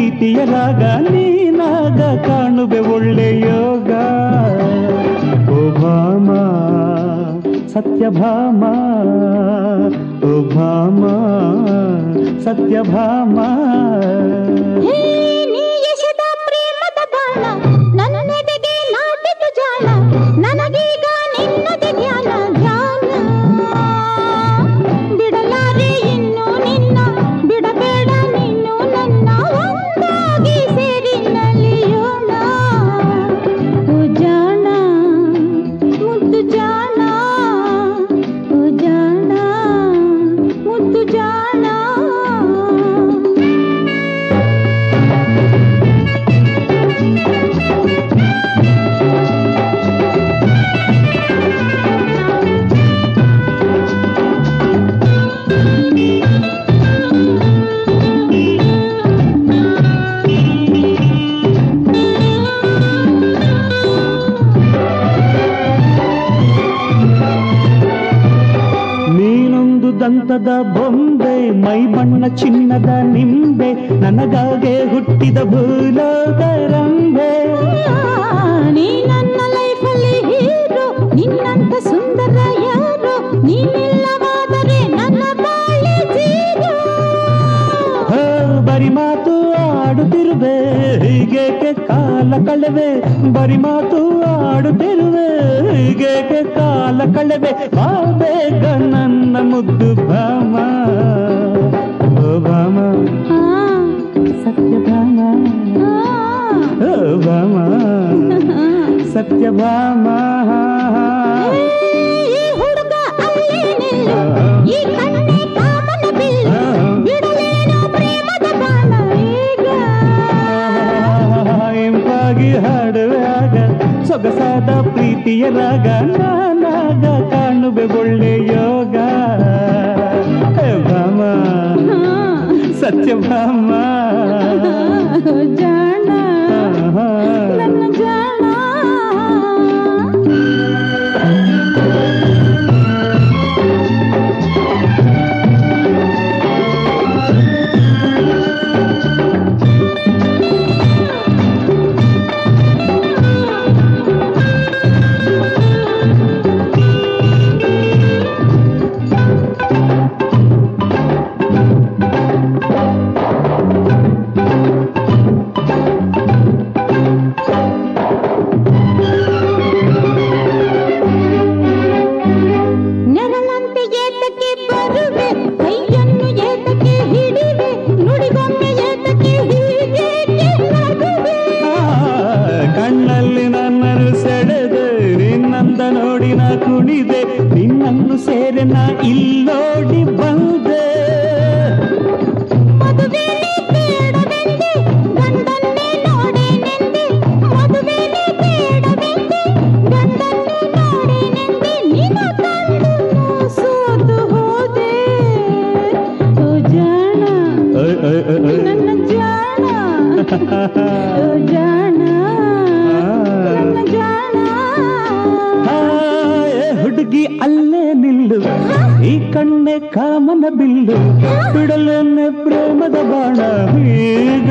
ಪ್ರೀತಿಯ ರಾಗ ನೀನಾಗ ಕಾಣುವೆ ಒಳ್ಳೆ ಯೋಗ. ಓ ಭಾಮ ಸತ್ಯಭಾಮ ಓ ಭಾಮ ಸತ್ಯಭಾಮ ದಂತದ ಬೊಂಬೆ ಮೈ ಬಣ್ಣ ಚಿನ್ನದ ನಿಂಬೆ ನನಗಾಗೆ ಹುಟ್ಟಿದ ಭೂಲೋಕರಂಬೆ ನೀ ನನ್ನ ಲೈಫಲ್ಲಿ ಹೀರೋ ನಿನ್ನಂತ ಸುಂದರ ಯಾರು ನೀನಿಲ್ಲವಾದರೆ ನನ್ನ ಬಾಳೆ ಜೀರೋ. ಬರಿ ಮಾತು ಆಡುತ್ತಿರುವೆ ಹೀಗೇಕೆ ಕಾಲ ಕಳೆವೆ? ಬರಿ ಮಾತು ಆಡುತ್ತಿರುವೆ ಹೀಗೇಕೆ ಕಾಲ ಕಳೆವೆ? ಬಾಬೇಗ ನನ್ನ ಮುದ್ದು ಭಾಮ. ಓ ಭಾಮ. ಸತ್ಯಭಾಮ ಓ ಭಾಮ. ಸತ್ಯಭಾಮ ಹುಡುಗ ಈ ಕಣ್ಣೆ ಸೊಗಸಾದ ಪ್ರೀತಿಯ ರಾಗ ನಾನಾಗ ಕಾಣುವೆ ಒಳ್ಳೆ ಯೋಗ ಭಾಮ ಸತ್ಯಭಾಮ ಹುಡುಗಿ ಅಲ್ಲೇ ನಿಲ್ಲು ಈ ಕಣ್ಣೆ ಕಾಮನ ಬಿಲ್ಲು ಬಿಡಲೇನೆ ಪ್ರೇಮದ ಬಾಣ ಈಗ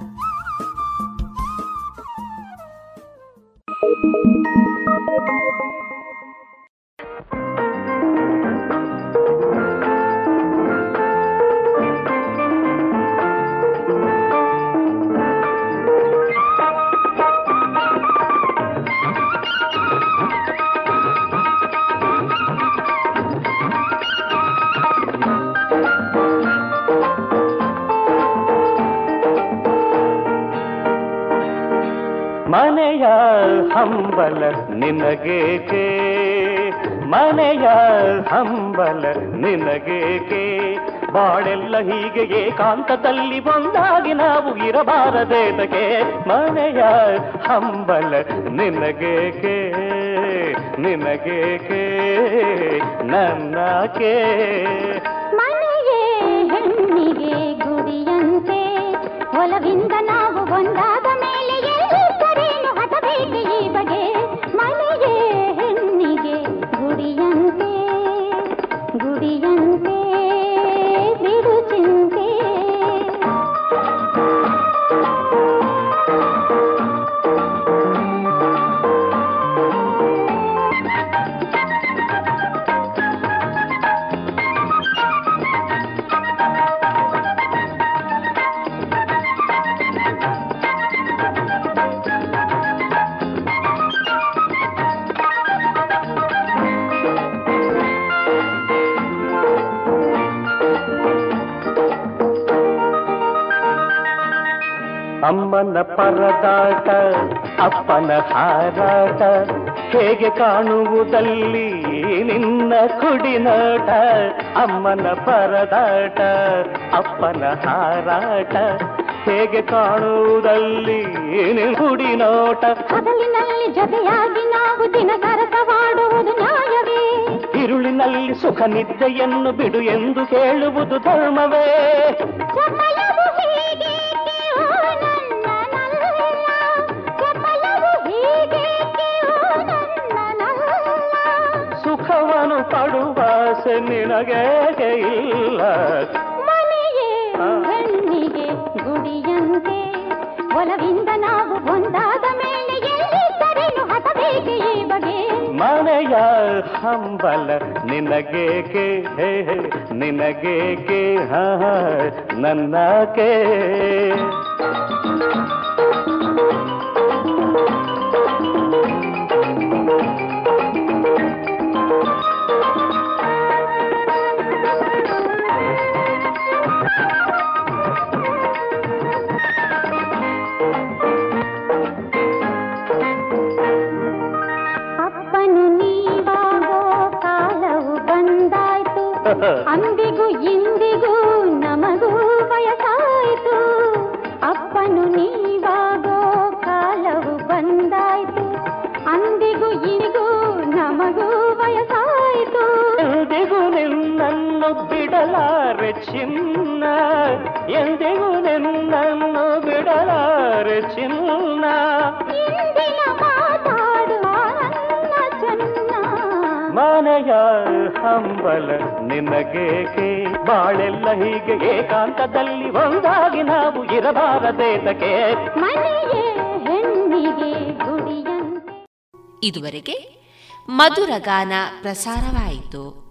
ನಿನಗೇಕೆ? ಮನೆಯ ಹಂಬಲ ನಿನಗೇಕೆ? ಬಾಳೆಲ್ಲ ಹೀಗೆ ಏಕಾಂತದಲ್ಲಿ ಒಂದಾಗಿ ನಾವು ಇರಬಾರದೇದಕ್ಕೆ ಮನೆಯ ಹಂಬಲ ನಿನಗೇಕೆ? ನಿನಗೇಕೆ? ನನ್ನಕೆ? ಹಾರಾಟ ಹೇಗೆ ಕಾಣುವುದಲ್ಲಿ ನಿನ್ನ ಕುಡಿನಾಟ ಅಮ್ಮನ ಪರದಾಟ ಅಪ್ಪನ ಹಾರಾಟ ಹೇಗೆ ಕಾಣುವುದಲ್ಲಿ ನಿನ್ನ ಕುಡಿನೋಟ ಹಗಲಿನಲ್ಲಿ ಜೊತೆಯಾಗಿ ನಾವು ದಿನ ಸರಸವಾಡುವುದು ನ್ಯಾಯವೇ? ಇರುಳಿನಲ್ಲಿ ಸುಖ ನಿದ್ದೆಯನ್ನು ಬಿಡು ಎಂದು ಕೇಳುವುದು ಧರ್ಮವೇ? ಪಡುವಾಸೆ ನಿನಗೆ ಇಲ್ಲ. ಮನೆಯೇ ಹೆಣ್ಣಿಗೆ ಗುಡಿಯಂತೆ. ಒಲವಿಂದ ನಾವು ಒಂದಾದ ಮೇಲೆ ಎಲ್ಲಿದ್ದರೇನು ಹತಬೇಕೆ ಈ ಬಗೆ ಮನೆಯ ಹಂಬಲ ನಿನಗೇಕೆ ಹೇ ಹೇ, ನಿನಗೇಕೆ ನನ್ನ ಹಾ, ಅಂದಿಗೂ ಇಂದಿಗೂ ನಮಗೂ ವಯಸ್ಸಾಯ್ತು ಅಪ್ಪನು ನೀವಾಗೋ ಕಾಲವು ಬಂದಾಯ್ತು ಅಂದಿಗೂ ಇಂದಿಗೂ ನಮಗೂ ವಯಸ್ಸಾಯ್ತು ಎಂದಿಗೂ ನಿನ್ನನ್ನು ಬಿಡಲಾರೆ ಚಿನ್ನ ಎಂದಿಗೂ ನಿನ್ನನ್ನು ಬಿಡಲಾರೆ ಚಿನ್ನ ಇಂದಿನ ಮಾತಾಡುವ ನನ್ನ ಚೆನ್ನ ಮನೆಯ ಹಂಬಲ ನಿನಗೇಕೆ? ಬಾಳೆಲ್ಲ ಹೀಗೆ ಏಕಾಂತದಲ್ಲಿ ಒಂದಾಗಿ ನಾವು ಇರಬಾರದೇತಕ್ಕೆ ಮನೆಯೇ ಹೆಣ್ಣಿಗೆ ಗುಡಿಯಂತೆ ಇದುವರೆಗೆ ಮಧುರ ಗಾನ ಪ್ರಸಾರವಾಯಿತು.